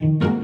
thank you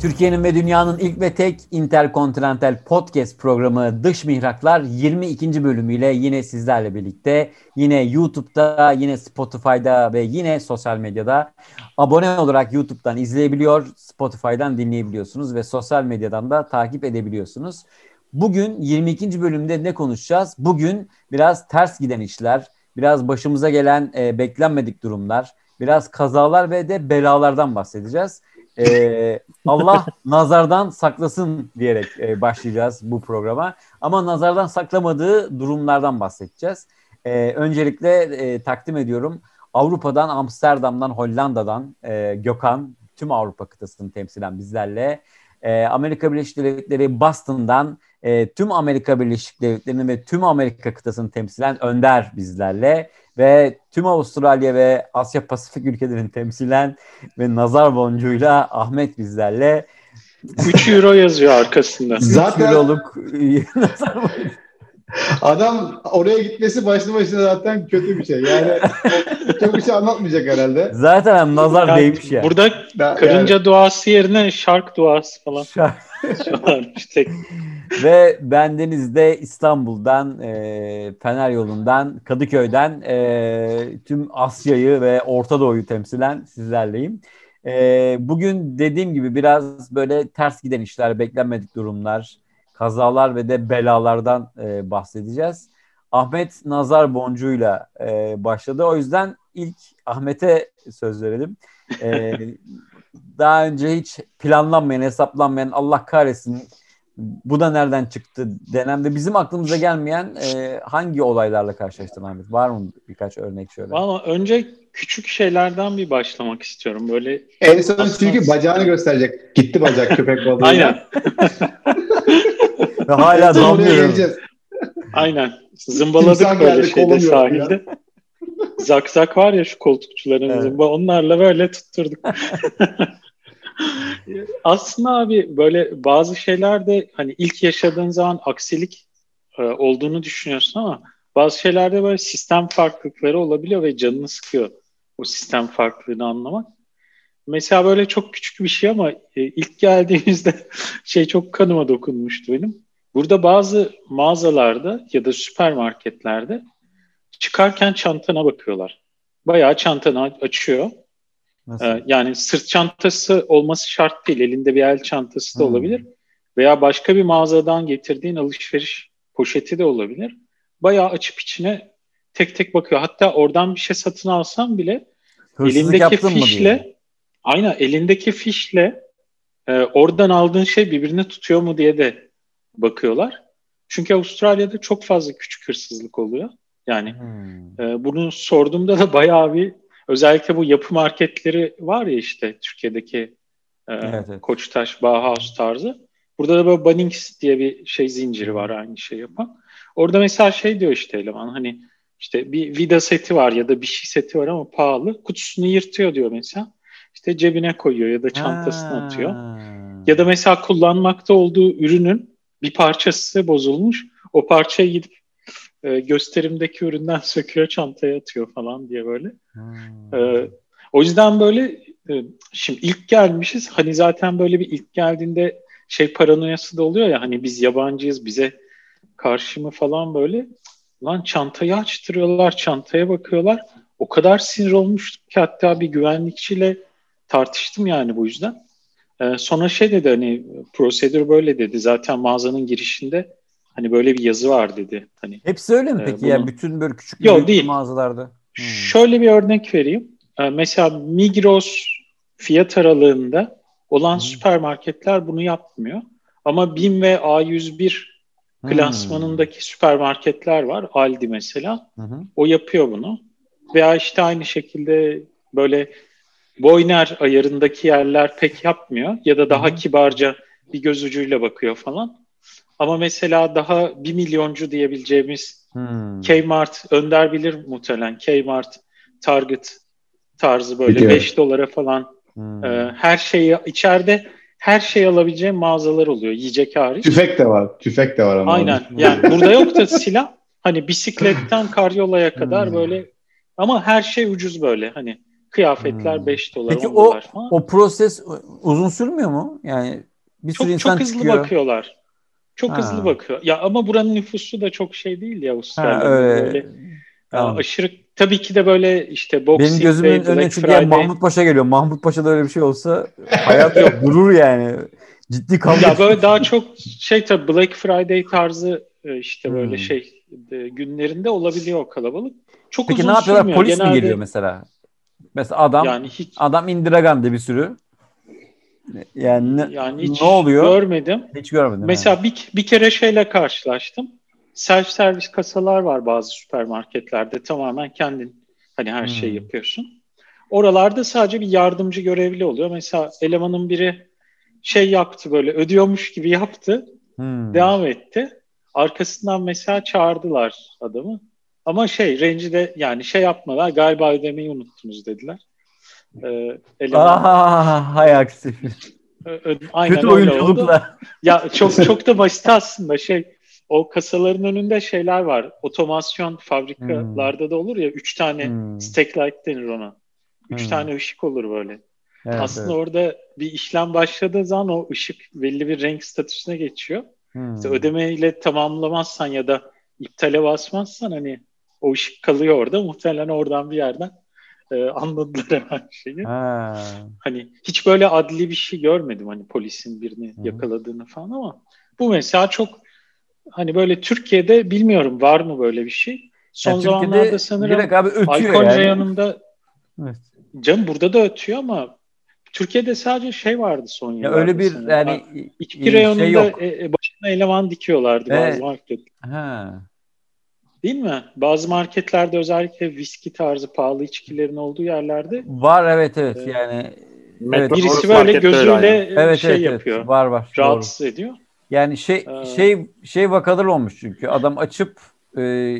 Türkiye'nin ve dünyanın ilk ve tek interkontinental podcast programı Dış Mihraklar 22. bölümüyle yine sizlerle birlikte. Yine YouTube'da, yine Spotify'da ve yine sosyal medyada abone olarak YouTube'dan izleyebiliyor, Spotify'dan dinleyebiliyorsunuz ve sosyal medyadan da takip edebiliyorsunuz. Bugün 22. bölümde ne konuşacağız? Bugün biraz ters giden işler, biraz başımıza gelen e, beklenmedik durumlar, biraz kazalar ve de belalardan bahsedeceğiz. Ee, Allah nazardan saklasın diyerek e, başlayacağız bu programa. Ama nazardan saklamadığı durumlardan bahsedeceğiz. Ee, öncelikle e, takdim ediyorum. Avrupa'dan, Amsterdam'dan, Hollanda'dan e, Gökhan, tüm Avrupa kıtasını temsilen bizlerle. E, Amerika Birleşik Devletleri Boston'dan e, tüm Amerika Birleşik Devletleri'nin ve tüm Amerika kıtasını temsilen Önder bizlerle ve tüm Avustralya ve Asya Pasifik ülkelerini temsilen ve nazar boncuğuyla Ahmet bizlerle 3 euro yazıyor arkasında. Zaten euroluk nazar boncuğu. Adam oraya gitmesi başlı başına zaten kötü bir şey. Yani çok bir şey anlatmayacak herhalde. Zaten nazar yani, değmiş ya. Burada karınca yani. duası yerine şark duası falan. Şark. Ve bendeniz de İstanbul'dan, e, Fener yolundan, Kadıköy'den e, tüm Asya'yı ve Orta Doğu'yu temsilen sizlerleyim. E, bugün dediğim gibi biraz böyle ters giden işler, beklenmedik durumlar, kazalar ve de belalardan e, bahsedeceğiz. Ahmet Nazar Boncu'yla e, başladı. O yüzden ilk Ahmet'e söz verelim. E, daha önce hiç planlanmayan, hesaplanmayan Allah kahretsin bu da nereden çıktı denen ve bizim aklımıza gelmeyen e, hangi olaylarla karşılaştın Ahmet? Var mı birkaç örnek şöyle? Ama önce küçük şeylerden bir başlamak istiyorum. Böyle en son aslında... çünkü bacağını gösterecek. Gitti bacak köpek balığı. Aynen. ve hala damlıyor. Aynen. Zımbaladık böyle şeyde sahilde. zak zak var ya şu koltukçuların evet. zımba onlarla böyle tutturduk. Aslında abi böyle bazı şeyler de hani ilk yaşadığın zaman aksilik e, olduğunu düşünüyorsun ama bazı şeylerde böyle sistem farklılıkları olabiliyor ve canını sıkıyor o sistem farklılığını anlamak. Mesela böyle çok küçük bir şey ama e, ilk geldiğimizde şey çok kanıma dokunmuştu benim. Burada bazı mağazalarda ya da süpermarketlerde çıkarken çantana bakıyorlar. Bayağı çantanı açıyor Nasıl? Ee, yani sırt çantası olması şart değil. Elinde bir el çantası da hmm. olabilir. Veya başka bir mağazadan getirdiğin alışveriş poşeti de olabilir. Bayağı açıp içine tek tek bakıyor. Hatta oradan bir şey satın alsam bile Hırsızlık elindeki fişle aynen elindeki fişle e, oradan aldığın şey birbirine tutuyor mu diye de bakıyorlar. Çünkü Avustralya'da çok fazla küçük hırsızlık oluyor. Yani hmm. e, bunu sorduğumda da bayağı bir Özellikle bu yapı marketleri var ya işte Türkiye'deki e, evet, evet. Koçtaş, Bauhaus tarzı. Burada da böyle Bunnings diye bir şey zinciri var aynı şey yapan. Orada mesela şey diyor işte eleman hani işte bir vida seti var ya da bir şey seti var ama pahalı. Kutusunu yırtıyor diyor mesela. İşte cebine koyuyor ya da çantasına ha. atıyor. Ya da mesela kullanmakta olduğu ürünün bir parçası bozulmuş. O parçayı gidip e, gösterimdeki üründen söküyor çantaya atıyor falan diye böyle. Hmm. E, o yüzden böyle e, şimdi ilk gelmişiz hani zaten böyle bir ilk geldiğinde şey paranoyası da oluyor ya hani biz yabancıyız bize karşı mı falan böyle lan çantayı açtırıyorlar çantaya bakıyorlar o kadar sinir olmuştuk ki hatta bir güvenlikçiyle tartıştım yani bu yüzden. Ee, sonra şey dedi hani prosedür böyle dedi zaten mağazanın girişinde Hani böyle bir yazı var dedi. Hani Hepsi öyle mi e, peki? Bunu... Yani bütün böyle küçük Yok, değil. mağazalarda. Hmm. Şöyle bir örnek vereyim. E, mesela Migros fiyat aralığında olan hmm. süpermarketler bunu yapmıyor. Ama BİM ve A101 hmm. klasmanındaki süpermarketler var. Aldi mesela. Hmm. O yapıyor bunu. Veya işte aynı şekilde böyle Boyner ayarındaki yerler pek yapmıyor. Ya da daha hmm. kibarca bir göz ucuyla bakıyor falan. Ama mesela daha bir milyoncu diyebileceğimiz hmm. Kmart, Önder bilir muhtemelen Kmart, Target tarzı böyle Biliyorum. 5 dolara falan Hmm. Ee, her şeyi içeride her şey alabileceğim mağazalar oluyor yiyecek hariç. Tüfek de var. Tüfek de var ama. Aynen. Yani burada yok da silah. Hani bisikletten karyolaya kadar hmm. böyle ama her şey ucuz böyle. Hani kıyafetler 5 hmm. dolar, Peki o, dolar falan. o proses uzun sürmüyor mu? Yani bir çok, sürü insan çok hızlı çıkıyor. bakıyorlar. Çok ha. hızlı bakıyor. Ya ama buranın nüfusu da çok şey değil ya Avustralya'da. Ha, öyle. Böyle, tamam. aşırı tabii ki de böyle işte boxing Benim gözümün önüne çünkü Mahmut Paşa geliyor. Mahmut Paşa'da öyle bir şey olsa hayat yok. Durur yani. Ciddi kalmış. Ya böyle daha çok şey tabii Black Friday tarzı e, işte böyle hmm. şey günlerinde olabiliyor o kalabalık. Çok Peki uzun ne yapıyorlar? Sürmüyor. Polis Genelde... mi geliyor mesela? Mesela adam yani hiç... adam Indira Gandhi bir sürü. Yani, ne, yani hiç ne oluyor? Görmedim. Hiç görmedim. Mesela yani. bir, bir kere şeyle karşılaştım. Self servis kasalar var bazı süpermarketlerde. Tamamen kendin hani her hmm. şeyi yapıyorsun. Oralarda sadece bir yardımcı görevli oluyor. Mesela elemanın biri şey yaptı böyle ödüyormuş gibi yaptı. Hmm. Devam etti. Arkasından mesela çağırdılar adamı. Ama şey rencide yani şey yapmalar galiba ödemeyi unuttunuz dediler. Ee, eleman... Aa, hay aksi. Aynen Kötü oyunculukla. Ya çok çok da basit aslında şey o kasaların önünde şeyler var. Otomasyon fabrikalarda hmm. da olur ya üç tane hmm. stack light denir ona. Üç hmm. tane ışık olur böyle. Evet, Aslında evet. orada bir işlem başladığı zaman o ışık belli bir renk statüsüne geçiyor. Hmm. İşte ödemeyle tamamlamazsan ya da iptale basmazsan hani o ışık kalıyor orada. Muhtemelen oradan bir yerden e, anladılar hemen şeyi. Ha. Hani hiç böyle adli bir şey görmedim hani polisin birini hmm. yakaladığını falan ama bu mesela çok hani böyle Türkiye'de bilmiyorum var mı böyle bir şey. Son yani zamanlarda sanırım abi alkol yani. reyonunda evet. canım burada da ötüyor ama Türkiye'de sadece şey vardı son yıllarda. Ya öyle bir sanırım. yani içki şey reyonunda şey başına eleman dikiyorlardı evet. bazı market. Ha. Değil mi? Bazı marketlerde özellikle viski tarzı pahalı içkilerin olduğu yerlerde var evet evet e, yani evet. birisi böyle gözüyle evet, şey evet, yapıyor. Evet. Var var. Rahatsız doğru. ediyor. Yani şey ee, şey şey vakalar olmuş çünkü adam açıp e,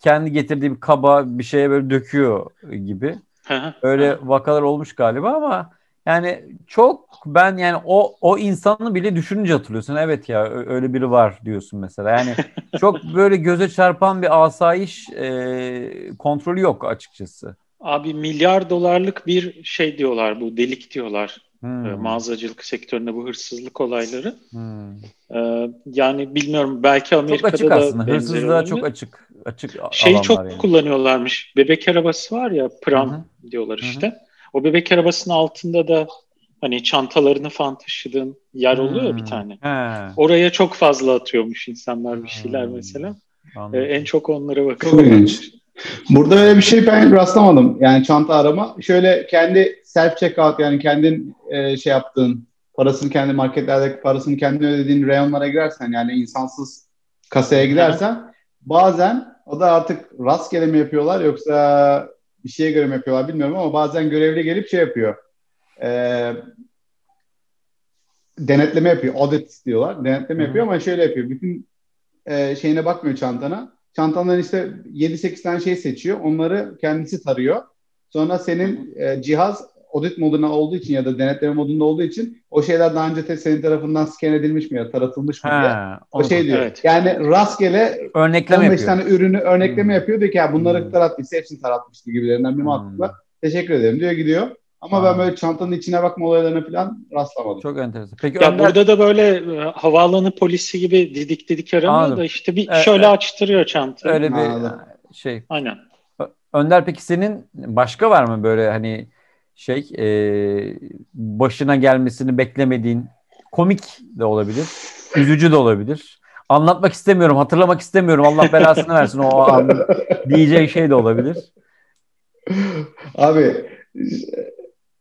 kendi getirdiği bir kaba bir şeye böyle döküyor gibi. Öyle vakalar olmuş galiba ama yani çok ben yani o o insanı bile düşününce hatırlıyorsun. Evet ya öyle biri var diyorsun mesela. Yani çok böyle göze çarpan bir asayiş e, kontrolü yok açıkçası. Abi milyar dolarlık bir şey diyorlar bu delik diyorlar. Hmm. E, mağazacılık sektöründe bu hırsızlık olayları. Hmm. Ee, yani bilmiyorum belki Amerika'da çok açık aslında. Hırsızlığa çok açık açık Şeyi çok yani. kullanıyorlarmış. Bebek arabası var ya pram Hı-hı. diyorlar işte. Hı-hı. O bebek arabasının altında da hani çantalarını falan taşıdığın yer oluyor hmm. bir tane. He. Oraya çok fazla atıyormuş insanlar bir şeyler hmm. mesela. Ee, en çok onlara bakıyorlar. Burada öyle bir şey ben rastlamadım. Yani çanta arama. Şöyle kendi self checkout yani kendin e, şey yaptığın parasını kendi marketlerdeki parasını kendin ödediğin reyonlara girersen yani insansız kasaya gidersen bazen o da artık rastgele mi yapıyorlar yoksa bir şeye göre mi yapıyorlar bilmiyorum ama bazen görevli gelip şey yapıyor. E, denetleme yapıyor. Audit diyorlar. Denetleme Hı-hı. yapıyor ama şöyle yapıyor. Bütün e, şeyine bakmıyor çantana. Çantandan işte 7-8 tane şey seçiyor. Onları kendisi tarıyor. Sonra senin e, cihaz audit moduna olduğu için ya da denetleme modunda olduğu için o şeyler daha önce senin tarafından scan edilmiş mi ya taratılmış mı ha, diye. O şey diyor. Evet. Yani rastgele örnekleme 15 yapıyor. tane ürünü örnekleme hmm. yapıyor. Diyor ki ya bunları hmm. tarattıysa hepsini taratmıştı gibilerinden bir mantıkla. Hmm. Teşekkür ederim diyor gidiyor. Ama ben böyle çantanın içine bakma olaylarına falan rastlamadım. Çok enteresan. Peki ya Önder... burada da böyle e, havaalanı polisi gibi didik didik aramıyor Anladım. da işte bir ee, şöyle açtırıyor çantayı. Öyle bir Anladım. şey. Aynen. Önder peki senin başka var mı böyle hani şey e, başına gelmesini beklemediğin komik de olabilir, üzücü de olabilir. Anlatmak istemiyorum, hatırlamak istemiyorum. Allah belasını versin o an diyeceği şey de olabilir. Abi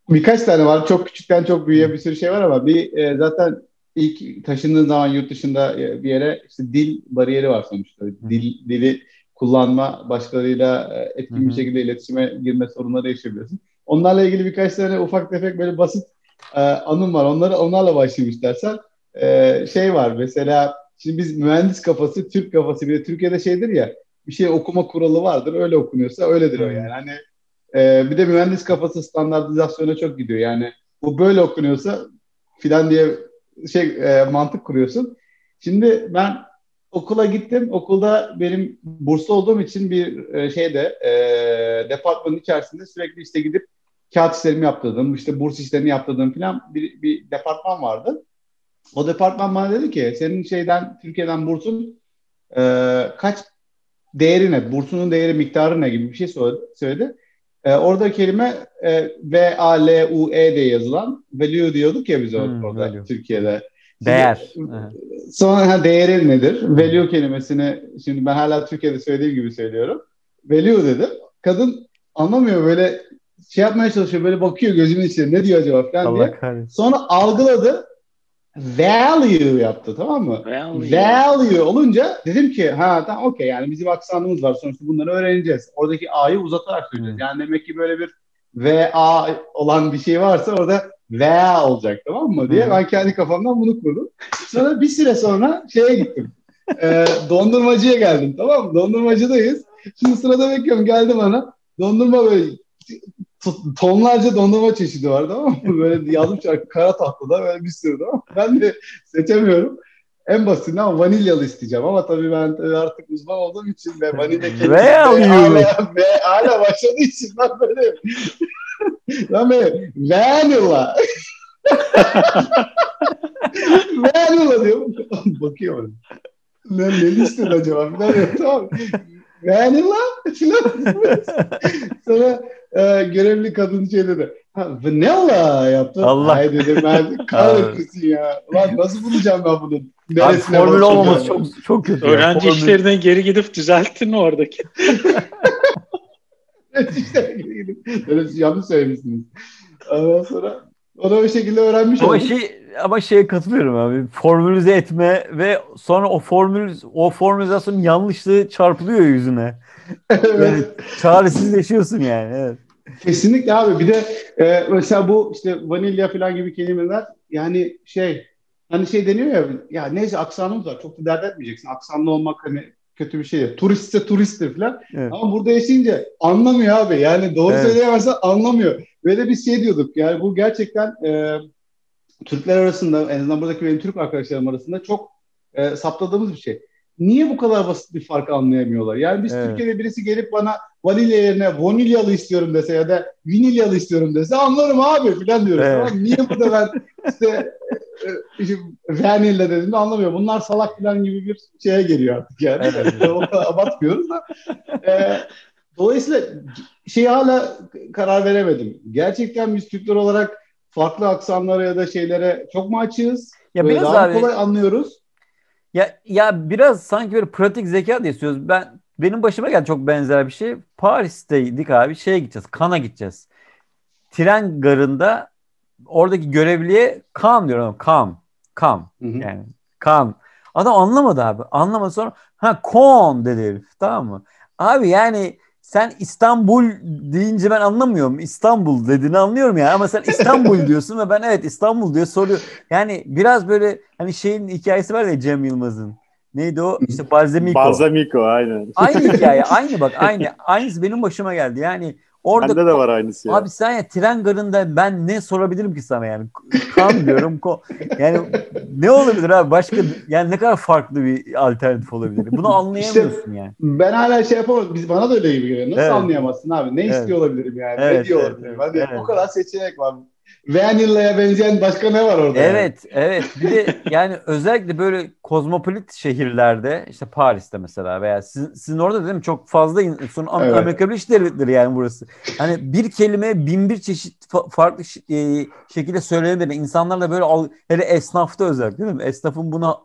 birkaç tane var. Çok küçükten çok büyüye bir sürü şey var ama bir e, zaten ilk taşındığın zaman yurt dışında e, bir yere işte dil bariyeri var sonuçta. Dil dili kullanma, başkalarıyla e, etkin bir şekilde iletişime girme sorunları yaşayabiliyorsun. Onlarla ilgili birkaç tane ufak tefek böyle basit e, anım var. Onları onlarla başlayayım istersen. E, şey var mesela şimdi biz mühendis kafası, Türk kafası bir de Türkiye'de şeydir ya bir şey okuma kuralı vardır. Öyle okunuyorsa öyledir o yani. Hani E, bir de mühendis kafası standartizasyona çok gidiyor. Yani bu böyle okunuyorsa filan diye şey e, mantık kuruyorsun. Şimdi ben okula gittim. Okulda benim burslu olduğum için bir e, şeyde e, departmanın içerisinde sürekli işte gidip kağıt işlerimi yaptırdığım, işte burs işlerini yaptırdığım falan bir, bir departman vardı. O departman bana dedi ki senin şeyden Türkiye'den bursun e, kaç değeri ne, bursunun değeri miktarı ne gibi bir şey söyledi. söyledi. E, orada kelime e, V-A-L-U-E diye yazılan value diyorduk ya biz hmm, orada value. Türkiye'de. Değer. Sonra ha, değeri nedir? Value kelimesini şimdi ben hala Türkiye'de söylediğim gibi söylüyorum. Value dedim. Kadın anlamıyor böyle şey yapmaya çalışıyor böyle bakıyor gözümün içine ne diyor acaba falan Allah diye. Kahretsin. Sonra algıladı value yaptı tamam mı? Value. value olunca dedim ki ha tamam okey yani bizim aksanımız var sonuçta bunları öğreneceğiz. Oradaki A'yı uzatarak söyleyeceğiz. Hmm. Yani demek ki böyle bir VA olan bir şey varsa orada VA olacak tamam mı diye hmm. ben kendi kafamdan bunu kurdum. Sonra bir süre sonra şeye gittim. e, dondurmacıya geldim tamam mı? Dondurmacıdayız. Şimdi sırada bekliyorum geldi bana. Dondurma böyle tonlarca dondurma çeşidi var tamam mı? Böyle şarkı kara tahtada böyle bir sürü tamam Ben de seçemiyorum. En basitinden ama vanilyalı isteyeceğim ama tabii ben artık uzman olduğum için ve vanilya kelimesi hala, ve hala başladığı için ben böyle ben böyle vanilla vanilla diyorum. Bakıyor Ne, ne istedi acaba? Falan tamam. Vanilla Sonra e, görevli kadın şey dedi. Ha, vanilla yaptı. Allah. Ay dedim ben kahretmesin ya. Lan nasıl bulacağım ben bunu? Abi formül olmaması çok, çok kötü. Öğrenci formül... işlerine geri gidip düzelttin mi oradaki? Öğrenci işlerine geri gidip. Yanlış söylemişsiniz. Ondan sonra onu bir şekilde öğrenmiş ama. Şey, ama şeye katılıyorum abi. Formülize etme ve sonra o formül o formülizasyonun yanlışlığı çarpılıyor yüzüne. evet. Yani çaresizleşiyorsun yani. Evet. Kesinlikle abi. Bir de e, mesela bu işte vanilya falan gibi kelimeler yani şey hani şey deniyor ya ya neyse aksanımız var çok da dert etmeyeceksin. Aksanlı olmak hani kötü bir şey değil. Turistse turisttir falan. Evet. Ama burada yaşayınca anlamıyor abi. Yani doğru evet. söyleyemezsen anlamıyor. Böyle bir şey diyorduk. Yani bu gerçekten e, Türkler arasında en azından buradaki benim Türk arkadaşlarım arasında çok e, saptadığımız bir şey. Niye bu kadar basit bir fark anlayamıyorlar? Yani biz evet. Türkiye'de birisi gelip bana vanilya yerine vanilyalı istiyorum dese ya da vinilyalı istiyorum dese anlarım abi falan diyoruz. Evet. Niye burada ben işte e, e vanilya dediğimde anlamıyorum. Bunlar salak falan gibi bir şeye geliyor artık yani. Evet. Abartmıyoruz da. E, dolayısıyla şey hala karar veremedim. Gerçekten biz Türkler olarak farklı aksanlara ya da şeylere çok mu açığız? Ya biraz daha abi, kolay anlıyoruz. Ya ya biraz sanki böyle pratik zeka da istiyoruz. Ben benim başıma geldi çok benzer bir şey. Paris'teydik abi. Şeye gideceğiz. Kan'a gideceğiz. Tren garında oradaki görevliye kam diyorum. Kam. Kam. Yani kam. Adam anlamadı abi. Anlamadı sonra ha kon dedi herif. Tamam mı? Abi yani sen İstanbul deyince ben anlamıyorum. İstanbul dediğini anlıyorum ya ama sen İstanbul diyorsun ve ben evet İstanbul diye soruyor. Yani biraz böyle hani şeyin hikayesi var ya Cem Yılmaz'ın. Neydi o? İşte Balzamiko. Balzamiko aynen. Aynı hikaye. Aynı bak aynı. Aynısı benim başıma geldi. Yani Orada Bende de var aynısı ya. Abi sen ya tren garında ben ne sorabilirim ki sana yani? Kan diyorum. Ko yani ne olabilir abi? Başka yani ne kadar farklı bir alternatif olabilir? Bunu anlayamıyorsun işte, yani. Ben hala şey yapamadım. Biz bana da öyle gibi geliyor. Nasıl evet. anlayamazsın abi? Ne evet. istiyor olabilirim yani? Evet, ne diyor evet, olabilirim? Evet, Hadi evet. o kadar seçenek var. Vanilla'ya benzeyen başka ne var orada? Evet, yani? evet. Bir de yani özellikle böyle kozmopolit şehirlerde işte Paris'te mesela veya sizin, sizin orada değil mi çok fazla son evet. Amerika Birleşik Devletleri yani burası. Hani bir kelime bin bir çeşit fa- farklı e, şekilde söylenebilir. İnsanlar da böyle al, hele esnafta özellikle değil mi? Esnafın buna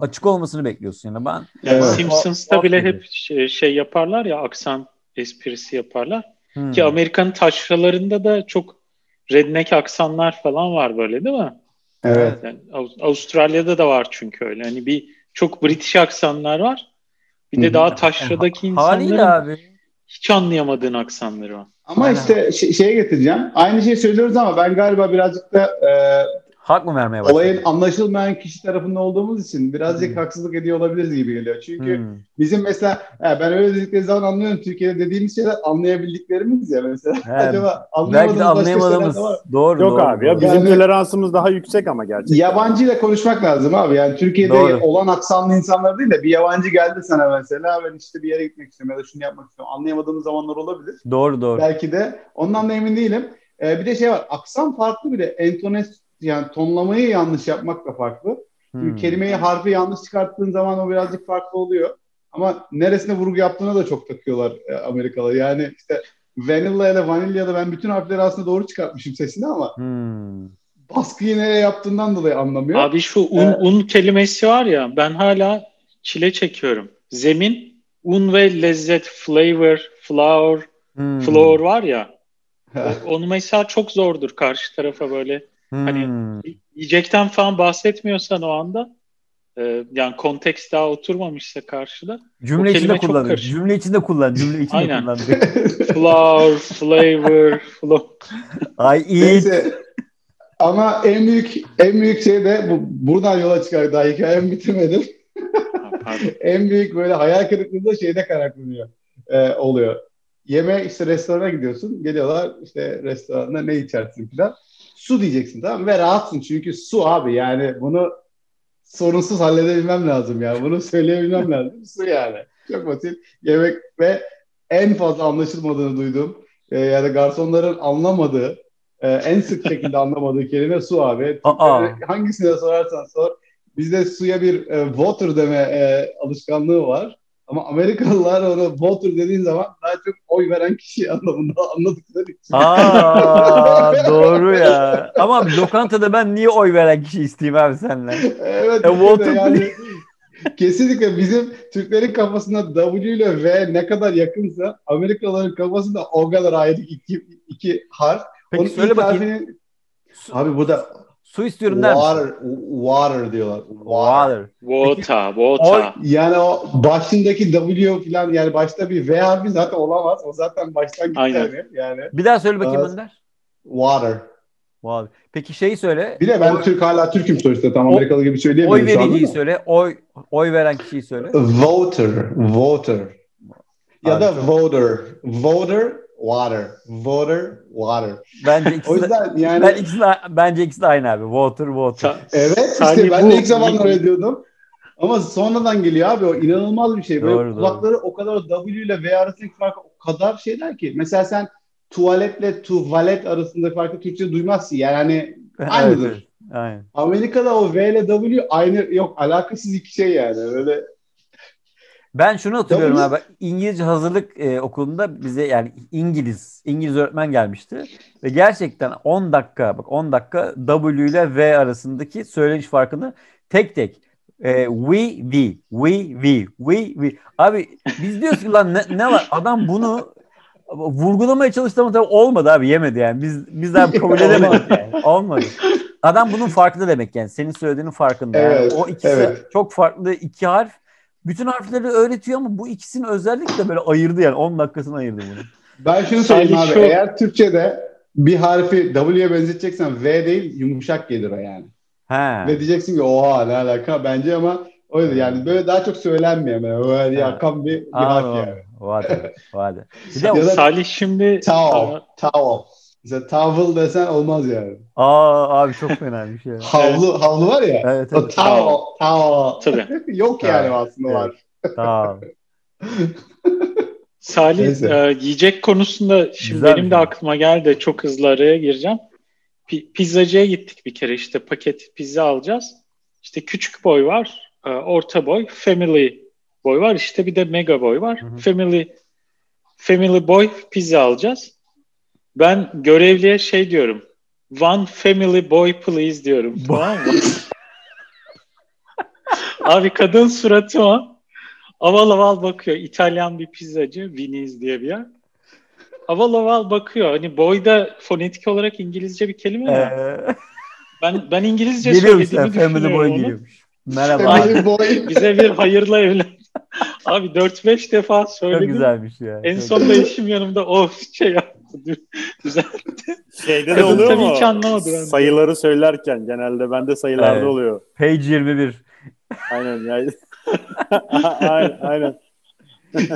açık olmasını bekliyorsun yani ben. Yani evet. Simpsons'ta bile hep şey, şey yaparlar ya aksan esprisi yaparlar. Hmm. Ki Amerika'nın taşralarında da çok redneck aksanlar falan var böyle değil mi? Evet. Yani Avustralya'da da var çünkü öyle. Hani bir çok British aksanlar var. Bir de daha taşradaki insanların abi. hiç anlayamadığın aksanları var. Ama Aynen. işte şey, şeye getireceğim. Aynı şeyi söylüyoruz ama ben galiba birazcık da e, Hak mı vermeye başladı? Olayın anlaşılmayan kişi tarafında olduğumuz için birazcık Hmm. haksızlık ediyor olabiliriz gibi geliyor. Çünkü Hmm. bizim mesela ben öyle dedikleri zaman anlıyorum. Türkiye'de dediğimiz şeyler anlayabildiklerimiz ya mesela. He, Acaba Belki de anlayamadığımız. Doğru Yok doğru. abi ya doğru. bizim Yani- toleransımız daha yüksek ama gerçekten. Yabancıyla konuşmak lazım abi. Yani Türkiye'de Doğru. olan aksanlı insanlar değil de bir yabancı geldi sana mesela ben işte bir yere gitmek istiyorum ya da şunu yapmak istiyorum. Anlayamadığımız zamanlar olabilir. Doğru doğru. Belki de ondan da emin değilim. Ee, bir de şey var. Aksan farklı bir de entones yani tonlamayı yanlış yapmak da farklı. Çünkü Hmm. kelimeyi harfi yanlış çıkarttığın zaman o birazcık farklı oluyor. Ama neresine vurgu yaptığına da çok takıyorlar e, Amerikalılar. Yani işte vanilla ile vanilya da ben bütün harfleri aslında doğru çıkartmışım sesini ama Hmm. baskıyı nereye yaptığından dolayı anlamıyor. Abi şu un, Evet. un kelimesi var ya ben hala çile çekiyorum. Zemin, un ve lezzet, flavor, flour, Hmm. flour var ya. Onu mesela çok zordur karşı tarafa böyle. Hani Hmm. yiyecekten falan bahsetmiyorsan o anda e, yani kontekst daha oturmamışsa karşıda. Cümle içinde kullan. Cümle içinde kullan. Cümle içinde Aynen. kullan. Flour, flavor, flow. Ay iyi. Neyse. Ama en büyük en büyük şey de bu, buradan yola çıkar. Daha hikayemi bitirmedim. En büyük böyle hayal kırıklığı da şeyde kaynaklanıyor. e, oluyor. Yeme işte restorana gidiyorsun. Geliyorlar işte restoranda ne içersin falan. Su diyeceksin tamam mı? Ve rahatsın çünkü su abi yani bunu sorunsuz halledebilmem lazım yani. Bunu söyleyebilmem lazım. Su yani. Çok basit. Yemek ve en fazla anlaşılmadığını duyduğum e, yani garsonların anlamadığı e, en sık şekilde anlamadığı kelime su abi. Aa. Hangisine sorarsan sor. Bizde suya bir e, water deme e, alışkanlığı var. Ama Amerikalılar onu water dediğin zaman daha çok oy veren kişi anlamında anladıkları için. Aa doğru ya. Ama lokantada ben niye oy veren kişi isteyeyim abi seninle? evet. E, water yani, kesinlikle bizim Türklerin kafasında W ile V ne kadar yakınsa Amerikalıların kafasında o kadar ayrı iki, iki harf. Peki Onun söyle bakayım. harfini- Su, Abi burada su istiyorum der misin? water, water diyorlar. Water. Water, water. Yani o başındaki W falan yani başta bir V harfi zaten olamaz. O zaten baştan gitti Aynen. yani. yani. Bir daha söyle bakayım Evet. Önder. Water. Water. Peki şeyi söyle. Bir de ben Oy- Türk hala Türk'üm sonuçta tam O- Amerikalı gibi Oy söyleyemiyorum şu anda. vericiyi da. söyle. Oy oy veren kişiyi söyle. Voter, voter. Ya Abi da çok- voter. Voter, water. Voter, water. Bence O ikisi de, yüzden yani ben ikisi de, bence ikisi de aynı abi. Water, water. Sa- evet işte ben bu- de ilk zamanlar öyle diyordum. Ama sonradan geliyor abi o inanılmaz bir şey. Böyle Doğru, doğru. kulakları o kadar W ile V arasındaki farkı o kadar şeyler ki. Mesela sen tuvaletle tuvalet arasında farkı Türkçe duymazsın. Yani hani Aynıdır. Evet, evet. Aynen. Amerika'da o V ile W aynı yok alakasız iki şey yani. Öyle Ben şunu hatırlıyorum abi. İngilizce hazırlık e, okulunda bize yani İngiliz İngiliz öğretmen gelmişti ve gerçekten 10 dakika bak 10 dakika W ile V arasındaki söyleniş farkını tek tek e, we we we we we we abi biz diyoruz ki lan ne, ne var adam bunu vurgulamaya çalıştı ama tabii olmadı abi yemedi yani biz bizler kabul edemedik yani olmadı. Adam bunun farkında demek yani senin söylediğinin farkında. Yani Evet, o ikisi evet. çok farklı iki harf bütün harfleri öğretiyor ama bu ikisini özellikle böyle ayırdı yani 10 dakikasını ayırdı bunu. Ben şunu söyleyeyim abi. şu- Eğer Türkçe'de bir harfi W'ye benzeteceksen V değil yumuşak gelir o yani. He. Ve diyeceksin ki oha ne alaka bence ama o yüzden yani böyle daha çok söylenmiyor. Yani. Öyle yakan bir, bir Anladım. harf yani. Vardı. Vardı. Bir de Ya da- Salih şimdi Towel. Towel. Mesela towel desen olmaz yani. aa abi çok fena bir şey. Evet Havlu, havlu var ya. evet. O towel. Towel. tabii. Yok yani Towel. aslında Evet. var. Tamam. Salih Neyse. e, yiyecek konusunda şimdi Güzel benim de şey. aklıma geldi çok hızlı araya gireceğim. Pi- pizzacıya gittik bir kere işte paket pizza alacağız. İşte küçük boy var, e, orta boy, family boy var, işte bir de mega boy var. Hı hı. Family family boy pizza alacağız. Ben görevliye şey diyorum. One family boy please diyorum. tamam mı? Abi kadın suratıma aval aval bakıyor. İtalyan bir pizzacı. Vini's diye bir yer. Aval aval bakıyor. Hani boyda fonetik olarak İngilizce bir kelime ya. Ee, Ben ben İngilizce geliyormuş söylediğimi sen Family Boy onu. geliyormuş. Merhaba. Boy. Bize bir hayırlı evlen. Abi 4-5 defa Çok söyledim. güzelmiş ya. En Çok sonunda eşim yanımda of şey yaptı. düzeltti. Şeyde de oluyor tabii mu? hiç anlamadı ben de. Sayıları söylerken genelde bende sayılarda Evet. oluyor. Page 21. Aynen. Yani. aynen. aynen.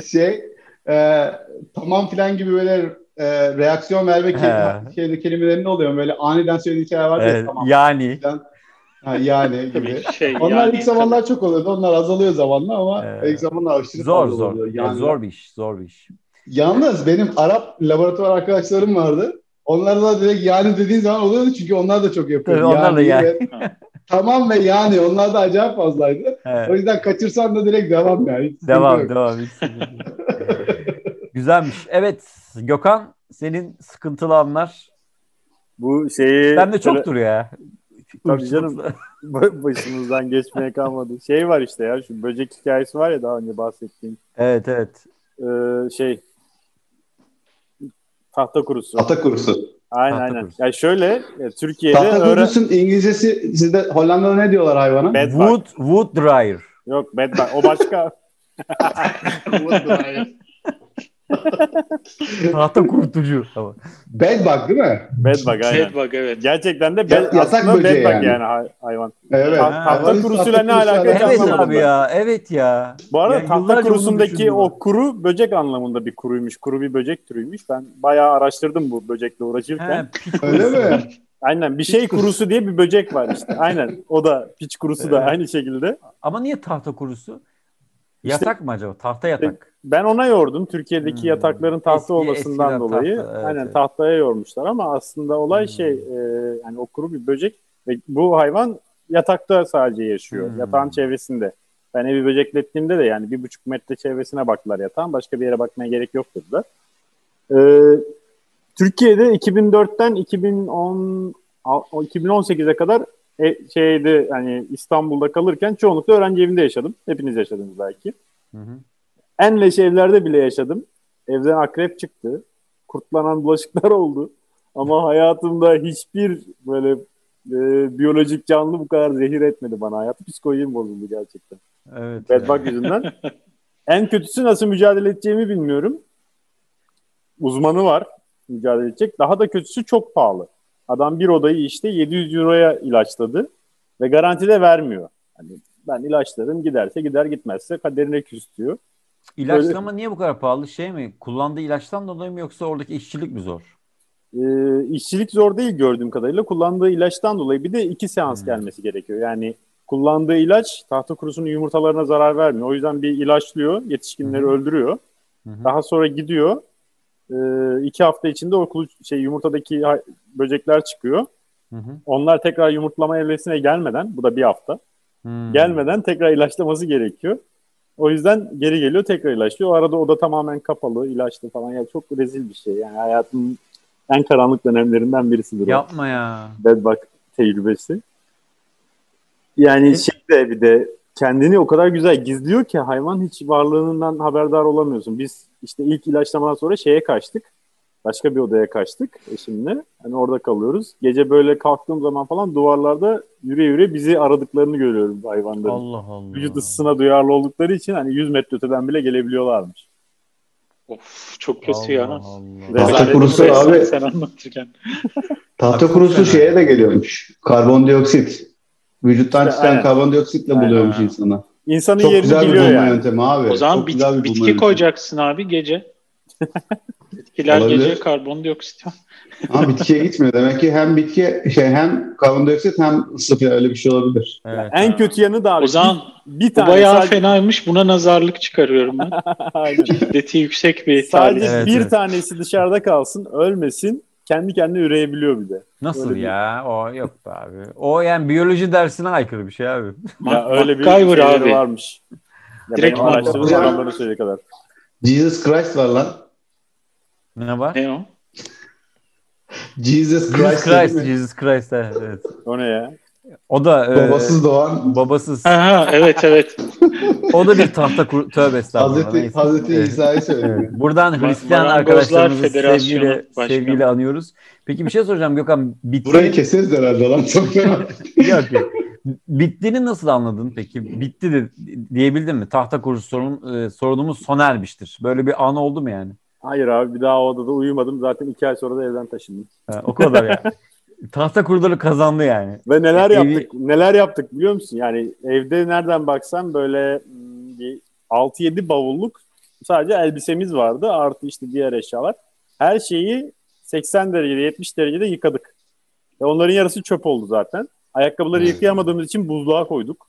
şey e, tamam filan gibi böyle e, reaksiyon verme kelime, şeyde kelimelerinde oluyor. Böyle aniden söylediği şeyler var ya Evet, tamam. yani. Ha, yani Tabii gibi. şey Onlar yani, ilk zamanlar çok oluyordu. Onlar azalıyor zamanla ama Evet. ilk zamanlar aşırı Zor zor. oluyor. Yani Yani, zor bir iş. Zor bir iş. Yalnız benim Arap laboratuvar arkadaşlarım vardı. Onlar da direkt yani dediğin zaman oluyordu çünkü onlar da çok yapıyor. Tabii onlar da yani. ve- tamam ve yani onlar da acayip fazlaydı. O Evet. yüzden kaçırsan da direkt devam yani. Hiç Devam devam. Hiç. Güzelmiş. Evet Gökhan senin sıkıntılı anlar. Bu şeyi Ben de çoktur ya. Tabii canım. başımızdan geçmeye kalmadı. Şey var işte ya şu böcek hikayesi var ya daha önce bahsettiğim. Evet evet. Ee, şey tahta kurusu. Tahta kurusu. aynen tahta aynen. kurusu. Ya şöyle e, Türkiye'de Tahta öğren... kurusunun İngilizcesi sizde Hollanda'da ne diyorlar hayvana? Bed. Wood, wood dryer. Yok bed bug. O başka. Tahta kurutucu. Tamam. Bed bug değil mi? bed bug aynen. Bedbug evet. Gerçekten de Ya- bed, yatak aslında bed böceği bug yani. yani, hay- hayvan. Evet. Ta- tahta Hayvanın kurusuyla ne alakası alakası Evet abi ben. ya. Evet ya. Bu arada Yani tahta kurusundaki o kuru böcek anlamında bir kuruymuş. Kuru bir böcek türüymüş. Ben bayağı araştırdım bu böcekle uğraşırken. He, Öyle mi? Aynen bir şey kurusu diye bir böcek var işte. Aynen o da piç kurusu da Evet. aynı şekilde. Ama niye tahta kurusu? Yatak mı acaba? Tahta yatak. Ben ona yordum. Türkiye'deki Hmm. yatakların tahta Eski- olmasından dolayı. tahta, evet, aynen evet. tahtaya yormuşlar ama aslında olay Hmm. şey e, yani o kuru bir böcek ve bu hayvan yatakta sadece yaşıyor. Hmm. Yatağın çevresinde. Ben evi böceklettiğimde de yani bir buçuk metre çevresine baktılar yatağın. Başka bir yere bakmaya gerek yok dediler. Ee, Türkiye'de 2004'ten 2010 al- 2018'e kadar e, şeyde hani İstanbul'da kalırken çoğunlukla öğrenci evinde yaşadım. Hepiniz yaşadınız belki. Hı hı. En leş evlerde bile yaşadım. Evden akrep çıktı. Kurtlanan bulaşıklar oldu. Ama hayatımda hiçbir böyle e, biyolojik canlı bu kadar zehir etmedi bana. Hayatı psikolojim bozuldu gerçekten. Evet. Bedbug yüzünden. en kötüsü nasıl mücadele edeceğimi bilmiyorum. Uzmanı var mücadele edecek. Daha da kötüsü çok pahalı. Adam bir odayı işte 700 euroya ilaçladı ve garanti de vermiyor. Hani ben ilaçlarım giderse gider gitmezse kaderine küs diyor. İlaçlama niye bu kadar pahalı? Şey mi? Kullandığı ilaçtan dolayı mı yoksa oradaki işçilik mi zor? Ee, işçilik zor değil gördüğüm kadarıyla. Kullandığı ilaçtan dolayı bir de iki seans Hmm. gelmesi gerekiyor. Yani kullandığı ilaç tahta kurusunun yumurtalarına zarar vermiyor. O yüzden bir ilaçlıyor, yetişkinleri Hı hı. öldürüyor. Hı hı. Daha sonra gidiyor. Ee, iki hafta içinde o kulu- şey yumurtadaki böcekler çıkıyor. Hı hı. Onlar tekrar yumurtlama evresine gelmeden, bu da bir hafta, Hmm. gelmeden tekrar ilaçlaması gerekiyor. O yüzden geri geliyor tekrar ilaçlıyor. O arada oda tamamen kapalı, ilaçlı falan. Yani çok rezil bir şey. Yani hayatımın en karanlık dönemlerinden birisidir o. Yapma ya. Bedbug tecrübesi. Yani E- şey de bir de kendini o kadar güzel gizliyor ki hayvan hiç varlığından haberdar olamıyorsun. Biz işte ilk ilaçlamadan sonra şeye kaçtık. Başka bir odaya kaçtık eşimle. Hani orada kalıyoruz. Gece böyle kalktığım zaman falan duvarlarda yürü yürü bizi aradıklarını görüyorum hayvanların. Allah Allah. Vücut ısısına duyarlı oldukları için hani 100 metre öteden bile gelebiliyorlarmış. Of çok kötü ya. Allah. Tahta kurusu abi Sen anlatırken. tahta kurusu şeye de geliyormuş. Karbondioksit. Vücuttan İşte çıkan aynen. karbondioksitle Aynen. buluyormuş insana. İnsanın Çok yerini güzel bir biliyor bulma yani. yöntemi abi. O zaman Çok bit- bulma bitki yöntemi. koyacaksın abi gece. Bitkiler Olabilir. gece karbondioksit. Ama bitkiye gitmiyor. Demek ki hem bitki şey hem karbondioksit hem ısı öyle bir şey olabilir. Evet. En kötü yanı da abi. O zaman bir, bir bu tane bayağı sadece, fenaymış. Buna nazarlık çıkarıyorum ben. Aynen. Şiddeti yüksek bir Sadece. Evet, bir evet. tanesi dışarıda kalsın, ölmesin. Kendi kendine üreyebiliyor bir de. Nasıl Öyle bir- ya? O yok abi. O yani biyoloji dersine aykırı bir şey abi. Ya öyle bir abi. varmış. Ya Direkt adamların söylediği kadar. Jesus Christ var lan. Ne var? Ne o? Jesus Christ. Jesus Christ? Jesus Christ evet. O ne ya? O da e, Babasız doğan babasız. Ha, ha, evet evet. O da bir tahta kur tövbe estağfurullah. Hazreti, Neyse. Hazreti. İsa'yı söylüyor. Evet. Buradan Hristiyan arkadaşlarımızı sevgiyle, Başkanı. sevgiyle anıyoruz. Peki bir şey soracağım Gökhan. Bitti, Burayı keseriz herhalde lan. Çok yok, yok. Bittiğini nasıl anladın peki? Bitti de diyebildin mi? Tahta kurusu sorun, e, sorunumuz sona ermiştir. Böyle bir an oldu mu yani? Hayır abi bir daha o odada uyumadım. Zaten iki ay sonra da evden taşındım. Ha, o kadar ya. Tahta kurdalı kazandı yani. Ve neler Evi- yaptık? Neler yaptık biliyor musun? Yani evde nereden baksan böyle hmm, bir 6-7 bavulluk sadece elbisemiz vardı. Artı işte diğer eşyalar. Her şeyi 80 derecede 70 derecede yıkadık. Ve onların yarısı çöp oldu zaten. Ayakkabıları yıkayamadığımız için buzluğa koyduk.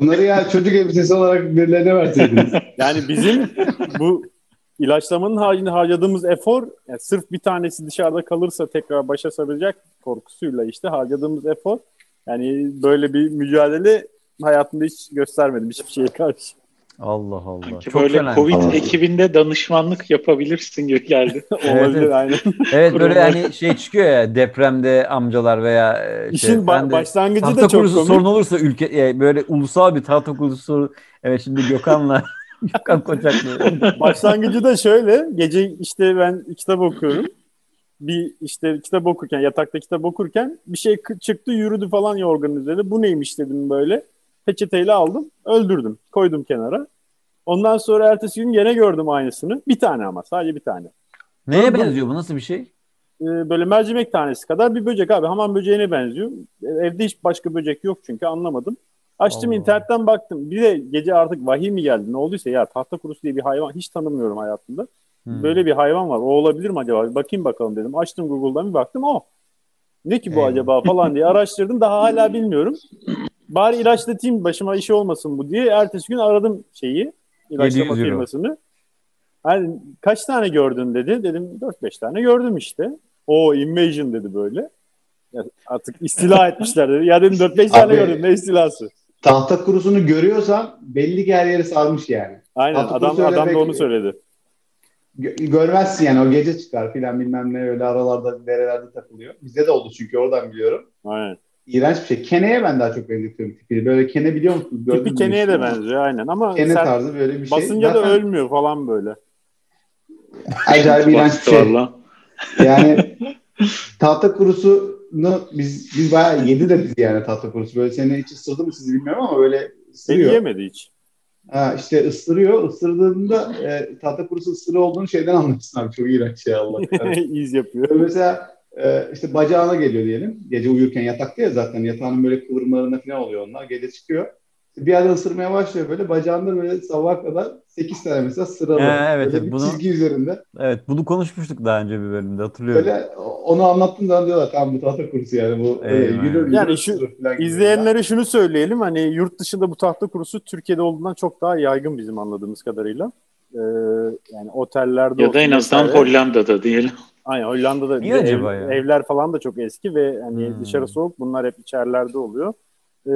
Onları ya çocuk elbisesi olarak birilerine verseydiniz. Yani bizim bu ilaçlamanın haricinde harcadığımız efor yani sırf bir tanesi dışarıda kalırsa tekrar başa saracak korkusuyla işte harcadığımız efor yani böyle bir mücadele hayatımda hiç göstermedim hiçbir şeye karşı. Allah Allah. Sanki Çok böyle. Covid Aa. ekibinde danışmanlık yapabilirsin gibi geldi. Olabilir evet. aynen. Evet böyle hani şey çıkıyor ya depremde amcalar veya e, şey, İşin ba- ben de- başlangıcı da çok komik. sorun olursa ülke e, böyle ulusal bir tahta kurusu evet şimdi Gökhan'la Gökhan Koçaklı. Başlangıcı da şöyle. Gece işte ben kitap okuyorum. Bir işte kitap okurken, yatakta kitap okurken bir şey çıktı yürüdü falan yorganın üzerinde. Bu neymiş dedim böyle. Peçeteyle aldım. Öldürdüm. Koydum kenara. Ondan sonra ertesi gün gene gördüm aynısını. Bir tane ama. Sadece bir tane. Neye Bu- benziyor bu? Nasıl bir şey? Ee, böyle mercimek tanesi kadar bir böcek abi. Hamam böceğine benziyor. Evde hiç başka böcek yok çünkü anlamadım. Açtım Allah. internetten baktım. Bir de gece artık vahiy mi geldi? Ne olduysa ya tahta kurusu diye bir hayvan hiç tanımıyorum hayatımda. Hmm. Böyle bir hayvan var. O olabilir mi acaba? Bir bakayım bakalım dedim. Açtım Google'dan bir baktım. O. Ne ki bu Eyvah. acaba falan diye araştırdım. Daha hala bilmiyorum. Bari ilaçlatayım başıma işi olmasın bu diye. Ertesi gün aradım şeyi. ilaçlama 700 euro. firmasını. Yani kaç tane gördün dedi. Dedim 4-5 tane gördüm işte. O invasion dedi böyle. Ya artık istila etmişler dedi. Ya dedim 4-5 tane gördüm. Ne istilası? Tahta kurusunu görüyorsan belli ki her yeri sarmış yani. Aynen Tahta adam, kurusu adam da onu söyledi. Gö- görmezsin yani o gece çıkar filan bilmem ne öyle aralarda derelerde takılıyor. Bizde de oldu çünkü oradan biliyorum. Aynen. İğrenç bir şey. Kene'ye ben daha çok benzetiyorum tipini. Böyle kene biliyor musunuz? Gördünüz Tipi mü Kenne'ye de benziyor aynen ama Kene sen tarzı böyle bir şey. basınca da Zaten ölmüyor falan böyle. Acayip iğrenç bir şey. Yani tahta kurusunu biz biz bayağı yedi de biz yani tahta kurusu. Böyle seni hiç ısırdı mı sizi bilmiyorum ama böyle ısırıyor. yemedi hiç. Ha, işte ısırıyor. Isırdığında e, tahta kurusu ısırı olduğunu şeyden anlarsın abi. Çok iğrenç şey Allah. İz yapıyor. Böyle mesela e, işte bacağına geliyor diyelim. Gece uyurken yatakta ya zaten yatağının böyle kıvrımlarında falan oluyor onlar. Gece çıkıyor. Bir yerden ısırmaya başlıyor böyle. Bacağında böyle sabaha kadar 8 tane mesela sıralı. He, evet, böyle evet, bir bunu- çizgi üzerinde. Evet bunu konuşmuştuk daha önce bir bölümde hatırlıyorum. Böyle onu anlattığın zaman diyorlar tamam bu tahta kurusu yani bu e, Eyvah. yürür, Yani yürür, şu falan. İzleyenlere şunu söyleyelim hani yurt dışında bu tahta kurusu Türkiye'de olduğundan çok daha yaygın bizim anladığımız kadarıyla. Ee, yani otellerde Ya da en azından vesaire. Hollanda'da diyelim. Aynen Hollanda'da Niye acaba ev- ya? evler falan da çok eski ve hani Hmm. dışarı soğuk bunlar hep içerilerde oluyor. Ee,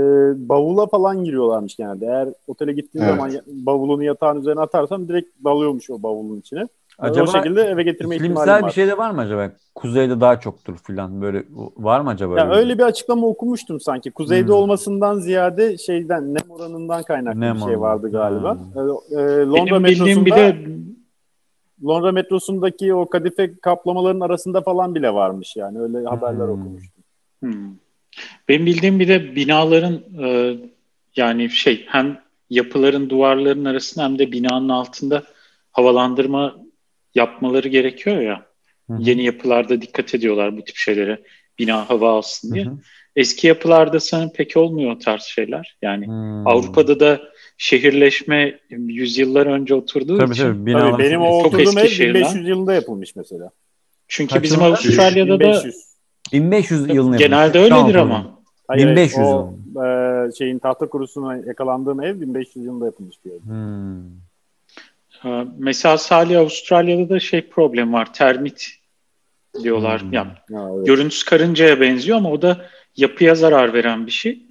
bavula falan giriyorlarmış genelde. Eğer otele gittiğin Evet. zaman bavulunu yatağın üzerine atarsan direkt dalıyormuş o bavulun içine. Acaba o şekilde eve getirme ihtimali var. bir şey de var mı acaba? Kuzeyde daha çoktur filan böyle var mı acaba? Ya öyle bir açıklama okumuştum sanki. Kuzeyde Hmm. olmasından ziyade şeyden nem oranından kaynaklı Nem bir şey vardı galiba. Hmm. Ee, e, Londra Benim bildiğim bir metrosunda de Londra metrosundaki o kadife kaplamaların arasında falan bile varmış yani. Öyle haberler Hmm. okumuştum. Hmm. Benim bildiğim bir de binaların e, yani şey hem yapıların duvarların arasında hem de binanın altında havalandırma yapmaları gerekiyor ya. Hı hı. Yeni yapılarda dikkat ediyorlar bu tip şeylere. Bina hava alsın diye. Hı hı. Eski yapılarda sanırım pek olmuyor o tarz şeyler. Yani Hmm. Avrupa'da da şehirleşme yüzyıllar önce oturduğu Tabii için. tabii Tabii benim o oturduğum ev şehirler. 1500 yılında yapılmış mesela. Çünkü Kaç bizim? Avustralya'da da 1500. 1500 yılını genelde öyledir Tamam, ama. Hayır, 1500 o e, şeyin tahta kurusuna yakalandığım ev 1500 yılında yapılmış bir ev. Hmm. Mesela Salih Avustralya'da da şey problem var. Termit diyorlar. Hmm. Yani Ha, evet. görüntüsü karıncaya benziyor ama o da yapıya zarar veren bir şey.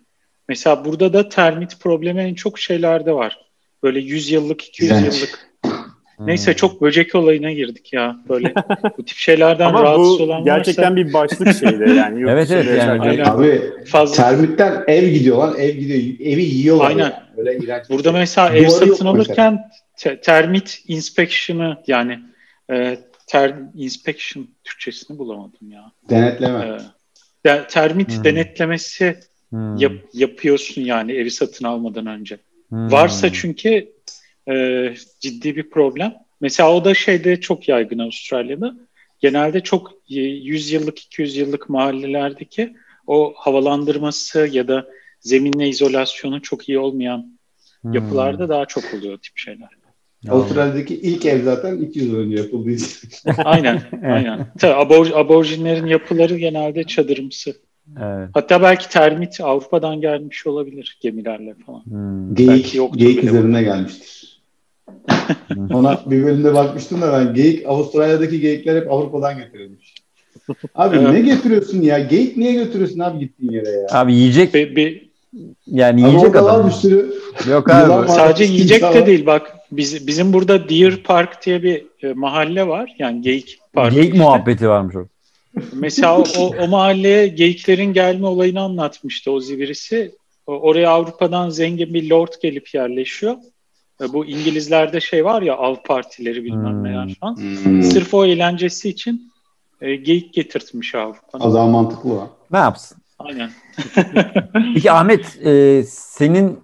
Mesela burada da termit problemi en çok şeylerde var. Böyle 100 yıllık, 200 İğrenç. yıllık. Hmm. Neyse çok böcek olayına girdik ya. Böyle bu tip şeylerden Ama rahatsız bu olan gerçekten varsa bir başlık şeydi yani. Yurt Evet, evet, yani. Aynen. Abi fazla. termitten ev gidiyor lan ev gidiyor. Evi yiyorlar. Aynen. yani. Böyle iğrenç Burada şey. mesela Duvarı ev yok satın alırken te- termit inspection'ı yani e, ter inspection Türkçesini bulamadım ya. Denetleme. E, de- termit Hmm. denetlemesi Hmm. yap- yapıyorsun yani evi satın almadan önce. Hmm. Varsa çünkü e, ciddi bir problem. Mesela o da şeyde çok yaygın Avustralya'da. Genelde çok 100 yıllık, 200 yıllık mahallelerdeki o havalandırması ya da zeminle izolasyonu çok iyi olmayan Hmm. yapılarda daha çok oluyor tip şeyler. Avustralya'daki ilk ev zaten 200 yıl önce yapıldığı için. Aynen, aynen. Tabii abor, aborjinlerin yapıları genelde çadırımsı. Evet. Hatta belki termit Avrupa'dan gelmiş olabilir gemilerle falan. Hmm. Geyik, Belki geyik üzerine gelmiştir. Ona bir bölümde bakmıştım da ben geyik Avustralya'daki geyikler hep Avrupa'dan getirilmiş. Abi Evet. ne getiriyorsun ya? Geyik niye götürüyorsun abi gittiğin yere ya? Abi yiyecek Ve bir, yani Abi yiyecek orada adam. bir sürü Yok abi. sadece yiyecek var. de değil bak biz, bizim burada Deer Park diye bir e, mahalle var. Yani geyik parkı Geyik işte. muhabbeti varmış o. Mesela o, o mahalleye geyiklerin gelme olayını anlatmıştı o birisi. O- Oraya Avrupa'dan zengin bir lord gelip yerleşiyor. E, Bu İngilizlerde şey var ya av partileri bilmem Hmm. neler falan. Hmm. Sırf o eğlencesi için e, geyik getirtmiş O Avrupa'dan. zaman mantıklı o. Ne yapsın? Aynen. Peki Ahmet e, senin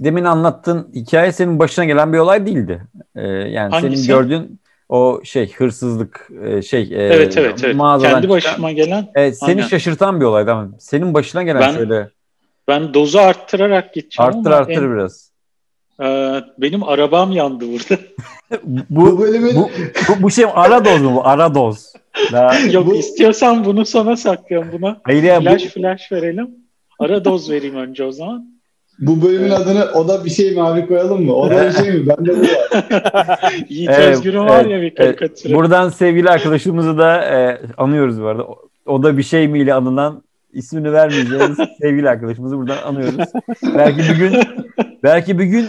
demin anlattığın hikaye senin başına gelen bir olay değildi. E, yani Hangisi? senin gördüğün o şey hırsızlık e, şey e, Evet evet evet. mağazadan Kendi çıkan- başıma gelen Evet, seni Aynen. şaşırtan bir olaydı ama senin başına gelen Ben- şöyle ben dozu arttırarak gideceğim arttır arttır en- biraz. E, benim arabam yandı burada. Bu Bu, bölümün bu, bu, bu şey ara doz mu bu? Ara doz. Daha, Yok Bu- istiyorsan bunu sona saklıyorum buna. hayır ya bu, Flash flash verelim. Ara doz vereyim önce o zaman. bu bölümün adını o da bir şey mi abi koyalım mı? O da bir şey mi? Bende bu var. Yiğit Evet, Özgür'ün var ya bir evet. karikatürü. buradan sevgili arkadaşımızı da e, anıyoruz bu arada. O, o da bir şey mi ile anılan ismini vermeyeceğiz sevgili arkadaşımızı buradan anıyoruz. belki bir gün belki bir gün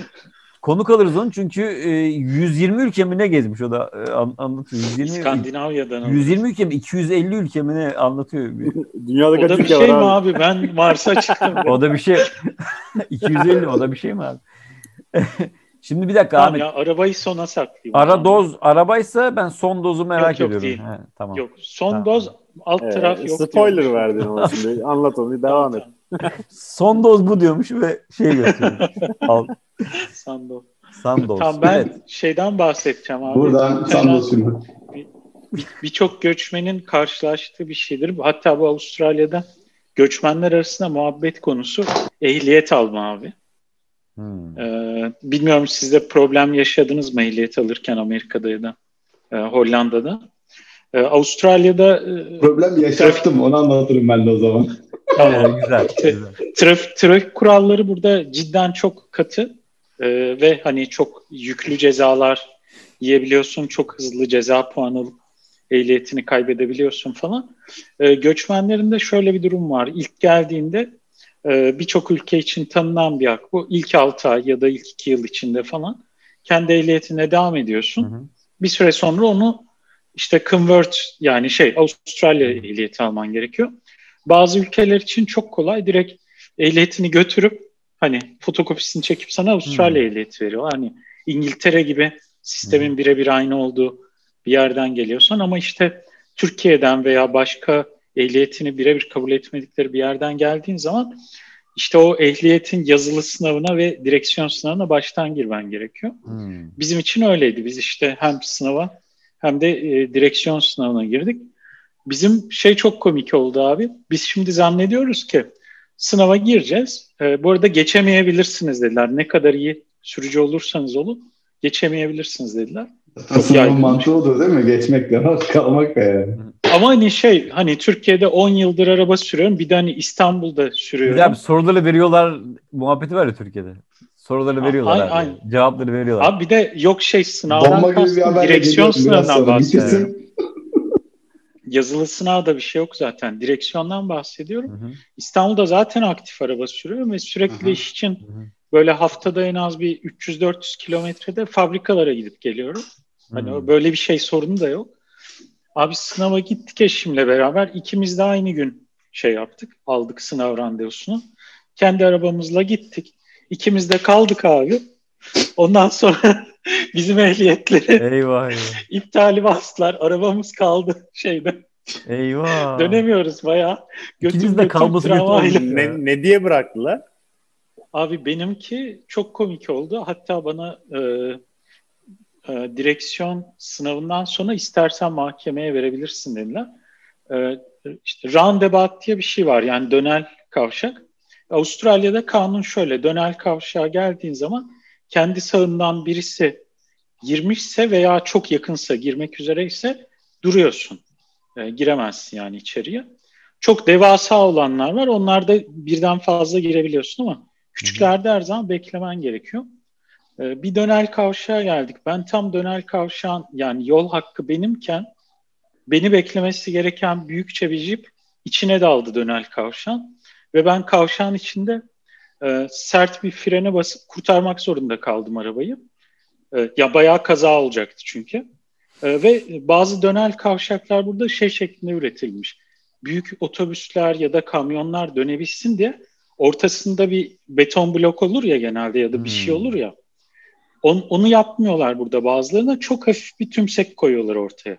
konuk alırız onu çünkü e, 120 ülke mi ne gezmiş o da e, an- anlatıyor. 120 İskandinavya'dan. 120 ülke mi 250 ülke mi ne anlatıyor. Dünyada O kaç da bir ülke şey mi var abi? abi? Ben Mars'a çıktım. O da bir şey. 250 o da bir şey mi abi? Şimdi bir dakika tamam Ahmet. ya arabayı sona saklayayım. Ara doz arabaysa ben son dozu merak Yok, yok, ediyorum. değil. He, tamam. Yok son Tamam. doz alt Ee, taraf yok. spoiler diyormuş. verdin ama şimdi. Anlat onu. Devam et. Son doz bu diyormuş ve şey gösteriyor. Al, Sandoz. san doz. Tamam ben Evet. şeyden bahsedeceğim abi. Buradan sandos filmi. bir- Birçok göçmenin karşılaştığı bir şeydir. Hatta bu Avustralya'da göçmenler arasında muhabbet konusu ehliyet alma abi. Hmm. Ee, bilmiyorum siz de problem yaşadınız mı ehliyet alırken Amerika'da ya da e, Hollanda'da. Ee, Avustralya'da e, Problem yaşattım onu anlatırım ben de o zaman. Evet, güzel. güzel. trafik, trafik kuralları burada cidden çok katı Ee, ve hani çok yüklü cezalar yiyebiliyorsun. Çok hızlı ceza puanı alıp ehliyetini kaybedebiliyorsun falan. Ee, göçmenlerin de şöyle bir durum var. İlk geldiğinde e, birçok ülke için tanınan bir hak bu. İlk 6 ay ya da ilk 2 yıl içinde falan kendi ehliyetine devam ediyorsun. Hı hı. Bir süre sonra onu işte convert yani şey Avustralya ehliyeti alman gerekiyor. Bazı ülkeler için çok kolay. Direkt ehliyetini götürüp hani fotokopisini çekip sana Avustralya ehliyeti veriyor. Hani İngiltere gibi sistemin birebir aynı olduğu bir yerden geliyorsan ama işte Türkiye'den veya başka ehliyetini birebir kabul etmedikleri bir yerden geldiğin zaman işte o ehliyetin yazılı sınavına ve direksiyon sınavına baştan girmen gerekiyor. Hmm. Bizim için öyleydi. Biz işte hem sınava hem de e, direksiyon sınavına girdik. Bizim şey çok komik oldu abi. Biz şimdi zannediyoruz ki sınava gireceğiz. E, bu arada geçemeyebilirsiniz dediler. Ne kadar iyi sürücü olursanız olun geçemeyebilirsiniz dediler. Sınavın mantığı odur değil mi? Geçmek de var, kalmak da yani. Ama hani şey hani Türkiye'de 10 yıldır araba sürüyorum. Bir de hani İstanbul'da sürüyorum. Bir de abi soruları veriyorlar muhabbeti var ya Türkiye'de. Soruları veriyorlar aynen, abi. aynen. Cevapları veriyorlar. Abi bir de yok şey sınavdan Bomba gibi bir kastım direksiyon sınavından bahsediyorum. Bitirsin. Yazılı sınavda bir şey yok zaten. Direksiyondan bahsediyorum. Hı hı. İstanbul'da zaten aktif araba sürüyorum ve sürekli Hı hı. iş için Hı hı. böyle haftada en az bir 300-400 kilometrede fabrikalara gidip geliyorum. Hani Hmm. böyle bir şey sorunu da yok. Abi sınava gittik eşimle beraber. ikimiz de aynı gün şey yaptık. Aldık sınav randevusunu. Kendi arabamızla gittik. İkimiz de kaldık abi. Ondan sonra bizim ehliyetleri Eyvah eyvah. iptali bastılar. Arabamız kaldı şeyde. Eyvah. Dönemiyoruz bayağı. İkiniz Götüm de götüm kalması olmuş. Ne, ne diye bıraktılar? Abi benimki çok komik oldu. Hatta bana e, e, direksiyon sınavından sonra istersen mahkemeye verebilirsin dediler. E, işte roundabout diye bir şey var yani dönel kavşak. Avustralya'da kanun şöyle dönel kavşağa geldiğin zaman kendi sağından birisi girmişse veya çok yakınsa girmek üzere ise duruyorsun. E, giremezsin yani içeriye. Çok devasa olanlar var. Onlarda birden fazla girebiliyorsun ama küçüklerde her zaman beklemen gerekiyor. E, bir dönel kavşağa geldik. Ben tam dönel kavşağın yani yol hakkı benimken beni beklemesi gereken büyükçe bir jip içine daldı dönel kavşağın. Ve ben kavşağın içinde e, sert bir frene basıp kurtarmak zorunda kaldım arabayı. E, ya bayağı kaza olacaktı çünkü. E, ve bazı dönel kavşaklar burada şey şeklinde üretilmiş. Büyük otobüsler ya da kamyonlar dönebilsin diye ortasında bir beton blok olur ya genelde ya da bir şey hmm. olur ya. On, onu yapmıyorlar burada bazılarına. Çok hafif bir tümsek koyuyorlar ortaya.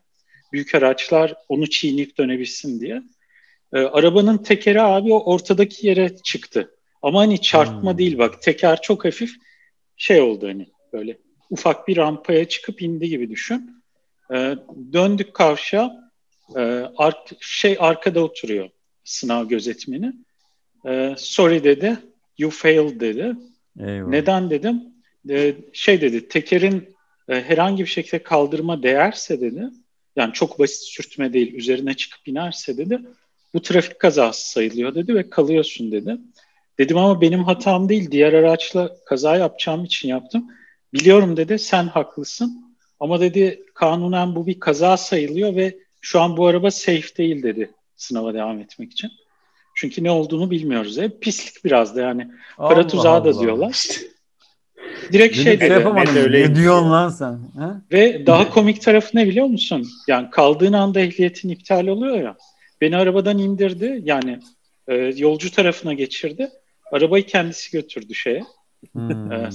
Büyük araçlar onu çiğneyip dönebilsin diye. E, arabanın tekeri abi o ortadaki yere çıktı. Ama hani çarpma hmm. değil bak. Teker çok hafif şey oldu hani böyle ufak bir rampaya çıkıp indi gibi düşün. E, döndük kavşağa. E, ar şey arkada oturuyor sınav gözetmeni. E, sorry dedi. You failed dedi. Eyvallah. Neden dedim. E, şey dedi tekerin e, herhangi bir şekilde kaldırma değerse dedi. Yani çok basit sürtme değil üzerine çıkıp inerse dedi. Bu trafik kazası sayılıyor dedi ve kalıyorsun dedi. Dedim ama benim hatam değil. Diğer araçla kaza yapacağım için yaptım. Biliyorum dedi sen haklısın. Ama dedi kanunen bu bir kaza sayılıyor ve şu an bu araba safe değil dedi sınava devam etmek için. Çünkü ne olduğunu bilmiyoruz. Hep pislik biraz da yani. Para Allah tuzağı Allah. da diyorlar. Direkt şey dedi. Yapamadım. Ne diyorsun lan sen? Ha? Ve daha komik tarafı ne biliyor musun? Yani kaldığın anda ehliyetin iptal oluyor ya. Beni arabadan indirdi. Yani e, yolcu tarafına geçirdi. Arabayı kendisi götürdü şeye. Hmm. E,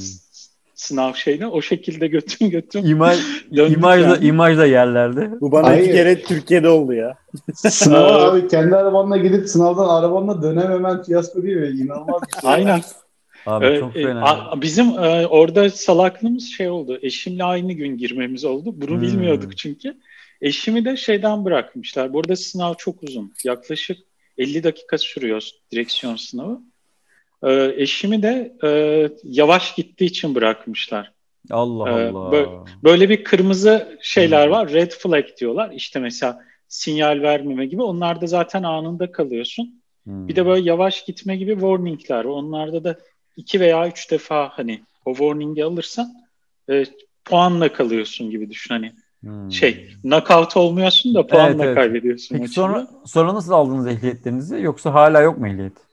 sınav şeyine. O şekilde götüm götüm. İmaj, imaj, da, imaj da yerlerde. Bu bana Hayır. iki kere Türkiye'de oldu ya. Sınav abi kendi arabanla gidip sınavdan arabanla dönememen fiyasko değil mi? İnanılmaz bir şey. Aynen. Abi ee, çok fena. A, bizim e, orada salaklığımız şey oldu. Eşimle aynı gün girmemiz oldu. Bunu hmm. bilmiyorduk çünkü. Eşimi de şeyden bırakmışlar. Burada sınav çok uzun. Yaklaşık 50 dakika sürüyor direksiyon sınavı. Ee, eşimi de e, yavaş gittiği için bırakmışlar. Allah ee, Allah. Böyle, böyle bir kırmızı şeyler hmm. var. Red flag diyorlar. İşte mesela sinyal vermeme gibi. Onlarda zaten anında kalıyorsun. Hmm. Bir de böyle yavaş gitme gibi warningler. Onlarda da iki veya üç defa hani o warning'i alırsan e, puanla kalıyorsun gibi düşün. Hani Hmm. Şey, knockout olmuyorsun da puanla evet, evet. kaybediyorsun. Peki sonra, sonra nasıl aldınız ehliyetlerinizi? Yoksa hala yok mu ehliyet?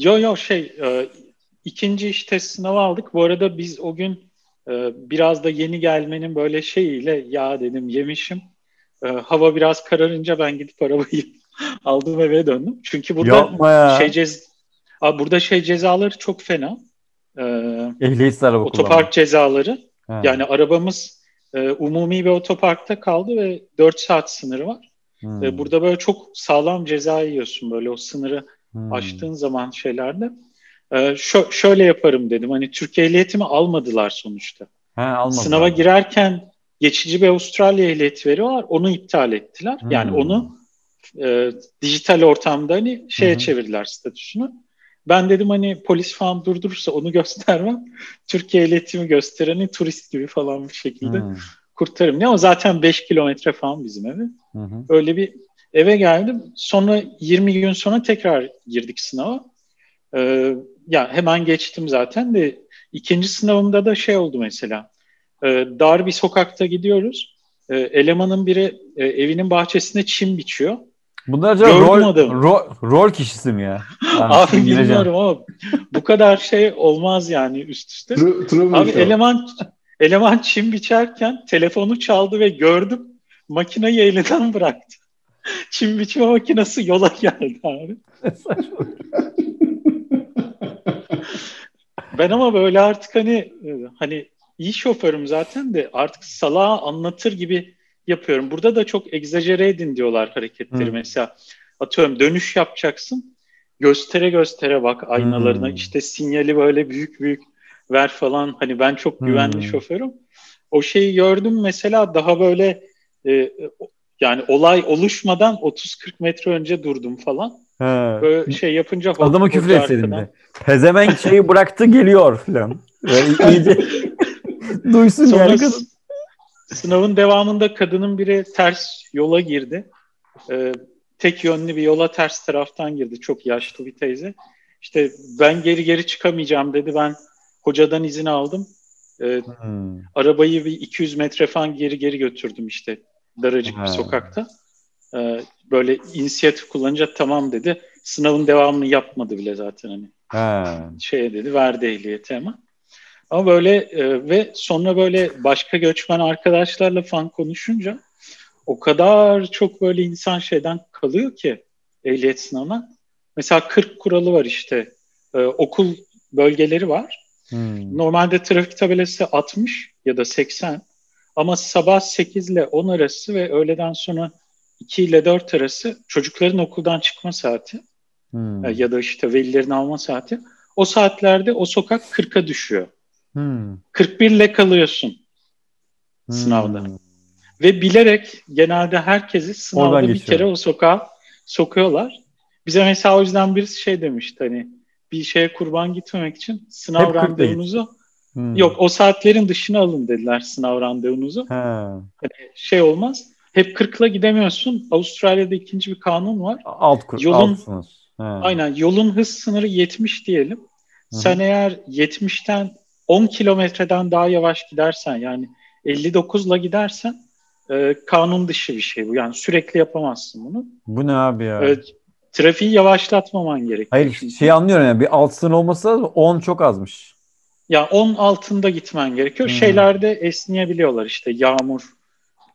Yo yo şey, e, ikinci iş test sınavı aldık. Bu arada biz o gün e, biraz da yeni gelmenin böyle şeyiyle ya dedim yemişim. E, hava biraz kararınca ben gidip arabayı aldım eve döndüm. Çünkü burada şey cez Abi burada şey cezaları çok fena. Ee, Ehliyetsiz araba Otopark kullanma. cezaları. Ha. Yani arabamız e, umumi bir otoparkta kaldı ve 4 saat sınırı var. Hmm. E, burada böyle çok sağlam ceza yiyorsun böyle o sınırı hmm. aştığın zaman şeylerde. E, şö- şöyle yaparım dedim hani Türkiye ehliyetimi almadılar sonuçta. Ha, Sınava abi. girerken geçici bir Avustralya ehliyeti veriyorlar onu iptal ettiler. Hmm. Yani onu e, dijital ortamda hani şeye hmm. çevirdiler statüsünü. Ben dedim hani polis falan durdurursa onu göstermem. Türkiye iletimi göstereni turist gibi falan bir şekilde hmm. kurtarırım. Ne o zaten 5 kilometre falan bizim evi. Hmm. Öyle bir eve geldim. Sonra 20 gün sonra tekrar girdik sınava. Ee, ya hemen geçtim zaten de ikinci sınavımda da şey oldu mesela. Ee, dar bir sokakta gidiyoruz. Ee, elemanın biri e, evinin bahçesinde çim biçiyor. Bunlar acaba rol, rol, rol kişisi mi ya? Yani Abi bilmiyorum ama bu kadar şey olmaz yani üst üste. True, true Abi eleman eleman çim biçerken telefonu çaldı ve gördüm makineyi elinden bıraktı. Çim biçme makinesi yola geldi abi. ben ama böyle artık hani hani iyi şoförüm zaten de artık salağa anlatır gibi yapıyorum. Burada da çok egzajere edin diyorlar hareketleri. Hmm. Mesela atıyorum dönüş yapacaksın. Göstere göstere bak aynalarına. Hmm. İşte sinyali böyle büyük büyük ver falan. Hani ben çok güvenli hmm. şoförüm. o şeyi gördüm mesela daha böyle e, yani olay oluşmadan 30-40 metre önce durdum falan. He. Böyle şey yapınca Adama küfür etseydin de. Pezevenk şeyi bıraktı geliyor falan. Böyle iyice duysun Sonra yani kadın. sınavın devamında kadının biri ters yola girdi. Ee, tek yönlü bir yola ters taraftan girdi. Çok yaşlı bir teyze. İşte ben geri geri çıkamayacağım dedi. Ben hocadan izin aldım. Ee, Hmm. arabayı bir 200 metre falan geri geri götürdüm işte. Daracık Ha. bir sokakta. Ee, böyle inisiyatif kullanınca tamam dedi. Sınavın devamını yapmadı bile zaten hani He. şeye dedi verdi ehliyeti ama. Ama böyle e, ve sonra böyle başka göçmen arkadaşlarla falan konuşunca o kadar çok böyle insan şeyden kalıyor ki ehliyet sınavına. Mesela 40 kuralı var işte. E, okul bölgeleri var. Hmm. Normalde trafik tabelası 60 ya da 80 ama sabah 8 ile 10 arası ve öğleden sonra 2 ile 4 arası çocukların okuldan çıkma saati. Hmm. E, ya da işte velilerin alma saati. O saatlerde o sokak 40'a düşüyor. Hmm. 41 ile kalıyorsun sınavda. Hmm. ve bilerek genelde herkesi sınavda Oradan bir kere o sokağa sokuyorlar. Bize mesela o yüzden birisi şey demişti hani bir şeye kurban gitmemek için sınav Hep 40'ta git. randevunuzu Hmm. yok o saatlerin dışına alın dediler sınav randevunuzu. He. Şey olmaz. Hep 40'la gidemiyorsun. Avustralya'da ikinci bir kanun var. Alt kur, Yolun- alt sınır. He. Aynen yolun hız sınırı 70 diyelim. Hı hı. Sen eğer 70'ten 10 kilometreden daha yavaş gidersen yani 59'la gidersen e, kanun dışı bir şey bu. Yani sürekli yapamazsın bunu. Bu ne abi ya? Evet, trafiği yavaşlatmaman gerekiyor. Hayır çünkü. şey anlıyorum yani bir alt sınır olması lazım. 10 çok azmış. Ya 10 altında gitmen gerekiyor. Hmm. Şeylerde esneyebiliyorlar işte yağmur,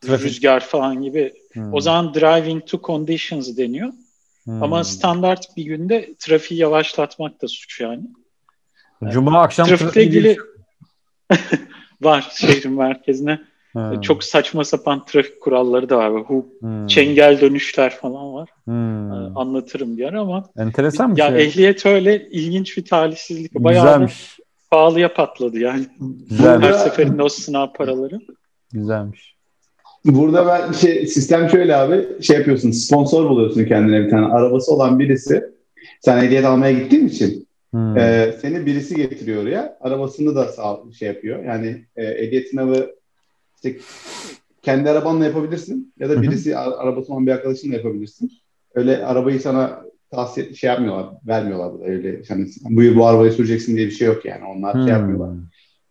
Trafik. rüzgar falan gibi. Hmm. O zaman driving to conditions deniyor. Hmm. Ama standart bir günde trafiği yavaşlatmak da suç yani. Cuma akşam Trafikle ilgili var şehrin merkezine. He. Çok saçma sapan trafik kuralları da var. Hu, Hmm. çengel dönüşler falan var. Hmm. Ee, Anlatırım bir ara ama Enteresan bir ya şey. ehliyet öyle ilginç bir talihsizlik. Bayağı Güzelmiş. Pahalıya patladı yani. Güzel. Her seferinde o sınav paraları. Güzelmiş. Burada ben şey, sistem şöyle abi şey yapıyorsun sponsor buluyorsun kendine bir tane arabası olan birisi sen ehliyet almaya gittiğin için Hmm. e, seni birisi getiriyor oraya arabasını da sağ, şey yapıyor yani e, ehliyet sınavı işte kendi arabanla yapabilirsin ya da birisi arabası olan bir arkadaşınla yapabilirsin öyle arabayı sana tavsiye şey yapmıyorlar vermiyorlar burada öyle hani bu, bu arabayı süreceksin diye bir şey yok yani onlar Hmm. şey yapmıyorlar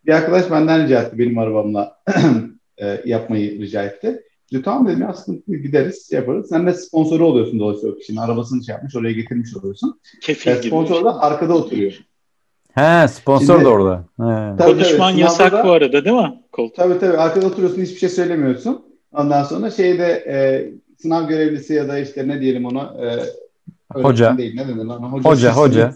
bir arkadaş benden rica etti benim arabamla e, yapmayı rica etti. Dedi, tamam dedim ya aslında gideriz şey yaparız. Sen de sponsoru oluyorsun dolayısıyla o kişinin. Arabasını şey yapmış oraya getirmiş oluyorsun. Kefil E, gibi. sponsor da arkada oturuyor. He sponsor Şimdi- da orada. He. Tabii, Konuşman tabii, yasak da- bu arada değil mi? Koltuk. Tabii tabii arkada oturuyorsun hiçbir şey söylemiyorsun. Ondan sonra şeyde e, sınav görevlisi ya da işte ne diyelim ona e, öğretmen Hoca. değil ne denir lan? Hoca, hoca.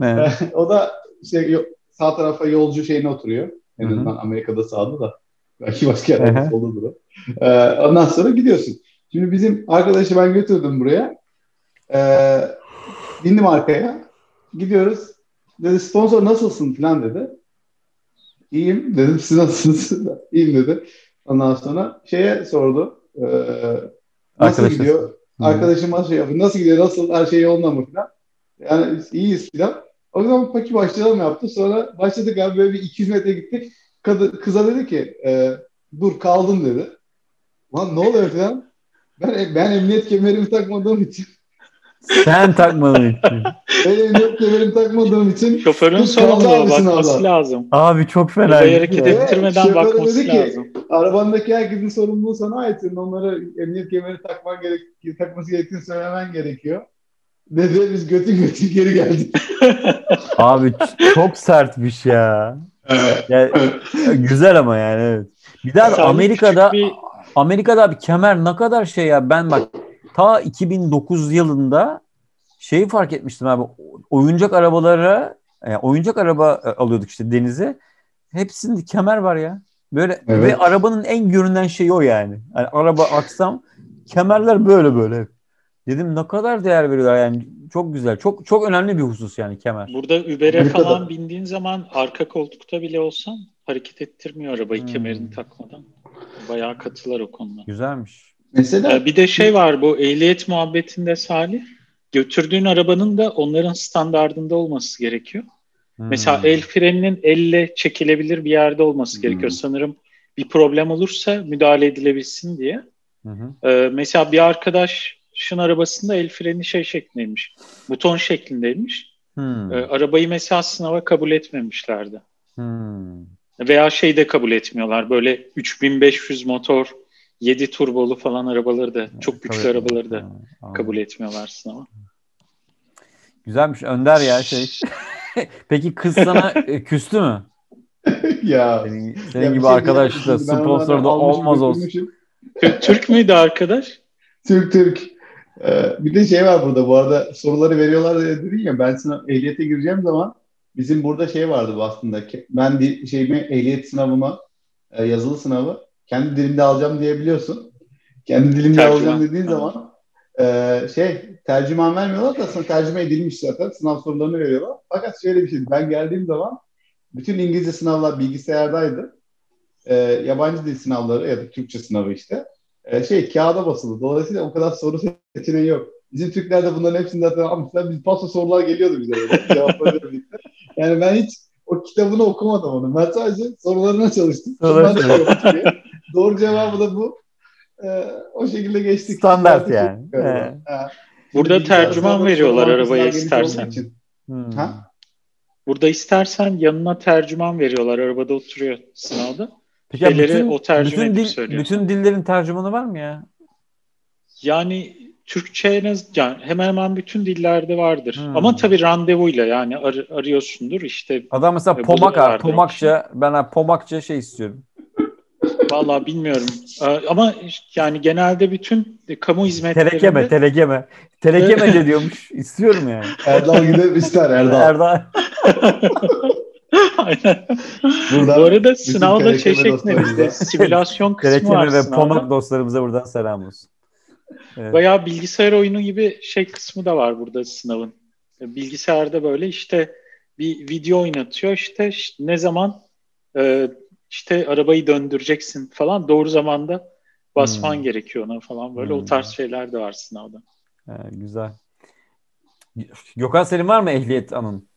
He. o da şey sağ tarafa yolcu şeyine oturuyor. En Hı hı. azından Amerika'da sağda da. Belki başka yerde soldadır o. Ee, ondan sonra gidiyorsun. Şimdi bizim arkadaşı ben götürdüm buraya. Ee, bindim arkaya. Gidiyoruz. Dedi sponsor nasılsın falan dedi. İyiyim dedim. Siz nasılsınız? İyiyim dedi. Ondan sonra şeye sordu. Ee, nasıl Arkadaşlar. gidiyor? Hı. Arkadaşıma şey yapıyor. Nasıl gidiyor? Nasıl? Her şey yolunda mı falan. Yani iyiyiz falan. O zaman peki başlayalım yaptı. Sonra başladık abi böyle bir 200 metre gittik. Kadı, kıza dedi ki e, dur kaldım dedi. Lan ne oluyor falan. Ben, ben emniyet kemerimi takmadığım için Sen takmadın için. ben emniyet kemerimi takmadığım için Şoförün sorumluluğu bakması sınavda. lazım. Abi çok fena. Arabayı bir hareket şey. ettirmeden şoför bakması dedi ki, lazım. arabandaki herkesin sorumluluğu sana ait. Senin onlara emniyet kemeri takman gerek, takması gerektiğini söylemen gerekiyor. Dedi biz götün götün geri geldik. Abi çok sertmiş ya. ya. Güzel ama yani evet. Bir daha Salih Amerika'da bir- Amerika'da abi kemer ne kadar şey ya ben bak ta 2009 yılında şeyi fark etmiştim abi oyuncak arabalara yani oyuncak araba e, alıyorduk işte denize hepsinde kemer var ya böyle Evet. ve arabanın en görünen şeyi o yani. yani araba aksam kemerler böyle böyle dedim ne kadar değer veriyorlar yani çok güzel çok çok önemli bir husus yani kemer. Burada Uber'e Amerika'da- falan bindiğin zaman arka koltukta bile olsan hareket ettirmiyor arabayı Hmm. kemerini takmadan. Bayağı katılar o konuda. Güzelmiş. Mesela Ee, bir de şey var bu ehliyet muhabbetinde Salih. Götürdüğün arabanın da onların standardında olması gerekiyor. Hmm. Mesela el freninin elle çekilebilir bir yerde olması Hmm. gerekiyor. Sanırım bir problem olursa müdahale edilebilsin diye. Hı hı. Ee, mesela bir arkadaşın arabasında el freni şey şeklindeymiş. Buton şeklindeymiş. Hmm. Ee, arabayı mesela sınava kabul etmemişlerdi. Hmm. Veya şey de kabul etmiyorlar. Böyle 3500 motor, 7 turbolu falan arabaları da, çok güçlü Tabii. arabaları da anladım. kabul etmiyorlar sınava. Güzelmiş. Önder ya şey. Peki kız sana e, küstü mü? ya. Senin, Ya senin bir gibi şey arkadaşla sponsor da olmaz olsun. Türk müydü arkadaş? Türk Türk. Ee, bir de şey var burada bu arada soruları veriyorlar diye dedin ya ben sınav, ehliyete gireceğim zaman bizim burada şey vardı bu aslında. Ben bir şeyimi ehliyet sınavıma e, yazılı sınavı kendi dilimde alacağım diyebiliyorsun. Kendi dilimde Tercüman. alacağım dediğin zaman e, şey tercüman vermiyorlar da sana tercüme edilmiş zaten sınav sorularını veriyorlar. Fakat şöyle bir şey ben geldiğim zaman bütün İngilizce sınavlar bilgisayardaydı. E, yabancı dil sınavları ya da Türkçe sınavı işte e, şey kağıda basılı. Dolayısıyla o kadar soru seçeneği yok. Bizim Türklerde bunların hepsini zaten almışlar. Biz paso sorular geliyordu bize böyle. Cevaplarıyla birlikte. Yani ben hiç o kitabını okumadım onu. Ben sadece sorularına çalıştım. Sorularına Doğru cevabı da bu. Ee, o şekilde geçtik. Standart yani. Ha. Burada Şimdi tercüman veriyorlar arabaya istersen. Hmm. Ha? Burada istersen yanına tercüman veriyorlar. Arabada oturuyor sınavda. Peki ya Şeyleri bütün, o tercüme bütün, dil, söylüyor. bütün dillerin tercümanı var mı ya? Yani Türkçe en az- yani hemen hemen bütün dillerde vardır. Hmm. Ama tabii randevuyla yani ar- arıyorsundur işte Adam mesela E, pomak pomakça ben pomakça şey istiyorum. Vallahi bilmiyorum. Ee, Ama yani genelde bütün kamu hizmetlerinde Telekeme, telekeme. Telekemece diyormuş. İstiyorum yani. Erdal gidip ister Erdal. Erdal. Aynen. Buradan Bu arada sınavda şey telekeme şeklinde simülasyon kısmı var Telekeme ve pomak dostlarımıza buradan selam olsun. Evet. Bayağı bilgisayar oyunu gibi şey kısmı da var burada sınavın. Bilgisayarda böyle işte bir video oynatıyor işte ne zaman e, işte arabayı döndüreceksin falan doğru zamanda basman Hmm. gerekiyor ona falan böyle Hmm. o tarz şeyler de var sınavda. He, güzel. Gökhan senin var mı ehliyet anın?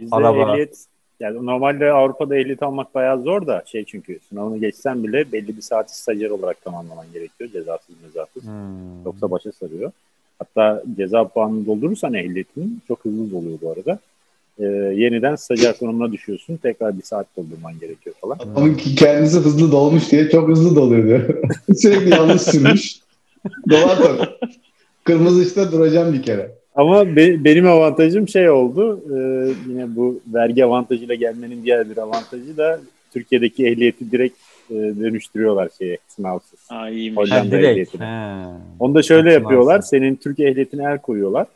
Bizde Araba. ehliyet yani normalde Avrupa'da ehliyet almak bayağı zor da şey çünkü sınavını geçsen bile belli bir saati stajyer olarak tamamlaman gerekiyor. Cezasız mezasız. Hmm. Yoksa başa sarıyor. Hatta ceza puanını doldurursan ehliyetinin çok hızlı doluyor bu arada. Ee, yeniden stajyer konumuna düşüyorsun. Tekrar bir saat doldurman gerekiyor falan. Adamın ki kendisi hızlı dolmuş diye çok hızlı doluyor diyor. Sürekli yanlış sürmüş. Dolar tabii. Kırmızı ışıkta duracağım bir kere. Ama be- benim avantajım şey oldu. e, yine bu vergi avantajıyla gelmenin diğer bir avantajı da Türkiye'deki ehliyeti direkt e, dönüştürüyorlar şeye sınavsız. Aa, iyiymiş. Hollanda Ha, direkt. ehliyetine. He. Onu da şöyle yapıyorlar. Senin Türk ehliyetine el koyuyorlar.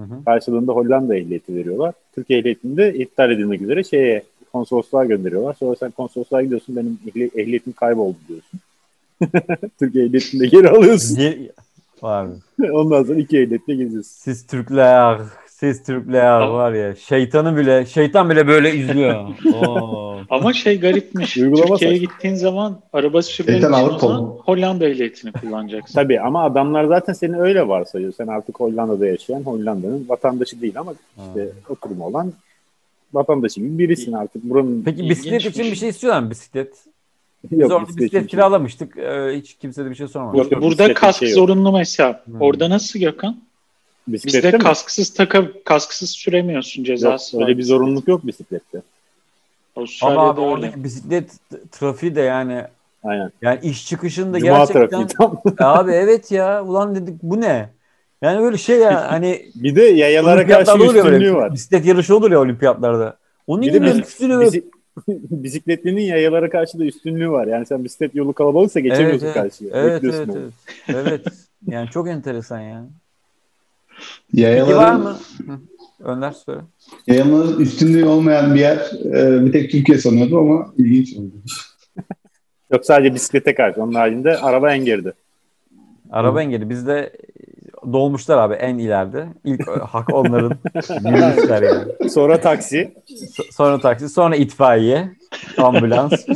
Hı hı. Karşılığında Hollanda ehliyeti veriyorlar. Türk ehliyetini de iptal edilmek üzere şeye konsolosluğa gönderiyorlar. Sonra sen konsolosluğa gidiyorsun benim ehli- ehliyetim kayboldu diyorsun. Türk ehliyetini de geri alıyorsun. Ge-. Ondan sonra iki ehliyetle geziyorsun. Siz Türkler, siz Türkler var ya. Şeytanı bile, şeytan bile böyle izliyor. Oo. Ama şey garipmiş. Uygulama Türkiye'ye gittiğin zaman araba sürmek için Şeytan o Avrupa zaman mı? Hollanda ehliyetini kullanacaksın. Tabii ama adamlar zaten seni öyle varsayıyor. Sen artık Hollanda'da yaşayan Hollanda'nın vatandaşı değil ama işte oturumu olan vatandaşı gibi birisin artık. Buranın Peki bisiklet İlginçmiş. için bir şey istiyorlar mı bisiklet? Biz yok orada bisiklet bisiklet kiralamıştık. Ee, hiç kimse de bir şey sormadı. Yok, yok, Burada kask şey yok. zorunlu mesela. Hmm. Orada nasıl Gökhan? Bisiklette Bizde mi? kasksız taka kasksız süremiyorsun Yok, cezası var. öyle bir zorunluluk yok bisiklette. Ama abi öyle. oradaki bisiklet trafiği de yani Aynen. yani iş çıkışında Cuma gerçekten trafiği tam. abi evet ya ulan dedik bu ne? Yani böyle şey ya hani bir de yayalara karşı üstünlüğü böyle var. bisiklet yarışı olur ya olimpiyatlarda. Onun Bir de gibi biz- üstünü Bisi- bisikletlinin yayalara karşı da üstünlüğü var. Yani sen bisiklet yolu kalabalıksa geçemiyorsun evet, karşıya. Evet evet, evet. evet. Yani çok enteresan ya. Peki Yayaların, var mı? Hı. Önder söyle. yayaların üstünlüğü olmayan bir yer e, bir tek Türkiye sanıyordum ama ilginç oldu. Yok sadece bisiklete karşı. Onun haricinde araba en geride. Araba engeli. Bizde dolmuşlar abi en ileride. İlk hak onların yani. Sonra taksi. So- Sonra taksi, sonra itfaiye. ambulans.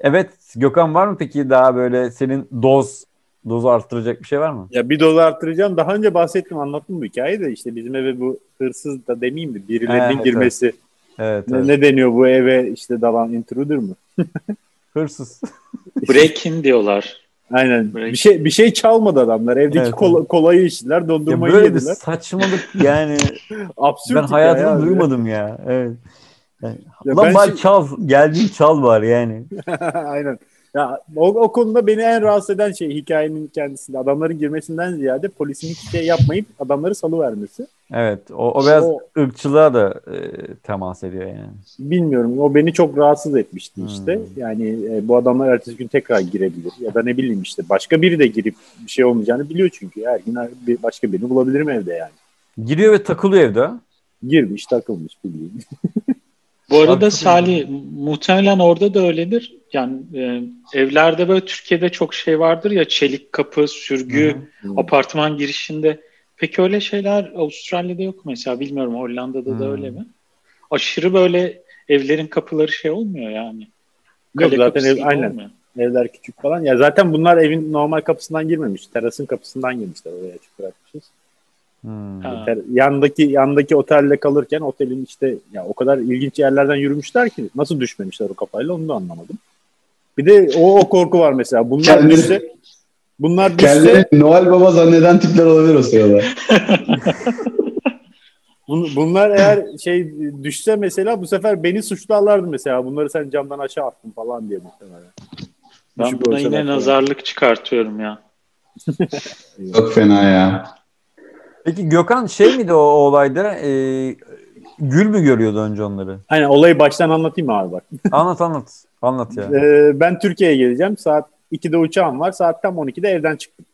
evet Gökhan var mı peki daha böyle senin doz dozu arttıracak bir şey var mı? Ya bir doz arttıracağım. Daha önce bahsettim anlattım bu hikayeyi de işte bizim eve bu hırsız da demeyeyim mi? Birilerinin Evet, girmesi. Evet, Ne, evet. ne deniyor bu eve işte dalan intruder mı? Hırsız. Break-in diyorlar. Aynen. Böyle- Bir şey bir şey çalmadı adamlar. Evdeki Evet, kola- kolayı içtiler, ya dondurmayı böyle bir yediler. saçmalık yani Absürt ben hayatımda abi. duymadım ya. Evet. Yani, Ya Lan ben bari şimdi- çal. Geldiğin çal var yani. Aynen. Ya o, o konuda beni en rahatsız eden şey hikayenin kendisinde. Adamların girmesinden ziyade polisin hiçbir şey yapmayıp adamları salıvermesi. Evet. O, o biraz O- ırkçılığa da e, temas ediyor yani. Bilmiyorum. O beni çok rahatsız etmişti Hmm. işte. Yani e, bu adamlar ertesi gün tekrar girebilir. Ya da ne bileyim işte başka biri de girip bir şey olmayacağını biliyor çünkü. Her gün her- bir başka birini bulabilirim evde yani. Giriyor ve takılıyor evde. Girmiş, takılmış bildiğin. Bu arada Salih muhtemelen orada da öyledir. Yani e, evlerde böyle Türkiye'de çok şey vardır ya çelik kapı, sürgü, Hı hı. apartman girişinde. Peki öyle şeyler Avustralya'da yok mesela bilmiyorum Hollanda'da da Hmm. öyle mi? Aşırı böyle evlerin kapıları şey olmuyor yani. Yok Kale zaten ev, aynen. olmuyor. Evler küçük falan. Ya zaten bunlar evin normal kapısından girmemiş. Terasın kapısından girmişler. Oraya açık bırakmışız. Hmm. Yandaki yandaki otelde kalırken otelin işte ya o kadar ilginç yerlerden yürümüşler ki nasıl düşmemişler o kafayla onu da anlamadım. Bir de o, o korku var mesela. Bunlar Kendini- düşse bunlar düşse Kendini Noel Baba zanneden tipler olabilir o sırada. bun- bunlar eğer şey düşse mesela bu sefer beni suçlarlardı mesela. Bunları sen camdan aşağı attın falan diye muhtemelen. Ben Düşük buna yine falan. nazarlık çıkartıyorum ya. Çok fena ya. Peki Gökhan şey miydi o, o olayda? E, Gül mü görüyordu önce onları? Aynen olayı baştan anlatayım mı abi bak. Anlat anlat. Anlat ya. Ee, ben Türkiye'ye geleceğim. Saat 2'de uçağım var. Saat tam 12'de evden çıktım.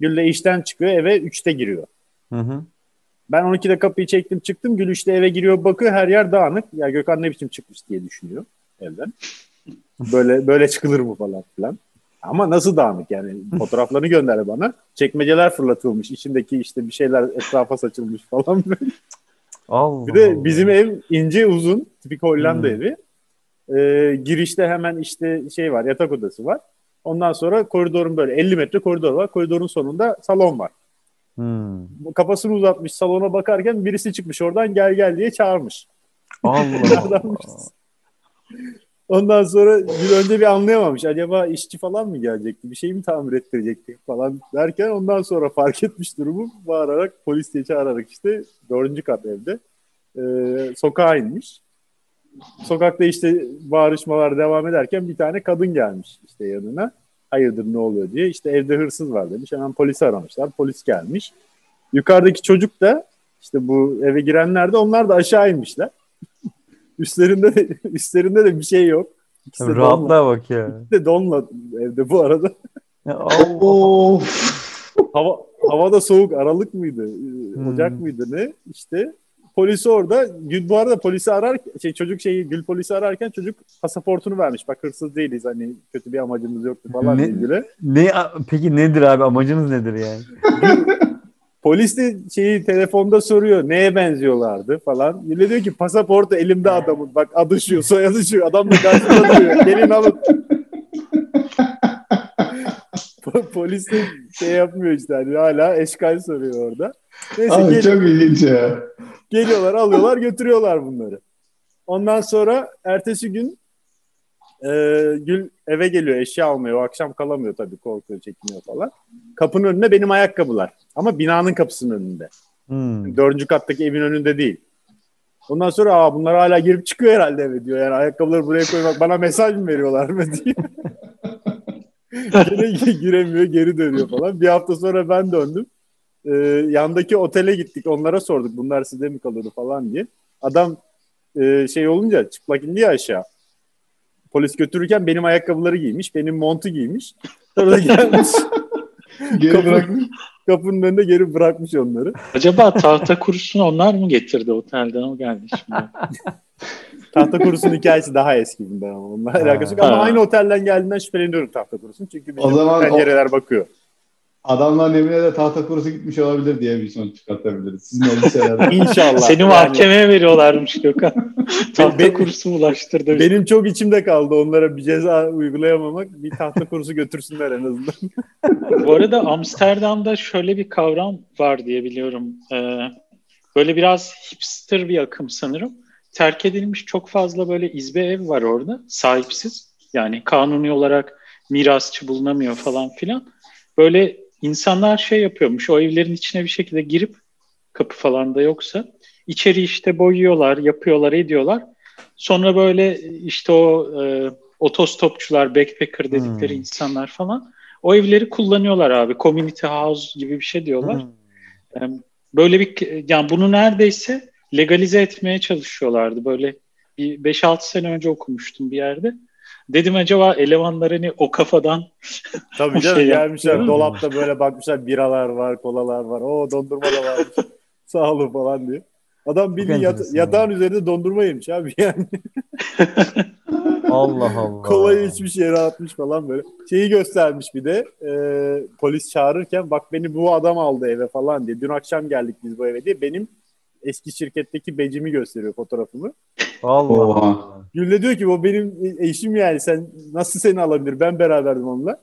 Gül de işten çıkıyor eve 3'te giriyor. Hı hı. Ben 12'de kapıyı çektim çıktım. Gül işte eve giriyor bakıyor her yer dağınık. Ya Gökhan ne biçim çıkmış diye düşünüyor evden. Böyle böyle çıkılır mı falan filan. Ama nasıl dağınık yani fotoğraflarını gönderdi bana. Çekmeceler fırlatılmış. içindeki işte bir şeyler etrafa saçılmış falan. Allah bir de Allah. bizim ev ince uzun. Tipik Hollanda Hmm. evi. Ee, girişte hemen işte şey var yatak odası var. Ondan sonra koridorun böyle 50 metre koridor var. Koridorun sonunda salon var. Hmm. Kafasını uzatmış salona bakarken birisi çıkmış oradan gel gel diye çağırmış. Allah Allah. Ondan sonra bir önce bir anlayamamış. Acaba işçi falan mı gelecekti? Bir şey mi tamir ettirecektik falan derken ondan sonra fark etmiş durumu. Bağırarak polis diye çağırarak işte dördüncü kat evde e, sokağa inmiş. Sokakta işte bağırışmalar devam ederken bir tane kadın gelmiş işte yanına. Hayırdır ne oluyor diye. İşte evde hırsız var demiş. Hemen polisi aramışlar. Polis gelmiş. Yukarıdaki çocuk da işte bu eve girenler de onlar da aşağı inmişler. Üstlerinde de, üstlerinde de bir şey yok. İkisi de donla, bak ya. ikisi de donla evde bu arada. Of. Hava havada soğuk Aralık mıydı? Ee, Hmm. Ocak mıydı ne? İşte polisi orada. Gül bu arada polisi arar şey çocuk şeyi Gül polisi ararken çocuk pasaportunu vermiş. Bak hırsız değiliz hani kötü bir amacımız yoktu falan Ne- Gül'e. Ne peki nedir abi amacınız nedir yani? Polis de şeyi telefonda soruyor neye benziyorlardı falan. Gül'e diyor ki pasaportu elimde adamın. Bak adı şu soyadı şu. Adam da karşısında duruyor. Gelin alın. Po- Polis de şey yapmıyor işte hani hala eşkal soruyor orada. Neyse Abi çok ilginç ya. Geliyorlar, alıyorlar, götürüyorlar bunları. Ondan sonra ertesi gün e, Gül eve geliyor, eşya almıyor. O akşam kalamıyor tabii, korkuyor, çekiniyor falan. Kapının önünde benim ayakkabılar. Ama binanın kapısının önünde. Hmm. Dördüncü kattaki evin önünde değil. Ondan sonra Aa, bunlar hala girip çıkıyor herhalde eve diyor. Yani ayakkabıları buraya koymak bana mesaj mı veriyorlar mı diye. Gene giremiyor, geri dönüyor falan. Bir hafta sonra ben döndüm. Ee, yandaki otele gittik. Onlara sorduk bunlar size mi kalıyordu falan diye. Adam e, şey olunca çıplak indi ya aşağı. Polis götürürken benim ayakkabıları giymiş. Benim montu giymiş. Sonra da gelmiş. Geri Kapı- bırakmış. Kapının önünde geri bırakmış onları. Acaba tahta kurusunu onlar mı getirdi otelden o geldi şimdi. Tahta kurusunun hikayesi daha eski bundan ama onunla alakası yok. Ama aynı otelden geldiğinden şüpheleniyorum tahta kurusun. Çünkü bizim O zaman o- pencereler bakıyor. Adamların evine de tahta kurusu gitmiş olabilir diye bir sonuç çıkartabiliriz. Sizin elbiselerden. İnşallah. Seni Yani mahkemeye veriyorlarmış Gökhan. Tahta Ben- kursu ulaştırdı. benim çok içimde kaldı onlara bir ceza uygulayamamak. Bir tahta kurusu götürsünler en azından. Bu arada Amsterdam'da şöyle bir kavram var diye biliyorum. Ee, böyle biraz hipster bir akım sanırım. Terk edilmiş çok fazla böyle izbe ev var orada. Sahipsiz. Yani kanuni olarak mirasçı bulunamıyor falan filan. Böyle insanlar şey yapıyormuş. O evlerin içine bir şekilde girip kapı falan da yoksa içeri işte boyuyorlar, yapıyorlar, ediyorlar. Sonra böyle işte o e, otostopçular, backpacker dedikleri Hmm. insanlar falan o evleri kullanıyorlar abi. Community house gibi bir şey diyorlar. Hmm. Böyle bir yani bunu neredeyse legalize etmeye çalışıyorlardı. Böyle bir 5-6 sene önce okumuştum bir yerde. Dedim acaba elemanlar hani o kafadan Tabii canım şey gelmişler dolapta böyle bakmışlar biralar var, kolalar var. O dondurma da varmış. Sağ olun falan diye. Adam bildiğin yat- enteresan. yatağın üzerinde dondurma yemiş abi yani. Allah Allah. Kolayı içmiş yere atmış falan böyle. Şeyi göstermiş bir de e, polis çağırırken bak beni bu adam aldı eve falan diye. Dün akşam geldik biz bu eve diye. Benim eski şirketteki becimi gösteriyor fotoğrafımı. Allah Oha. Allah. Gül de diyor ki bu benim eşim yani sen nasıl seni alabilir ben beraberdim onunla.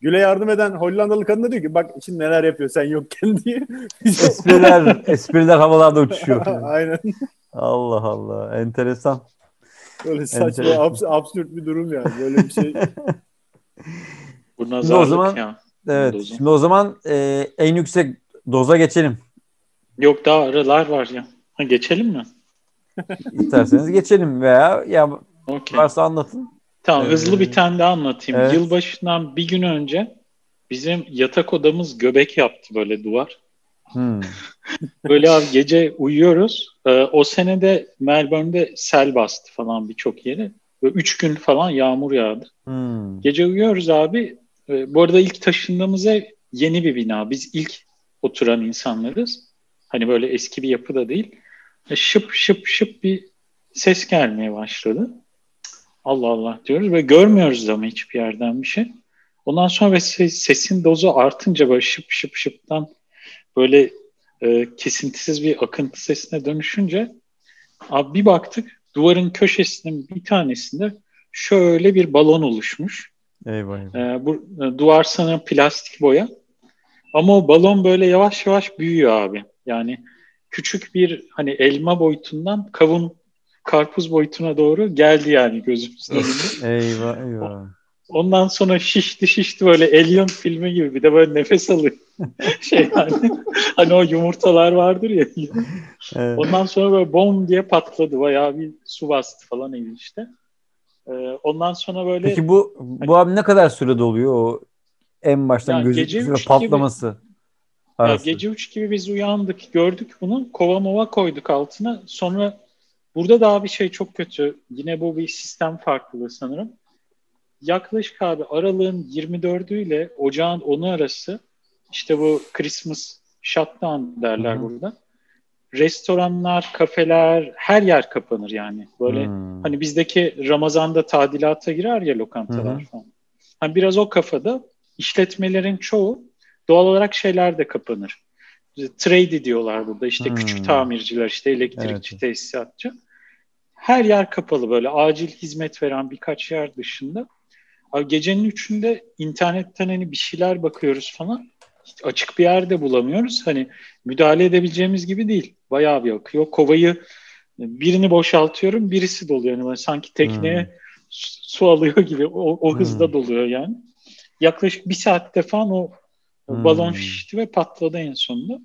Gül'e yardım eden Hollandalı kadın da diyor ki bak şimdi neler yapıyor sen yokken diye. Espriler, espriler havalarda uçuşuyor. Aynen. Allah Allah. Enteresan. Böyle saçma Enteresan. abs- absürt bir durum yani. Böyle bir şey. bu nazarlık zaman- ya. Evet. Şimdi o zaman e, en yüksek doza geçelim. Yok daha aralar var ya. Ha, geçelim mi? İsterseniz geçelim veya ya Okey. varsa anlatın. Tamam Ee, hızlı bir tane daha anlatayım. evet. Yılbaşından bir gün önce bizim yatak odamız göbek yaptı böyle duvar. Hmm. Böyle abi gece uyuyoruz. Ee, o senede Melbourne'de sel bastı falan birçok yeri. Ve üç gün falan yağmur yağdı. Hmm. Gece uyuyoruz abi. Ee, bu arada ilk taşındığımız ev yeni bir bina. Biz ilk oturan insanlarız. Hani böyle eski bir yapı da değil. E, şıp şıp şıp bir ses gelmeye başladı. Allah Allah diyoruz ve görmüyoruz ama hiçbir yerden bir şey. Ondan sonra ve ses- sesin dozu artınca böyle şıp şıp şıptan böyle e, kesintisiz bir akıntı sesine dönüşünce abi bir baktık duvarın köşesinin bir tanesinde şöyle bir balon oluşmuş. Eyvah eyvah. E, bu e, duvar sanırım plastik boya. Ama o balon böyle yavaş yavaş büyüyor abi. Yani küçük bir hani elma boyutundan kavun karpuz boyutuna doğru geldi yani gözümüzün önünde. Eyvah eyvah. Ondan sonra şişti şişti böyle Alien filmi gibi bir de böyle nefes alıyor. şey hani, hani o yumurtalar vardır ya. Evet. Ondan sonra böyle bom diye patladı. Bayağı bir su bastı falan evi işte. Ee, ondan sonra böyle Peki bu bu abi ne kadar sürede oluyor o en baştan Ya gözü gece ve üç patlaması? ya arası? gece 3 gibi biz uyandık gördük bunu. Kova mova koyduk altına. Sonra burada daha bir şey çok kötü. Yine bu bir sistem farklılığı sanırım. Yaklaşık abi aralığın 24'ü ile ocağın 10'u arası işte bu Christmas shutdown derler Hı hı. burada. Restoranlar, kafeler, her yer kapanır yani. Böyle Hmm. Hani bizdeki Ramazan'da tadilata girer ya lokantalar Hı hı. falan. Hani biraz o kafada işletmelerin çoğu doğal olarak şeyler de kapanır. Trade diyorlar burada işte Hmm. küçük tamirciler işte elektrikçi Evet. tesisatçı. Her yer kapalı böyle acil hizmet veren birkaç yer dışında. Abi gecenin üçünde internetten hani bir şeyler bakıyoruz falan. Hiç açık bir yerde bulamıyoruz. Hani müdahale edebileceğimiz gibi değil. Bayağı bir akıyor. Kovayı birini boşaltıyorum, birisi doluyor. Yani sanki tekneye su su alıyor gibi o, o hızda Hmm. doluyor yani. Yaklaşık bir saatte falan o Hmm. balon şişti ve patladı en sonunda.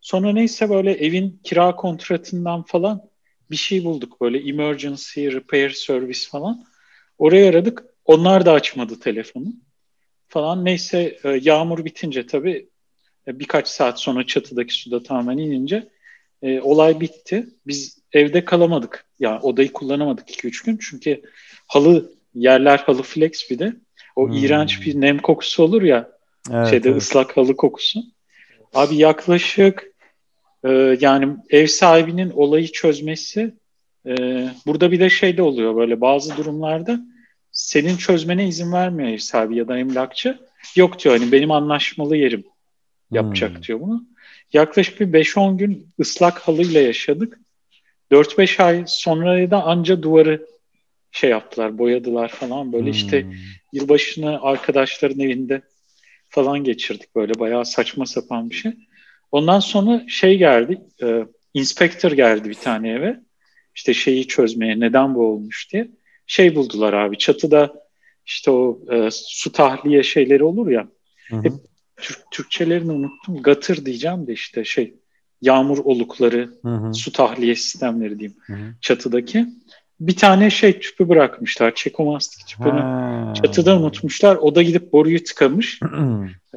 Sonra neyse böyle evin kira kontratından falan bir şey bulduk böyle emergency repair service falan. Oraya aradık. Onlar da açmadı telefonu falan. Neyse e, yağmur bitince tabii e, birkaç saat sonra çatıdaki suda tamamen inince e, olay bitti. Biz evde kalamadık. Yani odayı kullanamadık 2-3 gün. Çünkü halı yerler halı flex bir de. O Hmm. iğrenç bir nem kokusu olur ya Evet, şeyde evet. ıslak halı kokusu. Abi yaklaşık e, yani ev sahibinin olayı çözmesi e, burada bir de şey de oluyor böyle bazı durumlarda senin çözmene izin vermiyor ev sahibi ya da emlakçı. Yok diyor hani benim anlaşmalı yerim yapacak Hmm. diyor bunu. Yaklaşık bir 5-10 gün ıslak halıyla yaşadık. 4-5 ay sonra da anca duvarı şey yaptılar, boyadılar falan. Böyle işte Hmm. yılbaşını arkadaşların evinde falan geçirdik böyle bayağı saçma sapan bir şey. Ondan sonra şey geldi, e, inspektör geldi bir tane eve. İşte şeyi çözmeye neden bu olmuş diye. Şey buldular abi çatıda işte o e, su tahliye şeyleri olur ya. Hı hı. Hep Türk, Türkçelerini unuttum. Gatır diyeceğim de işte şey yağmur olukları, Hı hı. su tahliye sistemleri diyeyim Hı hı. çatıdaki. Bir tane şey tüpü bırakmışlar. Çekomastik tüpünü. Ha. Çatıda unutmuşlar. O da gidip boruyu tıkamış.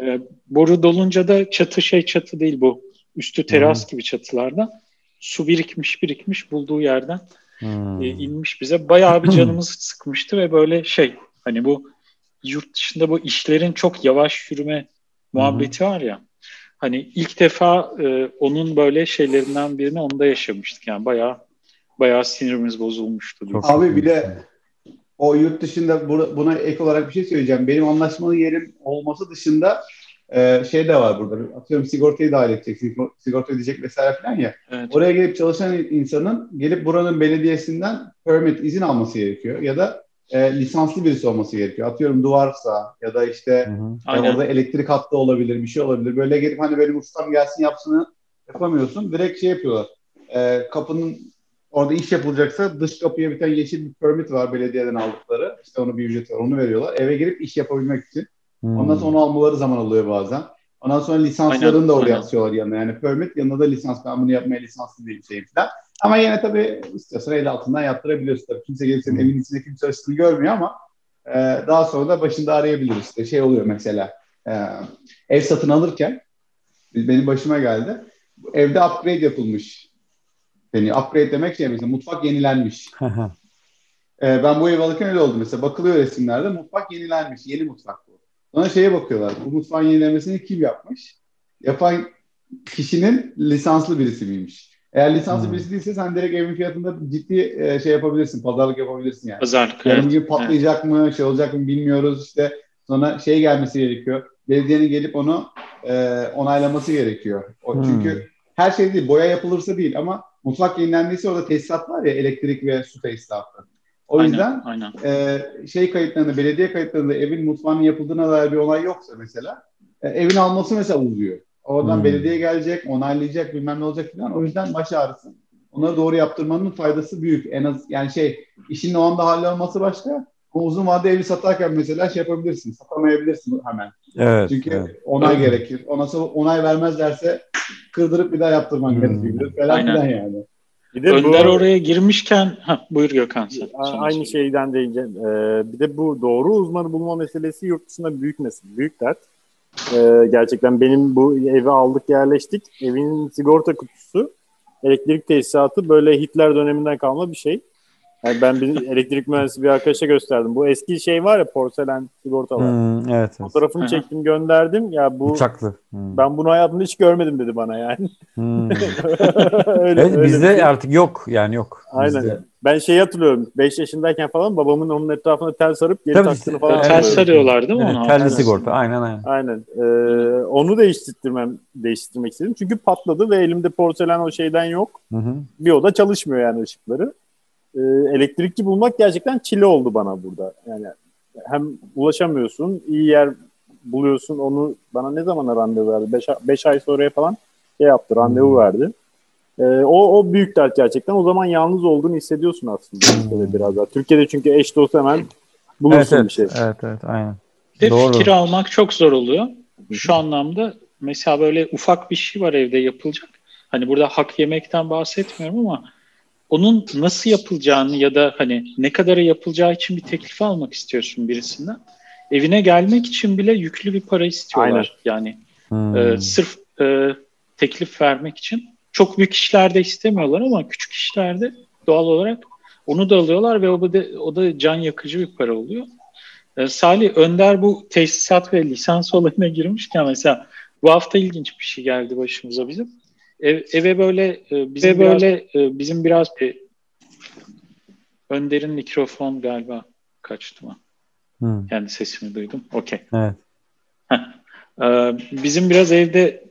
Ee, boru dolunca da çatı şey çatı değil bu. Üstü teras gibi çatılarda. Su birikmiş birikmiş bulduğu yerden e, inmiş bize. Bayağı bir canımızı sıkmıştı ve böyle şey hani bu yurt dışında bu işlerin çok yavaş yürüme muhabbeti var ya. Hani ilk defa e, onun böyle şeylerinden birini onda yaşamıştık. Yani bayağı bayağı sinirimiz bozulmuştu. Çok Abi bir de o yurt dışında bu- buna ek olarak bir şey söyleyeceğim. Benim anlaşmalı yerim olması dışında e, şey de var burada. Atıyorum sigortayı dahil edecek, sigor- sigorta ödeyecek vesaire falan ya. Evet. Oraya gelip çalışan insanın gelip buranın belediyesinden permit izin alması gerekiyor. Ya da e, lisanslı birisi olması gerekiyor. Atıyorum duvarsa ya da işte Hı hı. orada elektrik hattı olabilir, bir şey olabilir. Böyle gelip hani benim ustam gelsin yapsını yapamıyorsun. Direkt şey yapıyorlar. E, kapının orada iş yapılacaksa dış kapıya bir tane yeşil bir permit var belediyeden aldıkları. İşte onu bir ücret var. Onu veriyorlar. Eve girip iş yapabilmek için. Ondan sonra onu almaları zaman alıyor bazen. Ondan sonra lisanslarını Aynen, da oraya aynen. atıyorlar yanına. Yani permit yanında da lisans. Ben bunu yapmaya lisanslı değilim şeyim falan. Ama yine tabii istiyorsan el altından yaptırabiliyorsun tabii. Kimse gelip senin Hı. evin içinde kim çalıştığını görmüyor ama e, daha sonra da başında arayabilir işte. Şey oluyor mesela e, ev satın alırken benim başıma geldi. Evde upgrade yapılmış. Yani upgrade demek şey mesela mutfak yenilenmiş. Ee, ben bu ev alırken öyle oldu mesela. Bakılıyor resimlerde mutfak yenilenmiş. Yeni mutfak bu. Sonra şeye bakıyorlar. Bu mutfağın yenilenmesini kim yapmış? Yapan kişinin lisanslı birisi miymiş? Eğer lisanslı Hmm. birisi değilse sen direkt evin fiyatında ciddi e, şey yapabilirsin. Pazarlık yapabilirsin yani. Pazarlık. Yarın evet. bir gün patlayacak mı, şey olacak mı bilmiyoruz. İşte sonra şey gelmesi gerekiyor. Belediyenin gelip onu e, onaylaması gerekiyor. O, Hmm. Çünkü her şey değil, boya yapılırsa değil ama mutfak yenilendiyse orada tesisat var ya, elektrik ve su tesisatı. O Aynen, yüzden aynen. e, şey kayıtlarında, belediye kayıtlarında evin mutfağının yapıldığına dair bir onay yoksa mesela, e, evin alması mesela uzuyor. Oradan Hmm. belediye gelecek, onaylayacak, bilmem ne olacak falan. O yüzden baş ağrısı. Onları doğru yaptırmanın faydası büyük. En az yani şey işin o anda hallolması başka. Ama uzun vadede evi satarken mesela şey yapabilirsin. Satamayabilirsin hemen. Evet. Çünkü evet. onay gerekir. Ona onay vermezlerse kırdırıp bir daha yaptırman Hmm. gerekebilir falan Aynen. filan yani. Bir de Önder bu, oraya girmişken ha, buyur Gökhan sen. Aynı söyle. şeyden değineceğim. Ee, bir de bu doğru uzmanı bulma meselesi yurt dışında büyük mesele, büyük dert. Ee, gerçekten benim bu evi aldık yerleştik. Evin sigorta kutusu, elektrik tesisatı böyle Hitler döneminden kalma bir şey. Yani ben bir elektrik mühendisi bir arkadaşa gösterdim. Bu eski şey var ya porselen sigortalar. Hmm, evet. evet. Fotoğrafını çektim gönderdim. Ya bu Uçaklı. Hmm. ben bunu hayatımda hiç görmedim dedi bana yani. Hmm. öyle, evet, öyle bizde şey. artık yok yani yok. Aynen. Bizde. Ben şeyi hatırlıyorum. 5 yaşındayken falan babamın onun etrafına tel sarıp geri Tabii taktığını işte, falan evet. Ters hatırlıyorum. sarıyorlar değil mi Evet, onu? telli Aynen. sigorta. Aynen aynen. Aynen. Ee, onu değiştirmem, değiştirmek istedim. Çünkü patladı ve elimde porselen o şeyden yok. Hı hı. Bir oda çalışmıyor yani ışıkları. Ee, elektrikçi bulmak gerçekten çile oldu bana burada. Yani hem ulaşamıyorsun, iyi yer buluyorsun. Onu bana ne zamana randevu verdi? 5 ay sonraya falan şey yaptı, randevu Hmm. verdi. Ee, o, o büyük dert gerçekten. O zaman yalnız olduğunu hissediyorsun aslında Türkiye'de biraz daha. Türkiye'de çünkü eş dost hemen bulursun evet. bir şey. evet evet aynen. De Doğru. fikir almak çok zor oluyor. Şu anlamda mesela böyle ufak bir şey var evde yapılacak. Hani burada hak yemekten bahsetmiyorum ama onun nasıl yapılacağını ya da hani ne kadara yapılacağı için bir teklif almak istiyorsun birisinden. Evine gelmek için bile yüklü bir para istiyorlar. Yani Hmm. e, sırf e, teklif vermek için. Çok büyük işlerde istemiyorlar ama küçük işlerde doğal olarak onu da alıyorlar ve o da, o da can yakıcı bir para oluyor. E, Salih Önder bu tesisat ve lisans olayına girmişken mesela bu hafta ilginç bir şey geldi başımıza bizim. Ev, eve böyle e, bize böyle e, bizim biraz e, Önder'in mikrofon galiba kaçtı mı? Hmm. Kendi sesimi duydum. Okey. Evet. Ee, bizim biraz evde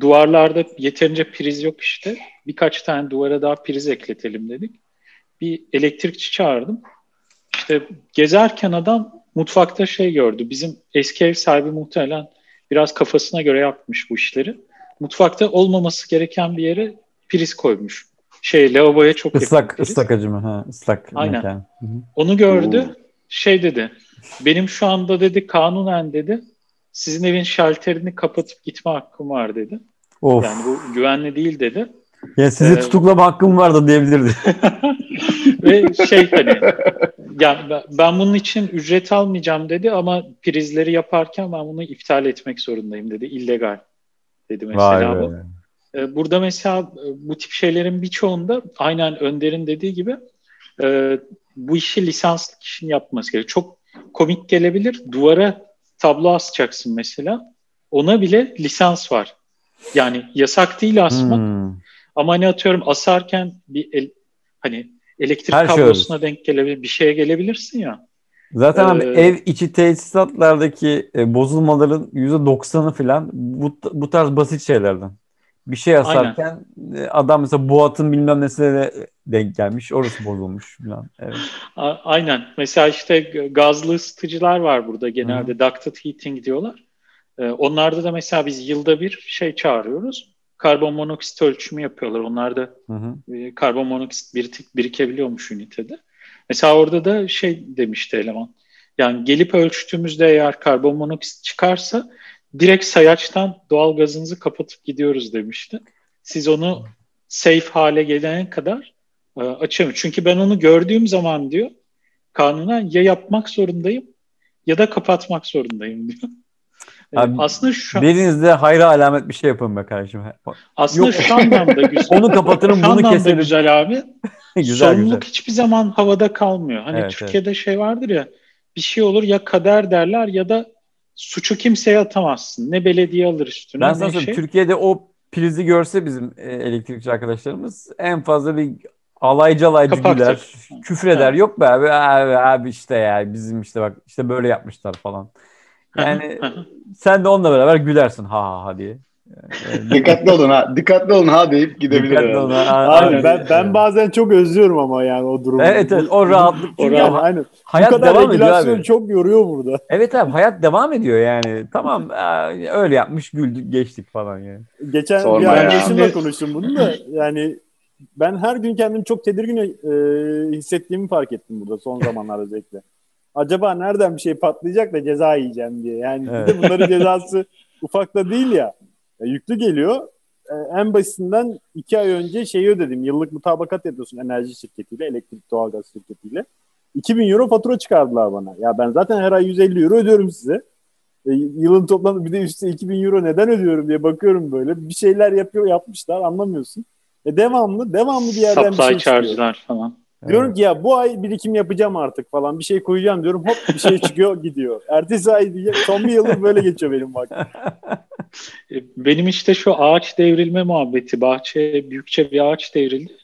duvarlarda yeterince priz yok işte. Birkaç tane duvara daha priz ekletelim dedik. Bir elektrikçi çağırdım. İşte gezerken adam mutfakta şey gördü. Bizim eski ev sahibi muhtemelen biraz kafasına göre yapmış bu işleri. Mutfakta olmaması gereken bir yere priz koymuş. Şey lavaboya çok yakın Islak, priz. ıslak acı mı? Ha, ıslak Aynen. mekan. Hı hı. Onu gördü. Şey dedi. Benim şu anda dedi kanunen dedi. Sizin evin şalterini kapatıp gitme hakkım var dedi. Of. Yani bu güvenli değil dedi. ya sizi Ee, tutuklama hakkım vardı diyebilirdi. Ve şey hani yani ben bunun için ücret almayacağım dedi ama prizleri yaparken ben bunu iptal etmek zorundayım dedi. İllegal dedi mesela Vay bu. be. Ee, Burada mesela e, bu tip şeylerin birçoğunda aynen Önder'in dediği gibi e, bu işi lisanslı kişinin yapması gerekiyor. Çok komik gelebilir. Duvara tablo asacaksın mesela. Ona bile lisans var. Yani yasak değil asmak Hmm. ama hani atıyorum asarken bir el, hani elektrik Her şey kablosuna denk gelebilir, bir şeye gelebilirsin ya. Zaten abi Ee, ev içi tesisatlardaki e, bozulmaların %90'ı falan bu, bu tarz basit şeylerden. Bir şey asarken e, adam mesela Boğat'ın bilmem nesine de denk gelmiş. Orası bozulmuş falan. Evet. A- aynen. Mesela işte gazlı ısıtıcılar var burada genelde. Ducted heating diyorlar. Ee, onlarda da mesela biz yılda bir şey çağırıyoruz. Karbon monoksit ölçümü yapıyorlar. Onlarda Hı hı. e, karbon monoksit birik, birikebiliyormuş ünitede. Mesela orada da şey demişti eleman. Yani gelip ölçtüğümüzde eğer karbon monoksit çıkarsa direkt sayaçtan doğal gazınızı kapatıp gidiyoruz demişti. Siz onu safe hale gelene kadar e, açamıyor. Çünkü ben onu gördüğüm zaman diyor kanunen ya yapmak zorundayım ya da kapatmak zorundayım diyor. E, Abi, aslında şu Biriniz de hayra alamet bir şey yapın be kardeşim. aslında yok. şu anlamda güzel. Onu kapatırım, bunu keserim. güzel abi. güzel Sorumluluk güzel. hiçbir zaman havada kalmıyor. Hani Evet, Türkiye'de şey vardır ya bir şey olur ya kader derler ya da suçu kimseye atamazsın. Ne belediye alır üstüne Ben sana şey. Türkiye'de o prizi görse bizim e, elektrikçi arkadaşlarımız en fazla bir alaycı alaycı Kapatır. güler, küfür eder. Evet. Yok be abi, abi, abi işte ya bizim işte bak işte böyle yapmışlar falan. Yani sen de onunla beraber gülersin ha ha ha diye. Yani, dikkatli olun ha. Dikkatli olun ha deyip gidebilir. dikkatli olun, ha, Aynen. Ben, ben bazen çok özlüyorum ama yani o durumu. Evet evet o rahatlık. O rahat- Aynen. Bu hayat kadar devam ediyor abi. çok yoruyor burada. Evet abi hayat devam ediyor yani. Tamam öyle yapmış güldük geçtik falan yani. Geçen Sorma bir arkadaşımla konuştum bunu da yani ben her gün kendimi çok tedirgin e, hissettiğimi fark ettim burada son zamanlar özellikle. Acaba nereden bir şey patlayacak da ceza yiyeceğim diye. Yani Evet. bunların cezası ufak da değil ya. Ya yüklü geliyor. E, en basitinden iki ay önce şeyi ödedim. Yıllık mutabakat yapıyorsun enerji şirketiyle, elektrik doğalgaz şirketiyle. 2000 euro fatura çıkardılar bana. Ya ben zaten her ay 150 euro ödüyorum size. E, yılın toplamı bir de üstüne 2000 euro neden ödüyorum diye bakıyorum böyle. Bir şeyler yapıyor yapmışlar anlamıyorsun. E devamlı devamlı bir yerden bir Supply şey çıkıyor. charge'lar falan. Diyorum ki ya bu ay birikim yapacağım artık falan. Bir şey koyacağım diyorum. Hop bir şey çıkıyor gidiyor. Ertesi ay diye son bir yıldır böyle geçiyor benim vaktim. E, Benim işte şu ağaç devrilme muhabbeti. Bahçeye büyükçe bir ağaç devrildi.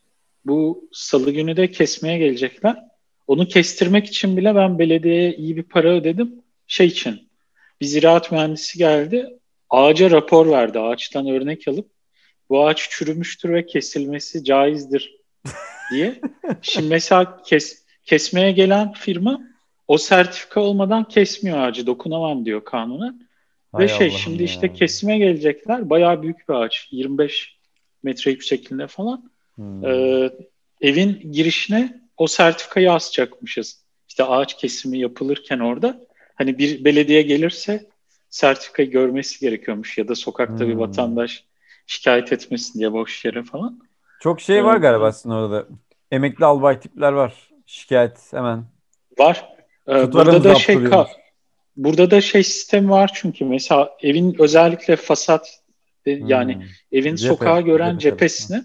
Bu salı günü de kesmeye gelecekler. Onu kestirmek için bile ben belediyeye iyi bir para ödedim. Şey için. Bir ziraat mühendisi geldi. Ağaca rapor verdi. Ağaçtan örnek alıp bu ağaç çürümüştür ve kesilmesi caizdir diye. Şimdi mesela kes, kesmeye gelen firma o sertifika olmadan kesmiyor ağacı. Dokunamam diyor kanunen. Hay Ve şey Allah'ım şimdi ya. işte kesime gelecekler. Bayağı büyük bir ağaç. 25 metre yüksekliğinde falan. Hmm. Ee, evin girişine o sertifikayı asacakmışız. İşte ağaç kesimi yapılırken orada. Hani bir belediye gelirse sertifikayı görmesi gerekiyormuş. Ya da sokakta bir Hmm. vatandaş şikayet etmesin diye boş yere falan. Çok şey var Evet. galiba sizin orada. Emekli albay tipler var. Şikayet hemen. Var. Ee, burada da şey ka- burada da şey sistemi var çünkü mesela evin özellikle fasat e, yani Hmm. evin Cephe, sokağa gören cephe cephesine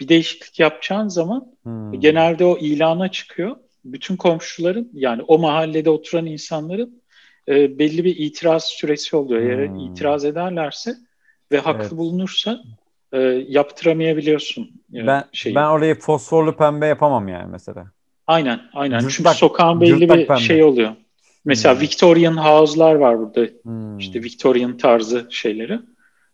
bir değişiklik yapacağın zaman Hmm. genelde o ilana çıkıyor. Bütün komşuların yani o mahallede oturan insanların e, belli bir itiraz süresi oluyor. Eğer Hmm. itiraz ederlerse ve haklı Evet. bulunursa e, yaptıramayabiliyorsun. e, Ben şeyi. ben orayı fosforlu pembe yapamam yani mesela. Aynen, aynen. Çünkü Cırtlak- sokağın belli bir pembe. şey oluyor. Mesela Hmm. Victorian house'lar var burada. Hmm. İşte Victorian tarzı şeyleri.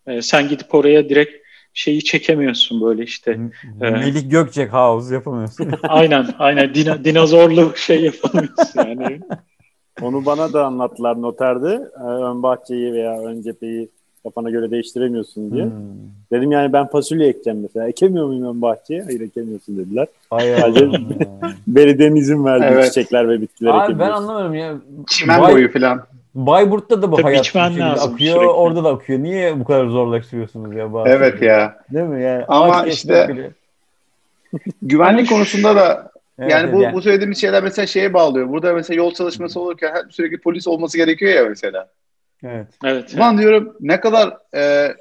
Ee, sen gidip oraya direkt şeyi çekemiyorsun böyle işte. Evet. Melik Gökçek House yapamıyorsun. aynen aynen dino, dinozorlu şey yapamıyorsun yani. Onu bana da anlattılar noterde. Ee, Ön bahçeyi veya ön cepheyi kafana göre değiştiremiyorsun diye. Hmm. Dedim yani ben fasulye ekeceğim mesela. Ekemiyor muyum ön bahçeye? Hayır ekemiyorsun dediler. Ya. Belediyenin izin verdiği Evet. çiçekler ve bitkiler Abi ben anlamıyorum ya. Çimen Bay- boyu falan. Bayburt'ta da bu Tabii hayat şekilde lazım akıyor. sürekli. Orada da akıyor. Niye bu kadar zorlaştırıyorsunuz ya? Bazı Evet ya. Değil mi? Yani Ama işte- Güvenlik konusunda da Evet, yani bu, evet, bu söylediğimiz şeyler mesela şeye bağlıyor. Burada mesela yol çalışması olurken hep sürekli polis olması gerekiyor ya mesela. Evet. Evet. Ulan diyorum ne kadar e,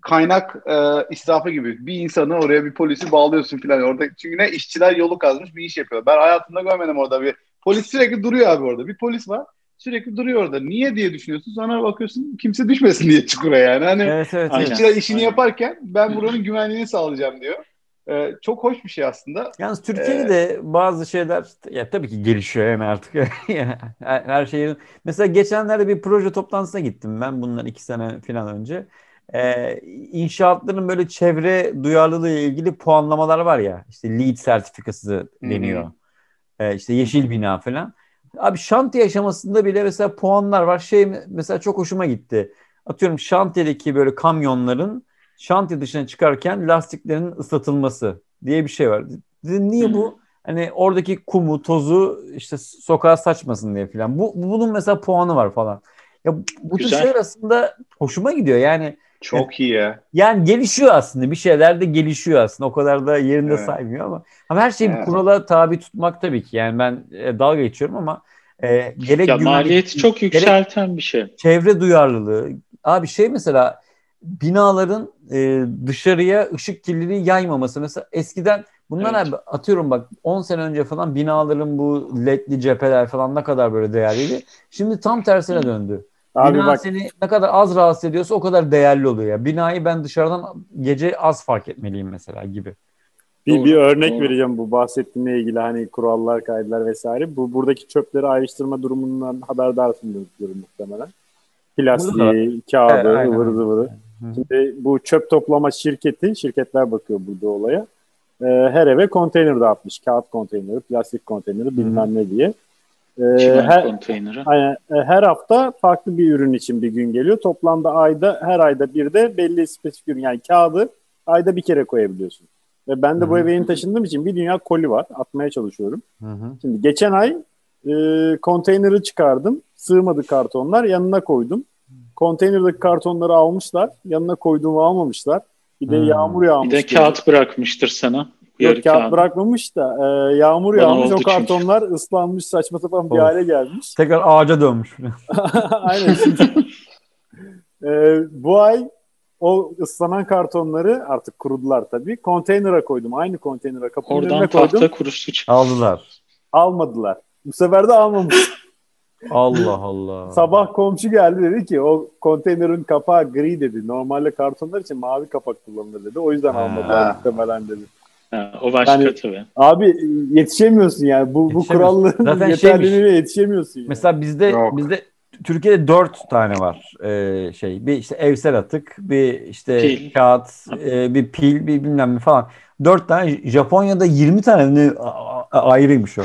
kaynak e, israfı gibi. Bir insanı oraya bir polisi bağlıyorsun falan orada. Çünkü ne işçiler yolu kazmış bir iş yapıyor. Ben hayatımda görmedim orada bir polis sürekli duruyor abi orada. Bir polis var sürekli duruyor orada. Niye diye düşünüyorsun. Sonra bakıyorsun kimse düşmesin diye çukura yani. Hani Evet evet. Aynen. evet. işçiler işini Aynen. yaparken ben buranın güvenliğini sağlayacağım diyor. E, çok hoş bir şey aslında. Yalnız Türkiye'de bazı şeyler ya tabii ki gelişiyor yani artık. Her, her şeyin mesela geçenlerde bir proje toplantısına gittim ben bundan iki sene falan önce. Ee, inşaatların böyle çevre duyarlılığı ile ilgili puanlamalar var ya işte LEED sertifikası deniyor. Ee, işte yeşil bina falan. Abi şantiye aşamasında bile mesela puanlar var. Şey mesela çok hoşuma gitti. Atıyorum şantiyedeki böyle kamyonların şantiye dışına çıkarken lastiklerin ıslatılması diye bir şey var. Dedim niye bu? Hani oradaki kumu, tozu işte sokağa saçmasın diye falan. Bu bunun mesela puanı var falan. Ya bu tür şeyler aslında hoşuma gidiyor. Yani Çok iyi ya. yani gelişiyor aslında. Bir şeyler de gelişiyor aslında. O kadar da yerinde Evet. saymıyor ama ama her şeyi bir Evet. kurala tabi tutmak tabii ki. Yani ben e, dalga geçiyorum ama e, gerek Ya güvenlik- maliyeti çok gerek yükselten bir şey. çevre duyarlılığı. Abi şey mesela binaların e, dışarıya ışık kirliliği yaymaması. Mesela eskiden bunlar Evet. abi atıyorum bak 10 sene önce falan binaların bu ledli cepheler falan ne kadar böyle değerliydi. Şimdi tam tersine döndü. Abi Bina bak seni ne kadar az rahatsız ediyorsa o kadar değerli oluyor ya. Binayı ben dışarıdan gece az fark etmeliyim mesela gibi. bir, Doğru, bir örnek doğru. vereceğim bu bahsettiğinle ilgili hani kurallar, kaydeler vesaire. Bu buradaki çöpleri ayrıştırma durumundan haberdarsınız muhtemelen. Plastiği, kağıdı, Evet, aynen. ıvırı zıvırı. Hı. Şimdi bu çöp toplama şirketi, şirketler bakıyor burada olaya. Ee, her eve konteyner dağıtmış. Kağıt konteyneri, plastik konteyneri bilmem ne diye. Ee, Çimen her, konteyneri. aynen, e, her hafta farklı bir ürün için bir gün geliyor. Toplamda ayda her ayda bir de belli spesifik ürün yani kağıdı ayda bir kere koyabiliyorsun. Ve ben de bu Hı hı. eve yeni taşındığım için bir dünya koli var. Atmaya çalışıyorum. Hı hı. Şimdi geçen ay e, konteyneri çıkardım. Sığmadı kartonlar. Yanına koydum. Konteynerdaki kartonları almışlar. Yanına koyduğumu almamışlar. Bir de Hmm. yağmur Bir yağmış. de dedi. kağıt bırakmıştır sana. Yok kağıt kağıdı. bırakmamış da e, yağmur Bana yağmış. O çünkü. kartonlar ıslanmış saçma sapan bir Of. hale gelmiş. Tekrar ağaca dönmüş. Aynen. Şimdi, e, bu ay o ıslanan kartonları artık kurudular tabii. Konteynere koydum. Aynı konteynere kapının önüne Oradan koydum. tahta kurusu çıktı. Aldılar. Almadılar. Bu sefer de almamış. Allah Allah. Sabah komşu geldi dedi ki o konteynerin kapağı gri dedi. Normalde kartonlar için mavi kapak kullanılır dedi. O yüzden almadılar muhtemelen dedi. Ha, o başka Yani- tabii. Abi yetişemiyorsun yani. Bu, bu Yetişemiyorsun. kuralların Zaten yeterliliğine yetişemiyorsun. Yani. Mesela bizde Yok. bizde Türkiye'de dört tane var ee, şey. Bir işte evsel atık, bir işte Pil. kağıt, e, bir pil, bir bilmem ne falan. Dört tane. Japonya'da 20 tane ayrıymış o.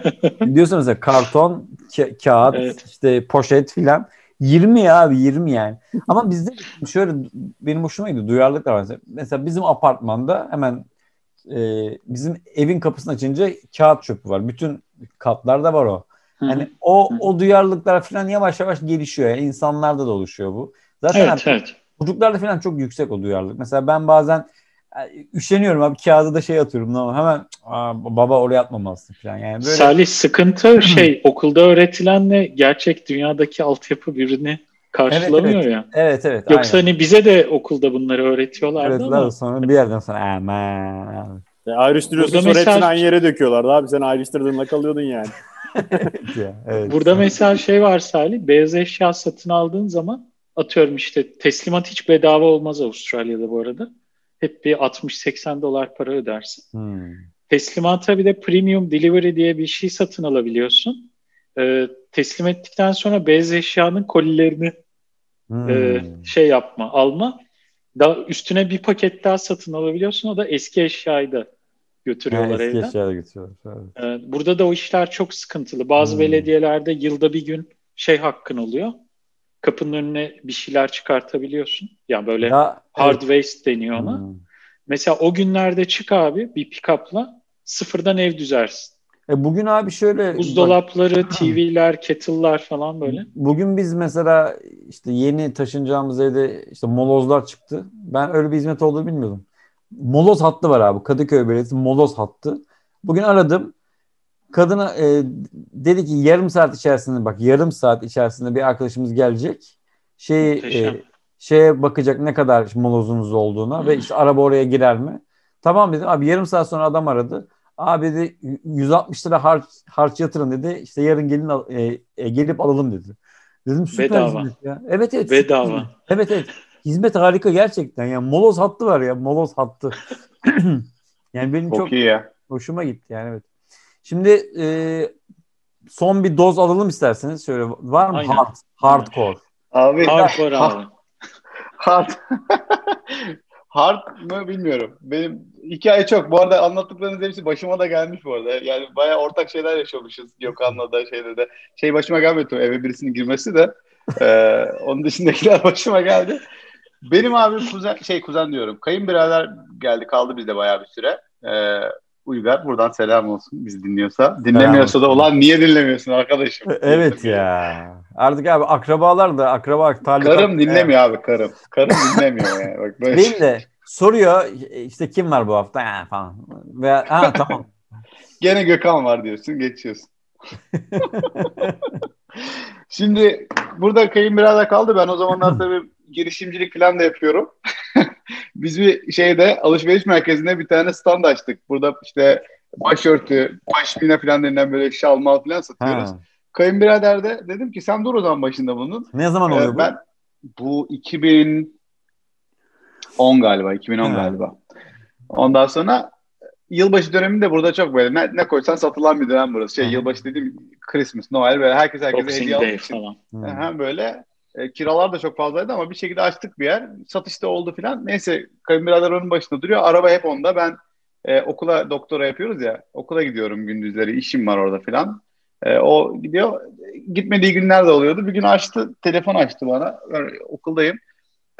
Diyorsun mesela karton, ka- kağıt, Evet. işte poşet filan. 20 ya abi 20 yani. Ama bizde şöyle benim hoşuma gidiyor. Duyarlılık var. Mesela- bizim apartmanda hemen e, bizim evin kapısını açınca kağıt çöpü var. Bütün katlarda var o. Hani o o duyarlılıklar falan yavaş yavaş gelişiyor. Yani insanlarda da oluşuyor bu. Zaten abi, Evet evet. çocuklarda falan çok yüksek o duyarlılık. Mesela ben bazen üşeniyorum abi kağıdı da şey atıyorum ama hemen baba oraya atmamalısın falan. Yani böyle Salih sıkıntı şey okulda öğretilenle gerçek dünyadaki altyapı birbirini karşılamıyor Evet, ya. evet evet. Yoksa aynen. hani bize de okulda bunları öğretiyorlardı Öğrettiler ama sonra bir yerden sonra aman E, ayrıştırıyorsun Burada sonra mesela- hepsini aynı yere döküyorlardı. Abi sen ayrıştırdığında kalıyordun yani. ya, evet. burada mesela şey var Salih beyaz eşya satın aldığın zaman atıyorum işte teslimat hiç bedava olmaz Avustralya'da bu arada. Hep bir 60-80 dolar para ödersin. Hmm. Teslimata bir de premium delivery diye bir şey satın alabiliyorsun. Ee, teslim ettikten sonra beyaz eşyanın kolilerini Hmm. e, şey yapma, alma. Daha üstüne bir paket daha satın alabiliyorsun. O da eski eşyayı da Ha, götürüyorlar eski evden. eşyaları götürüyorlar. Evet. E, burada da o işler çok sıkıntılı. Bazı Hmm. belediyelerde yılda bir gün şey hakkın oluyor. Kapının önüne bir şeyler çıkartabiliyorsun. Yani böyle Ya, hard evet. waste deniyor ona. Hmm. Mesela o günlerde çık abi bir pick-up'la sıfırdan ev düzersin. E bugün abi şöyle bak, Buzdolapları, TV'ler, kettle'lar falan böyle. bugün biz mesela işte yeni taşınacağımız evde işte molozlar çıktı. Ben öyle bir hizmet olduğunu bilmiyordum. Moloz hattı var abi. Kadıköy Belediyesi moloz hattı. Bugün aradım. Kadına e, dedi ki yarım saat içerisinde bak yarım saat içerisinde bir arkadaşımız gelecek. Şey Muhteşem. şeye bakacak ne kadar molozunuz olduğuna ve işte araba oraya girer mi? Tamam dedim. Abi yarım saat sonra adam aradı. Abi dedi 160 lira harç, harç yatırın dedi. İşte yarın gelin al- e, e, gelip alalım dedi. Dedim süper Bedava. hizmet ya. Evet evet. Bedava. süper hizmet. Evet evet. Hizmet harika gerçekten ya. Moloz hattı var ya. Moloz hattı. yani benim çok, Çok iyi ya. hoşuma gitti yani evet. Şimdi e, son bir doz alalım isterseniz. Şöyle var mı? Aynen. Hard, hardcore. Abi Hardcore abi. Hard. Hard mı bilmiyorum. Benim hikaye çok. Bu arada anlattıklarınız hepsi başıma da gelmiş bu arada. Yani bayağı ortak şeyler yaşamışız Gökhan'la da şeyde de. Şey başıma gelmedi eve birisinin girmesi de. Ee, onun dışındakiler başıma geldi. Benim abi kuzen, şey kuzen diyorum. Kayınbirader geldi kaldı bizde bayağı bir süre. Ee, Uygar buradan selam olsun bizi dinliyorsa. Dinlemiyorsa da ulan niye dinlemiyorsun arkadaşım? Evet ya. Artık abi akrabalar da akraba talikat. Karım dinlemiyor abi karım. Karım dinlemiyor yani. Bak böyle Değil de soruyor işte kim var bu hafta ha, falan. Veya ha tamam. Gene Gökhan var diyorsun, geçiyorsun. Şimdi burada kayınbirader kaldı. Ben o zamanlar tabii girişimcilik falan da yapıyorum. Biz bir şeyde alışveriş merkezinde bir tane stand açtık. Burada işte başörtü, paşmina falan denilen böyle şal mal falan satıyoruz. Ha. Kayınbirader de dedim ki sen dur o zaman başında bunun. Ne zaman Ee, oluyor bu? ben bu 2010 galiba, 2010 Ha. galiba. Ondan sonra yılbaşı döneminde burada çok böyle ne, ne koysan satılan bir dönem burası. Şey Hı hı. yılbaşı dediğim Christmas, Noel böyle herkes herkese Boxing hediye almak için. falan. Hem böyle e, kiralar da çok fazlaydı ama bir şekilde açtık bir yer. Satışta oldu filan. Neyse kayınbirader onun başında duruyor. Araba hep onda. Ben e, okula doktora yapıyoruz ya. Okula gidiyorum gündüzleri. işim var orada filan. E, o gidiyor. Gitmediği günler de oluyordu. Bir gün açtı. Telefon açtı bana. Ben okuldayım.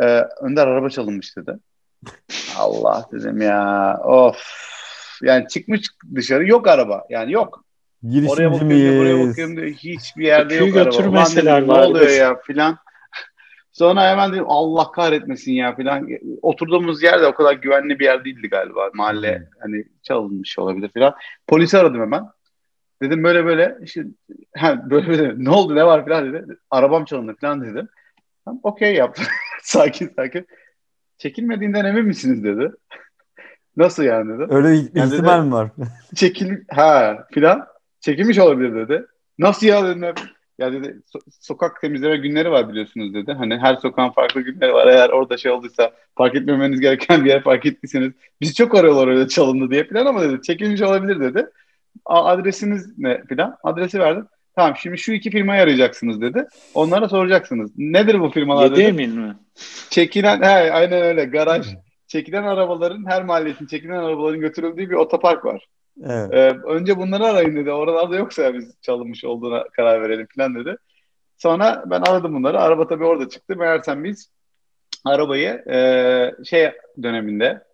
E, Önder araba çalınmış dedi. Allah dedim ya. Of. Yani çıkmış dışarı yok araba. Yani yok. Oraya bakıyorum diyor, buraya bakıyorum diyor. Hiçbir yerde Aküyü yok araba. Ulan dedim, ne oluyor ya filan. Sonra hemen dedim Allah kahretmesin ya filan. Oturduğumuz yer de o kadar güvenli bir yer değildi galiba. Mahalle Hmm. hani çalınmış olabilir filan. Polisi aradım hemen. Dedim böyle böyle işte ha, böyle böyle ne oldu ne var filan dedi. Arabam çalındı filan dedim. Tamam okey yaptım. sakin sakin. Çekilmediğinden emin misiniz dedi. Nasıl yani dedi. Öyle bir Yani ihtimal dedi- mi var? çekil ha filan çekilmiş olabilir dedi. Nasıl ya dedim hep. Ya dedi so- sokak temizleme günleri var biliyorsunuz dedi. Hani her sokağın farklı günleri var. Eğer orada şey olduysa fark etmemeniz gereken bir yer fark ettiyseniz biz çok arıyorlar öyle çalındı diye filan ama dedi çekilmiş olabilir dedi. A- adresiniz ne filan? Adresi verdim. Tamam şimdi şu iki firmayı arayacaksınız dedi. Onlara soracaksınız. Nedir bu firmalar Yedi dedi. emin mi? Çekilen, he, aynen öyle garaj. Çekilen arabaların her mahalletin çekilen arabaların götürüldüğü bir otopark var. Evet. Ee, önce bunları arayın dedi. Oralarda yoksa biz çalınmış olduğuna karar verelim falan dedi. Sonra ben aradım bunları. Araba tabii orada çıktı. Meğersem biz arabayı e, şey döneminde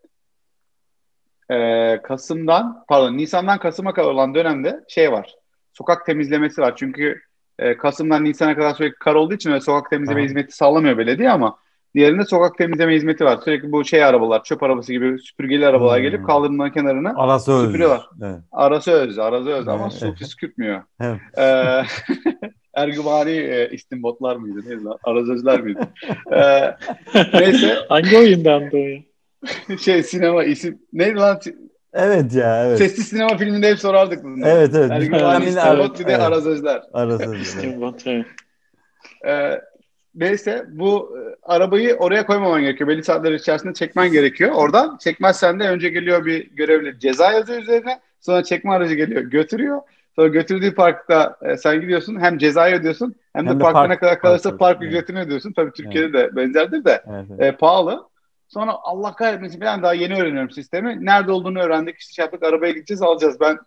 e, Kasım'dan pardon Nisan'dan Kasım'a kadar olan dönemde şey var. Sokak temizlemesi var. Çünkü e, Kasım'dan Nisan'a kadar sürekli kar olduğu için öyle sokak temizleme Aha. hizmeti sağlamıyor belediye ama diğerinde sokak temizleme hizmeti var. Sürekli bu şey arabalar, çöp arabası gibi süpürgeli arabalar Hmm. gelip kaldırımların kenarına Arası öz. Süpürüyorlar. Evet. Arası öz, arası öz ama Evet. su püskürtmüyor. Evet. Ee, e, istimbotlar mıydı? Neydi lan? Arazözler miydi? Ee, neyse Hangi oyundandı o şey sinema isim neydi lan? Evet ya evet. Sesli sinema filminde hep sorardık bunu. Evet evet. Vitamin istimbot bir de evet. arazözler. Arası öz. evet. Steamboat, evet. Ee, neyse bu e, arabayı oraya koymaman gerekiyor. Belli saatler içerisinde çekmen gerekiyor. Oradan çekmezsen de önce geliyor bir görevli ceza yazıyor üzerine. Sonra çekme aracı geliyor götürüyor. Sonra götürdüğü parkta e, sen gidiyorsun hem cezayı ödüyorsun hem, Hem de de parkta park- ne kadar kalırsa park- park evet. ücretini ödüyorsun. Tabii Türkiye'de de benzerdir de Evet, evet. e, pahalı. Sonra Allah kahretmesin ben daha yeni öğreniyorum sistemi. Nerede olduğunu öğrendik. İşte şey yaptık arabaya gideceğiz alacağız. Ben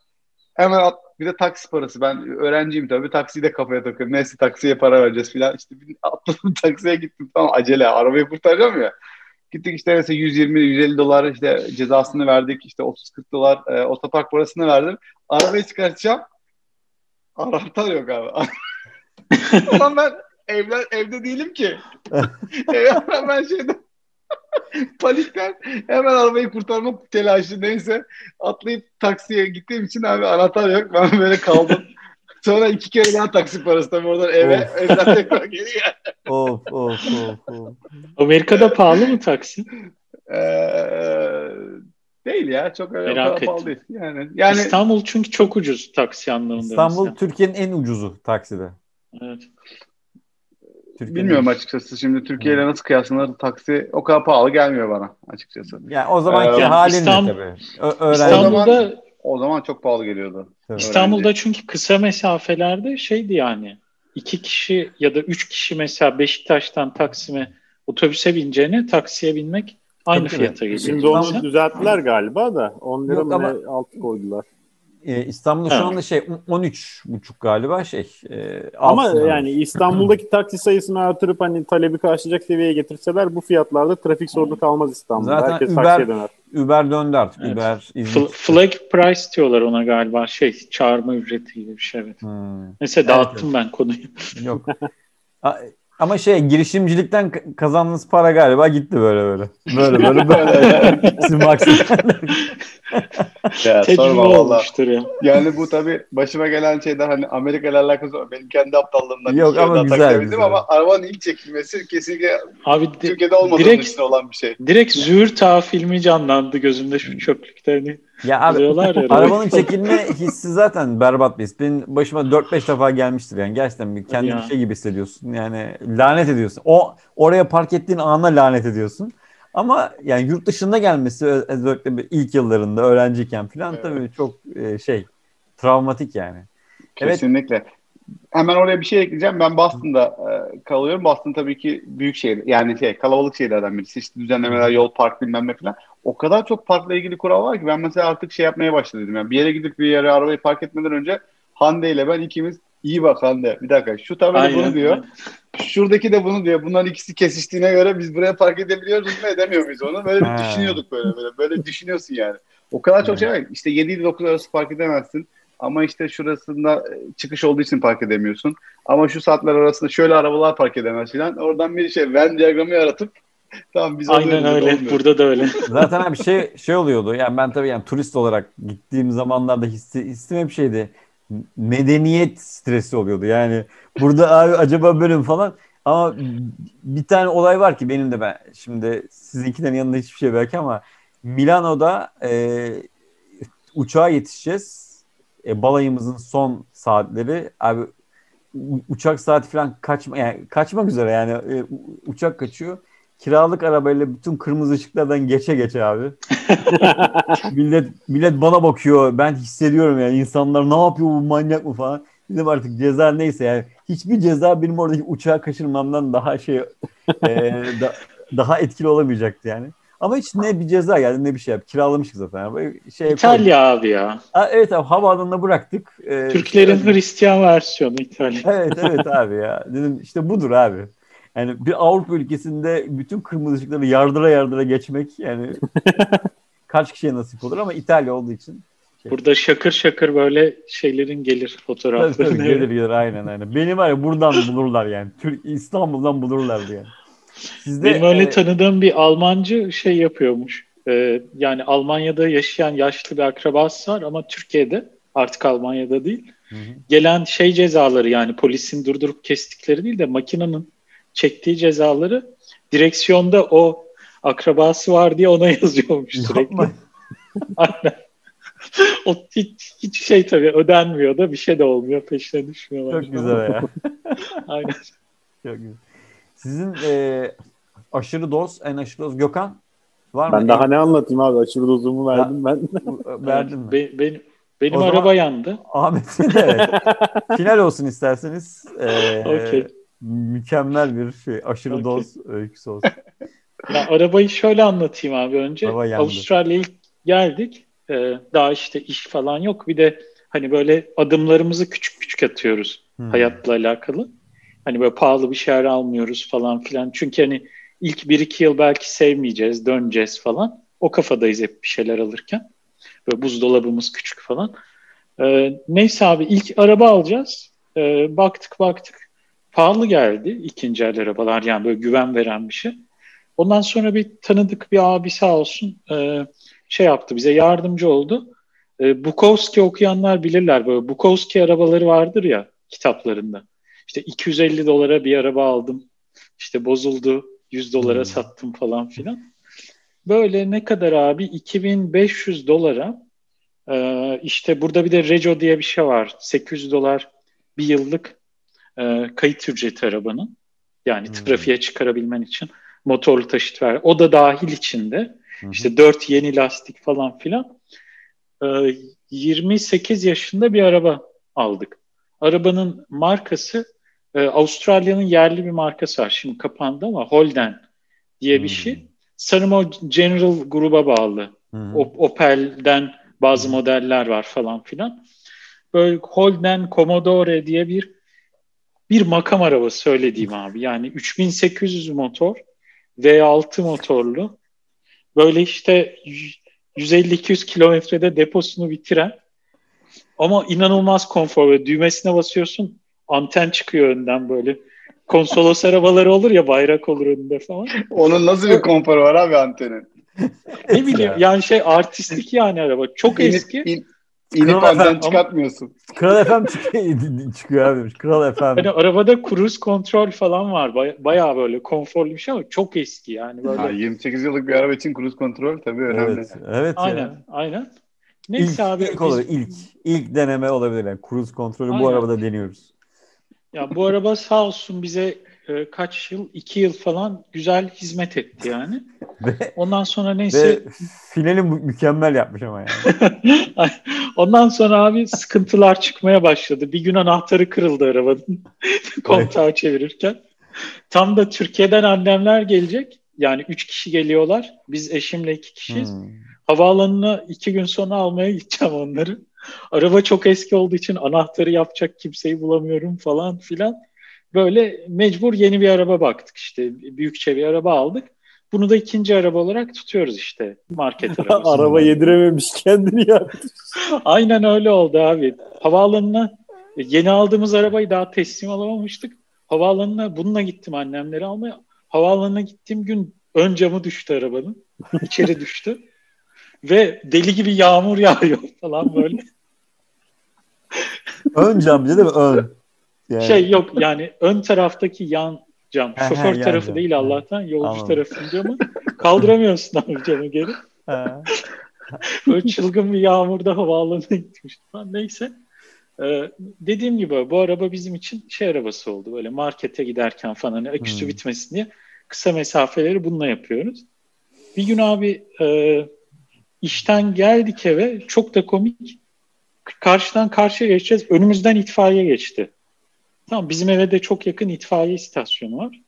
hemen at, bir de taksi parası. Ben öğrenciyim tabii. Taksiyi de kafaya takıyorum. Neyse taksiye para vereceğiz filan. İşte bir atladım taksiye gittim. Tamam acele arabayı kurtaracağım ya. Gittik işte mesela 120-150 dolar işte cezasını verdik. İşte 30-40 dolar e, otopark parasını verdim. Arabayı çıkartacağım. Anahtar yok abi. Ulan ben evler, evde değilim ki. ben şeyde panikten hemen arabayı kurtarmak telaşı neyse atlayıp taksiye gittiğim için abi anahtar yok. Ben böyle kaldım. Sonra iki kere daha taksi parası tabii oradan eve. Of. Evden tekrar geri gel. Of of of of. Amerika'da pahalı mı taksi? Ee, değil ya. Çok öyle Merak pahalı ettim. değil. Yani, yani İstanbul çünkü çok ucuz taksi anlamında. İstanbul mesela. Türkiye'nin en ucuzu takside. Evet. Türkiye'nin- bilmiyorum açıkçası. Şimdi Türkiye ile nasıl kıyaslanır taksi o kadar pahalı gelmiyor bana açıkçası. Yani o zamanki Ee, halinle İstanbul- tabii. Ö-. İstanbul'da O zaman çok pahalı geliyordu. Tabii. İstanbul'da çünkü kısa mesafelerde şeydi yani iki kişi ya da üç kişi mesela Beşiktaş'tan Taksim'e otobüse bineceğine taksiye binmek aynı Tabii, fiyata geliyor. Şimdi onu düzelttiler galiba da 10 lira mı ama- ne altı koydular. Ee, İstanbul'da şu Evet. anda şey 13 buçuk galiba şey. E, Ama yani İstanbul'daki taksi sayısını artırıp hani talebi karşılayacak seviyeye getirseler bu fiyatlarda trafik sorunu kalmaz İstanbul'da. Zaten Herkes Uber- taksiye döner. Uber döndü artık. Evet. Uber, İzmir. flag price diyorlar ona galiba şey çağırma ücreti gibi bir şey evet. Hmm, Mesela Evet, dağıttım ben konuyu. yok. Ama şey girişimcilikten kazandığınız para galiba gitti böyle böyle. Böyle böyle böyle. Sizin. Ya, Tecrübe sorma valla. olmuştur ya. Yani bu tabii başıma gelen şeyler hani Amerika ile alakası var. Benim kendi aptallığımdan. Yok kere ama güzel, güzel. Ama arabanın ilk çekilmesi kesinlikle Abi Türkiye'de olmadığının direkt- için olan bir şey. direkt Züğürt Ağa filmi canlandı gözümde şu çöplükte hani ya abi ya. arabanın çekilme hissi zaten berbat bir his. Benim başıma 4-5 defa gelmiştir yani. Gerçekten bir kendi bir şey gibi hissediyorsun. Yani lanet ediyorsun. O oraya park ettiğin ana lanet ediyorsun. Ama yani yurt dışında gelmesi özellikle ilk yıllarında öğrenciyken falan Evet. tabii çok e, şey travmatik yani. Evet. Hemen oraya bir şey ekleyeceğim. Ben Boston'da e, kalıyorum. Boston tabii ki büyük şehir. Yani şey kalabalık şehirlerden birisi. İşte düzenlemeler, yol, park bilmem ne falan. O kadar çok parkla ilgili kural var ki ben mesela artık şey yapmaya başladım. Yani bir yere gidip bir yere arabayı park etmeden önce Hande ile ben ikimiz iyi bak Hande. Bir dakika şu tabela bunu diyor. Şuradaki de bunu diyor. Bunların ikisi kesiştiğine göre biz buraya park edebiliyoruz mu edemiyor muyuz onu? Böyle bir düşünüyorduk böyle böyle. Böyle düşünüyorsun yani. O kadar çok şey var. İşte 7 ile 9 arası park edemezsin. Ama işte şurasında e, çıkış olduğu için park edemiyorsun. Ama şu saatler arasında şöyle arabalar park edemez filan. Oradan bir şey Venn diyagramı yaratıp tamam biz Aynen alıyoruz, öyle. olmuyor. Burada da öyle. Zaten abi şey şey oluyordu. Yani ben tabii yani turist olarak gittiğim zamanlarda hissi, hissim hep şeydi. Medeniyet stresi oluyordu. Yani burada abi acaba bölüm falan ama bir tane olay var ki benim de ben şimdi sizinkilerin yanında hiçbir şey belki ama Milano'da e, uçağa yetişeceğiz. E, balayımızın son saatleri abi uçak saati falan kaçma yani kaçmak üzere yani e, uçak kaçıyor. Kiralık arabayla bütün kırmızı ışıklardan geçe geçe abi. millet millet bana bakıyor. Ben hissediyorum yani insanlar ne yapıyor bu manyak mı falan. Dedim artık ceza neyse yani hiçbir ceza benim oradaki uçağı kaçırmamdan daha şey e, da- daha etkili olamayacaktı yani. Ama hiç ne bir ceza geldi ne bir şey yap. Kiralamıştık zaten. Yani. Şey İtalya abi ya. Ha, evet abi havaalanına bıraktık. Ee, Türklerin işte- Hristiyan versiyonu İtalya. Evet evet abi ya. Dedim işte budur abi. Yani bir Avrupa ülkesinde bütün kırmızı ışıkları yardıra yardıra geçmek yani kaç kişiye nasip olur ama İtalya olduğu için. Burada şakır şakır böyle şeylerin gelir Tabii, fotoğrafları. tabii, gelir gelir aynen aynen. Beni var ya buradan bulurlar yani. Türk İstanbul'dan bulurlardı yani. Sizde Benim öyle e, tanıdığım bir Almancı şey yapıyormuş. Ee, yani Almanya'da yaşayan yaşlı bir akrabası var ama Türkiye'de artık Almanya'da değil. Hı hı. Gelen şey cezaları yani polisin durdurup kestikleri değil de makinenin çektiği cezaları direksiyonda o akrabası var diye ona yazıyormuş sürekli. Aynen. o hiç, hiç şey tabii ödenmiyor da bir şey de olmuyor peşine düşmüyorlar. Çok güzel ya. Aynen. Çok güzel. Sizin e, aşırı doz, en aşırı doz Gökhan var mı? Ben daha ne anlatayım abi? Aşırı dozumu verdim ben. Verdin mi? Be- benim, Benim O araba zaman- yandı. Ahmet'in de evet. Final olsun isterseniz. Ee, Okey. Mükemmel bir şey. Aşırı Okey. doz öyküsü olsun. Ya, arabayı şöyle anlatayım abi önce. Araba yandı. Avustralya'ya ilk geldik. Ee, daha işte iş falan yok. Bir de hani böyle adımlarımızı küçük küçük atıyoruz Hmm. hayatla alakalı. Hani böyle pahalı bir şeyler almıyoruz falan filan. Çünkü hani ilk bir iki yıl belki sevmeyeceğiz, döneceğiz falan. O kafadayız hep bir şeyler alırken. Böyle buzdolabımız küçük falan. Ee, neyse abi ilk araba alacağız. Ee, baktık baktık. Pahalı geldi ikinci el arabalar yani böyle güven veren bir şey. Ondan sonra bir tanıdık bir abi sağ olsun e, şey yaptı bize yardımcı oldu. E, Bukowski okuyanlar bilirler böyle Bukowski arabaları vardır ya kitaplarında. İşte 250 dolara bir araba aldım. İşte bozuldu 100 dolara Hmm. sattım falan filan. Böyle ne kadar abi 2500 dolara e, işte burada bir de Reco diye bir şey var. 800 dolar bir yıllık e, kayıt ücreti arabanın. Yani Hmm. trafiğe çıkarabilmen için motorlu taşıt ver. O da dahil içinde. Hı hı. İşte 4 yeni lastik falan filan. Ee, 28 yaşında bir araba aldık. Arabanın markası e, Avustralya'nın yerli bir markası var. Şimdi kapandı ama Holden diye bir Hmm. şey. Sanırım o General gruba bağlı. O- Opel'den bazı modeller var falan filan. Böyle Holden Commodore diye bir bir makam arabası söylediğim abi. Yani 3800 motor V6 motorlu. Böyle işte 150-200 kilometrede deposunu bitiren ama inanılmaz konfor. Böyle düğmesine basıyorsun anten çıkıyor önden böyle. Konsolos arabaları olur ya bayrak olur önünde falan. Onun nasıl bir konforu var abi antenin? Ne bileyim yani şey artistik yani araba. Çok İnip, eski. in, inip Kral anten efendim. çıkartmıyorsun. Kral FM çıkıyor, çıkıyor abi. Kral FM. Hani arabada cruise kontrol falan var. Baya, bayağı böyle konforlu bir şey ama çok eski yani böyle. Ha, 28 yıllık bir araba için cruise kontrol tabii önemli. Evet, evet aynen, ya. aynen. Neyse İlk, abi ilk biz- ilk, ilk deneme olabilir. Yani cruise kontrolü bu Aynen. arabada deniyoruz. Ya bu araba sağ olsun bize e, kaç yıl, iki yıl falan güzel hizmet etti yani. Ve, Ondan sonra neyse ve finali mü- mükemmel yapmış ama yani. Ondan sonra abi sıkıntılar çıkmaya başladı. Bir gün anahtarı kırıldı arabanın kontağı çevirirken. Tam da Türkiye'den annemler gelecek. Yani üç kişi geliyorlar. Biz eşimle iki kişiyiz. Hmm. Havaalanına iki gün sonra almaya gideceğim onları. Araba çok eski olduğu için anahtarı yapacak kimseyi bulamıyorum falan filan. Böyle mecbur yeni bir araba baktık işte. Büyükçe bir araba aldık. Bunu da ikinci araba olarak tutuyoruz işte. Market arabası. Araba yedirememiş kendini ya. Aynen öyle oldu abi. Havaalanına yeni aldığımız arabayı daha teslim alamamıştık. Havaalanına bununla gittim annemleri almaya. Havaalanına gittiğim gün ön camı düştü arabanın. İçeri düştü. Ve deli gibi yağmur yağıyor falan böyle. Ön cam değil mi? Ön. Yani, Şey yok yani ön taraftaki yan cam. He Şoför tarafı cam. değil. Allah'tan. Yolcu Anladım. camı. Kaldıramıyorsun abi camı geri. Böyle çılgın bir yağmurda havaalanına falan. Neyse. Ee, dediğim gibi bu araba bizim için şey arabası oldu. Böyle markete giderken falan hani aküsü Hmm. bitmesin diye kısa mesafeleri bununla yapıyoruz. Bir gün abi e, işten geldik eve. Çok da komik. Karşıdan karşıya geçeceğiz. Önümüzden itfaiye geçti. Tamam bizim eve de çok yakın itfaiye istasyonu var.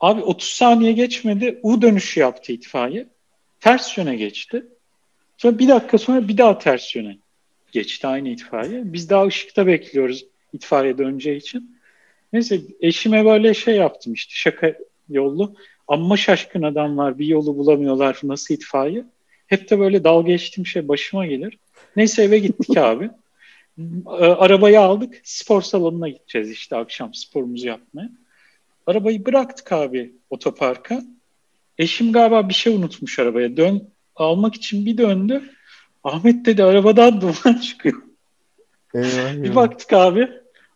Abi 30 saniye geçmedi. U dönüşü yaptı itfaiye. Ters yöne geçti. Sonra bir dakika sonra bir daha ters yöne geçti aynı itfaiye. Biz daha ışıkta bekliyoruz itfaiye döneceği için. Neyse eşime böyle şey yaptım işte şaka yollu. Amma şaşkın adamlar bir yolu bulamıyorlar nasıl itfaiye. Hep de böyle dalga geçtiğim şey başıma gelir. Neyse eve gittik abi. E, Arabayı aldık spor salonuna gideceğiz işte akşam sporumuzu yapmaya. Arabayı bıraktık abi otoparka. Eşim galiba bir şey unutmuş arabaya. Dön almak için bir döndü. Ahmet dedi arabadan duman çıkıyor. Eyvah, Bir baktık abi.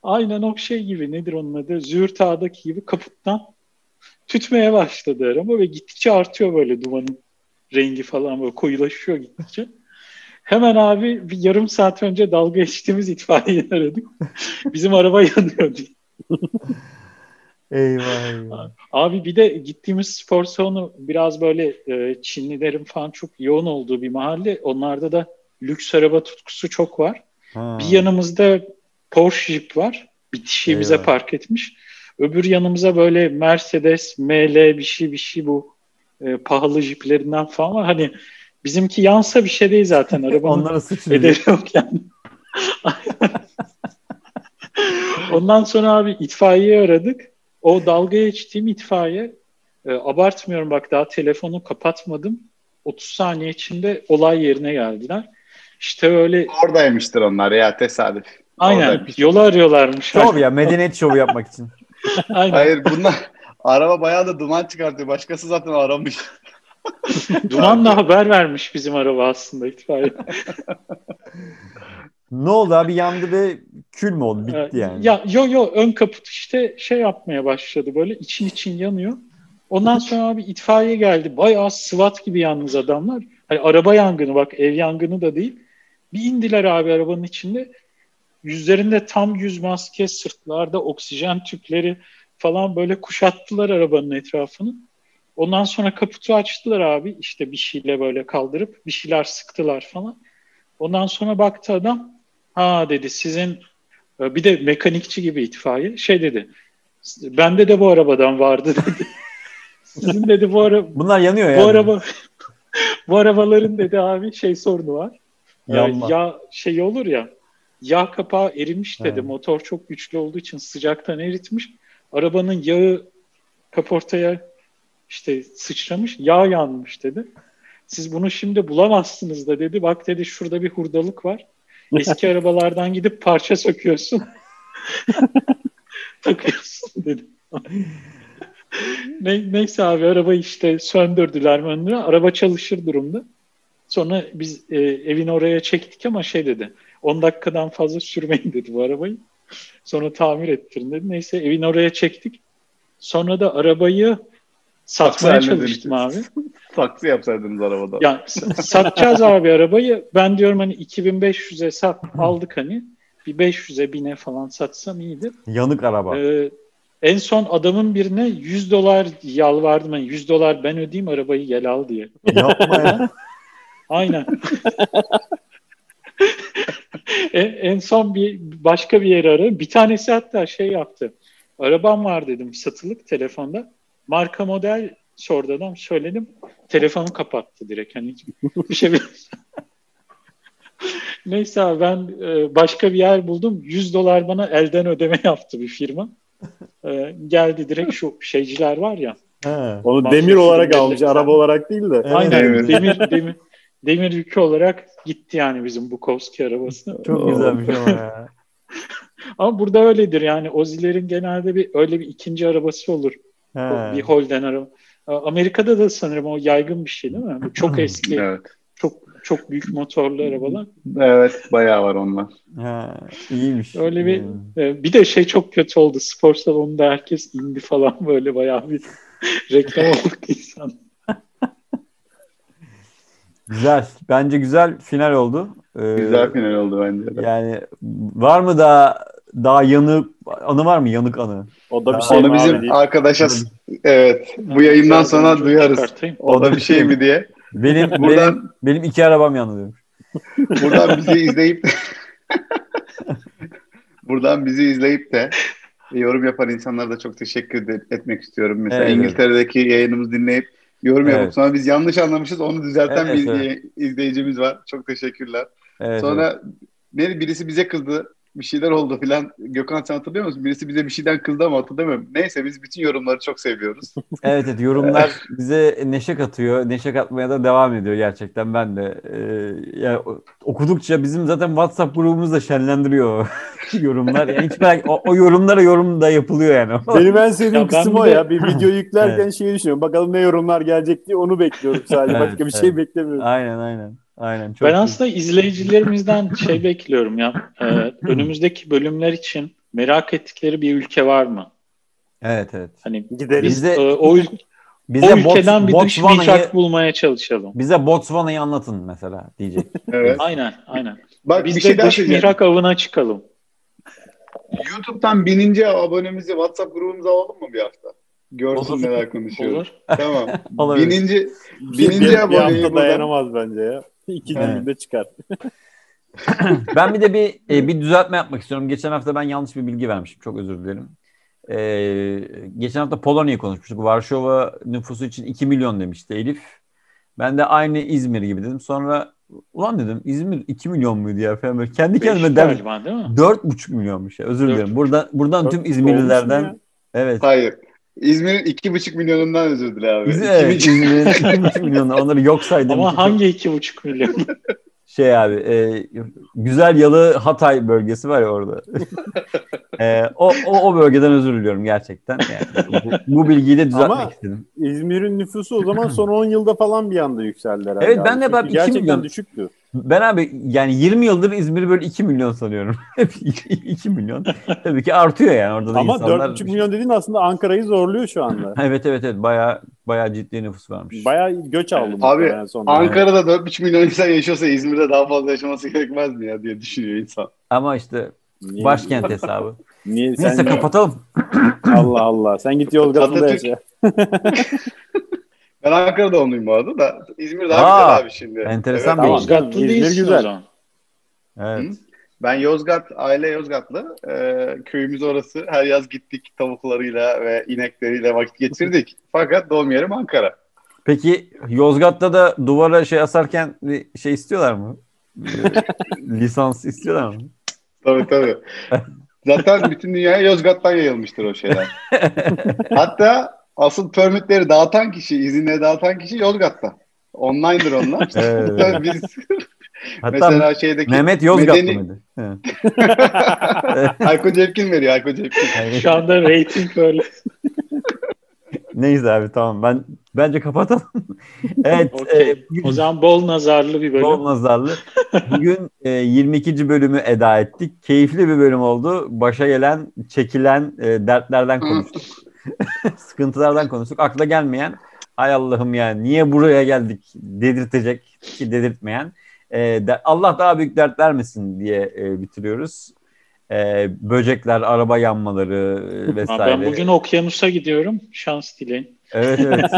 Aynen o şey gibi nedir onun adı? Züğürt Ağa'daki gibi kaputtan tütmeye başladı araba ve gittikçe artıyor böyle dumanın rengi falan böyle koyulaşıyor gittikçe. Hemen abi bir yarım saat önce dalga geçtiğimiz itfaiyeyi aradık. Bizim araba yanıyor diye. Eyvah. Abi bir de gittiğimiz spor salonu biraz böyle e, Çinlilerin falan çok yoğun olduğu bir mahalle. Onlarda da lüks araba tutkusu çok var. Ha. Bir yanımızda Porsche Jeep var. Bitişiği bize park etmiş. Öbür yanımıza böyle Mercedes, ML bir şey bir şey bu e, pahalı jiplerinden falan var. Hani bizimki yansa bir şey değil zaten. Arabanın Onlara sıçrıyor. ederi yok yani. Ondan sonra abi itfaiyeyi aradık. O dalga geçtiğim itfaiye e, abartmıyorum bak daha telefonu kapatmadım. 30 saniye içinde olay yerine geldiler. İşte öyle Oradaymıştır onlar ya tesadüf. aynen Oradaymış. yolu arıyorlarmış. Şov ya medeniyet şovu yapmak için. Aynen. Hayır bunlar araba bayağı da duman çıkartıyor. Başkası zaten aramış. Dumanla haber vermiş bizim araba aslında itfaiye. Ne oldu abi yandı ve kül mü oldu? Bitti yani. Ya yo yo ön kaput işte şey yapmaya başladı böyle için için yanıyor. Ondan sonra abi itfaiye geldi. Bayağı SWAT gibi yalnız adamlar. Hani araba yangını bak ev yangını da değil. Bir indiler abi arabanın içinde. Yüzlerinde tam yüz maske, sırtlarda oksijen tüpleri falan böyle kuşattılar arabanın etrafını. Ondan sonra kaputu açtılar abi. işte bir şeyle böyle kaldırıp bir şeyler sıktılar falan. Ondan sonra baktı adam. Ha dedi sizin e, bir de mekanikçi gibi itfaiye şey dedi. Bende de bu arabadan vardı dedi. Sizin dedi bu araba Bunlar yanıyor yani. bu araba bu arabaların dedi abi şey sorunu var. Ee, Yanma. yağ şey olur ya. Yağ kapağı erimiş dedi. Evet. Motor çok güçlü olduğu için sıcaktan eritmiş. Arabanın yağı kaportaya işte sıçramış. Yağ yanmış dedi. Siz bunu şimdi bulamazsınız da dedi. Bak dedi şurada bir hurdalık var. Eski arabalardan gidip parça söküyorsun. Takıyorsun dedi. Ne, neyse abi arabayı işte söndürdüler möndüre. Araba çalışır durumda. Sonra biz e, evin oraya çektik ama şey dedi. 10 dakikadan fazla sürmeyin dedi bu arabayı. Sonra tamir ettirin dedi. Neyse evin oraya çektik. Sonra da arabayı satmaya çalıştım abi. Taksi yapsaydınız arabada. Ya satacağız abi arabayı. Ben diyorum hani 2500'e sat aldık hani. Bir 500'e bine falan satsam iyidir. Yanık araba. Ee, en son adamın birine 100 dolar yalvardım. Hani 100 dolar ben ödeyeyim arabayı gel al diye. Yapma ya. Aynen. en, en son bir başka bir yere aradım. Bir tanesi hatta şey yaptı. Arabam var dedim satılık telefonda. Marka model sordu adam. Söyledim. Telefonu kapattı direkt. Hani bir şey Neyse abi ben e, başka bir yer buldum. 100 dolar bana elden ödeme yaptı bir firma. E, geldi direkt şu şeyciler var ya. He. Onu demir olarak almış, araba olarak değil de. Evet. Aynen demir demir demir yükü olarak gitti yani bizim Bukowski arabası. Çok güzelmiş ama ya. Ama burada öyledir yani Ozilerin genelde bir öyle bir ikinci arabası olur. He. Bir Holden araba. Amerika'da da sanırım o yaygın bir şey değil mi? Çok eski, Evet. çok çok büyük motorlu arabalar. Evet bayağı var onlar. He. İyiymiş. Öyle bir Hmm. e, bir de şey çok kötü oldu. Spor salonunda herkes indi falan böyle bayağı bir reklam olduk insan. Güzel. Bence güzel final oldu. Ee, Güzel final oldu bence de. Yani var mı daha daha yanık anı var mı yanık anı? O da bir şey Onu bizim arkadaşa evet bu yayından sonra duyarız. O da bir şey mi diye. Benim benim, Buradan benim iki arabam yandı diyorum. buradan bizi izleyip buradan bizi izleyip de yorum yapan insanlara da çok teşekkür de- etmek istiyorum. Mesela Evet. İngiltere'deki yayınımızı dinleyip yorum yapıp Evet. sonra biz yanlış anlamışız onu düzelten Evet, bir evet. izleyicimiz var. Çok teşekkürler. Evet, evet. Sonra ne birisi bize kızdı. Bir şeyler oldu filan. Gökhan sen hatırlıyor musun? Birisi bize bir şeyden kızdı ama hatırlamıyorum. Neyse biz bütün yorumları çok seviyoruz. Evet, evet yorumlar bize neşe katıyor. Neşe katmaya da devam ediyor gerçekten ben de. Ee, ya, o- okudukça bizim zaten WhatsApp grubumuz da şenlendiriyor yorumlar. Yani hiç merak, o, o yorumlara yorum da yapılıyor yani. Benim en sevdiğim Ya kısım o de- ya. Bir video yüklerken şeyi düşünüyorum. Bakalım ne yorumlar gelecek diye onu bekliyorum sadece. Evet, Başka bir evet. şey beklemiyorum. aynen aynen. Aynen. Çok Ben iyi. aslında izleyicilerimizden şey bekliyorum ya. Ee, önümüzdeki bölümler için merak ettikleri bir ülke var mı? Evet evet. Hani Gideriz. biz Bizde- e, o, ül- Bize o ülkeden Bots- bir dış mihrak bulmaya çalışalım. bize Botswana'yı anlatın mesela diyecek. Evet. Aynen, aynen. Bak Biz bir şey de daha dış mihrak avına çıkalım. YouTube'dan bininci abonemizi WhatsApp grubumuza alalım mı bir hafta? Görsün Olur. neler konuşuyoruz. Olur. Tamam. Olabilir. bininci Bir, bininci bir aboneyi hafta buradan, dayanamaz bence ya. İki Evet. günde çıkar. ben bir de bir e, bir düzeltme yapmak istiyorum. Geçen hafta ben yanlış bir bilgi vermişim. Çok özür dilerim. Ee, geçen hafta Polonya'yı konuşmuştuk. Varşova nüfusu için 2 milyon demişti Elif. Ben de aynı İzmir gibi dedim. Sonra ulan dedim İzmir 2 milyon muydu ya falan böyle. Kendi kendime mi? 4,5 milyonmuş ya. Özür dilerim. Buradan buradan Dört tüm olmuş mu İzmirlilerden evet. Hayır. İzmir'in iki buçuk milyonundan özür dile abi. İzmir, İki evet, buçuk- İzmir'in 2,5 milyonu onları yok saydım. Ama hangi iki buçuk milyon? Şey abi e, güzel yalı Hatay bölgesi var ya orada. E, o, o, o bölgeden özür diliyorum gerçekten. Yani bu, bu bilgiyi de düzeltmek Ama- istedim. İzmir'in nüfusu o zaman son 10 yılda falan bir anda yükseldi herhalde. Evet, abi. ben de hep iki Gerçekten milyon- düşüktü. Ben abi yani 20 yıldır İzmir'i böyle 2 milyon sanıyorum. Hep 2 milyon. Tabii ki artıyor yani orada da Ama insanlar. 4,5 milyon dediğin aslında Ankara'yı zorluyor şu anda. Evet evet evet bayağı bayağı ciddi nüfus varmış. Bayağı göç aldı Abi, sonra. Ankara'da 4,5 milyon insan yaşıyorsa İzmir'de daha fazla yaşaması gerekmez mi ya diye düşünüyor insan. Ama işte Niye- başkent hesabı. Niye? Neyse Sen, kapatalım. Allah Allah. Sen git Yozgat'ta yaşa. Ben Ankara doğumluyum bu arada da. İzmir daha Aa, güzel abi şimdi. enteresan Evet, bir. Yozgatlı İzmir güzel. Evet. Hı? Ben Yozgat, aile Yozgatlı. Ee, köyümüz orası. Her yaz gittik tavuklarıyla ve inekleriyle vakit geçirdik. Fakat doğum yerim Ankara. Peki Yozgat'ta da duvara şey asarken bir şey istiyorlar mı? Lisans istiyorlar mı? Tabii tabii. Zaten bütün dünyaya Yozgat'tan yayılmıştır o şeyler. Hatta asıl permitleri dağıtan kişi, izinleri dağıtan kişi Yozgat'ta. Online'dır onlar. Evet. Biz Hatta mesela şeydeki Mehmet Yozgatlı medeni- mıydı? Evet. Ayko Cepkin veriyor Ayko Cepkin. Yani- Şu anda rating böyle. Neyse abi tamam ben bence kapatalım. evet. Okey. e, bugün O zaman bol nazarlı bir bölüm. bol nazarlı. Bugün e, 22. bölümü eda ettik. Keyifli bir bölüm oldu. Başa gelen, çekilen e, dertlerden konuştuk. Sıkıntılardan konuştuk. Akla gelmeyen ay Allah'ım yani niye buraya geldik dedirtecek ki dedirtmeyen. E, de- Allah daha büyük dert vermesin diye e, bitiriyoruz. E, böcekler, araba yanmaları e, vesaire. Ben bugün okyanusa gidiyorum. Şans dileyin. Evet evet.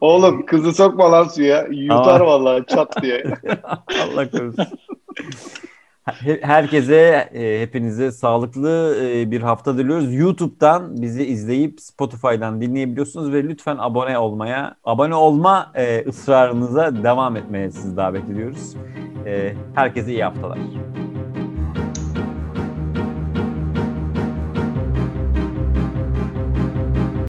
Oğlum kızı sokma lan suya. Yutar Ama- vallahi çat diye. Allah korusun. He- Herkese, e, hepinize sağlıklı e, bir hafta diliyoruz. YouTube'dan bizi izleyip Spotify'dan dinleyebiliyorsunuz ve lütfen abone olmaya, abone olma e, ısrarınıza devam etmeye sizi davet ediyoruz. Herkese iyi haftalar.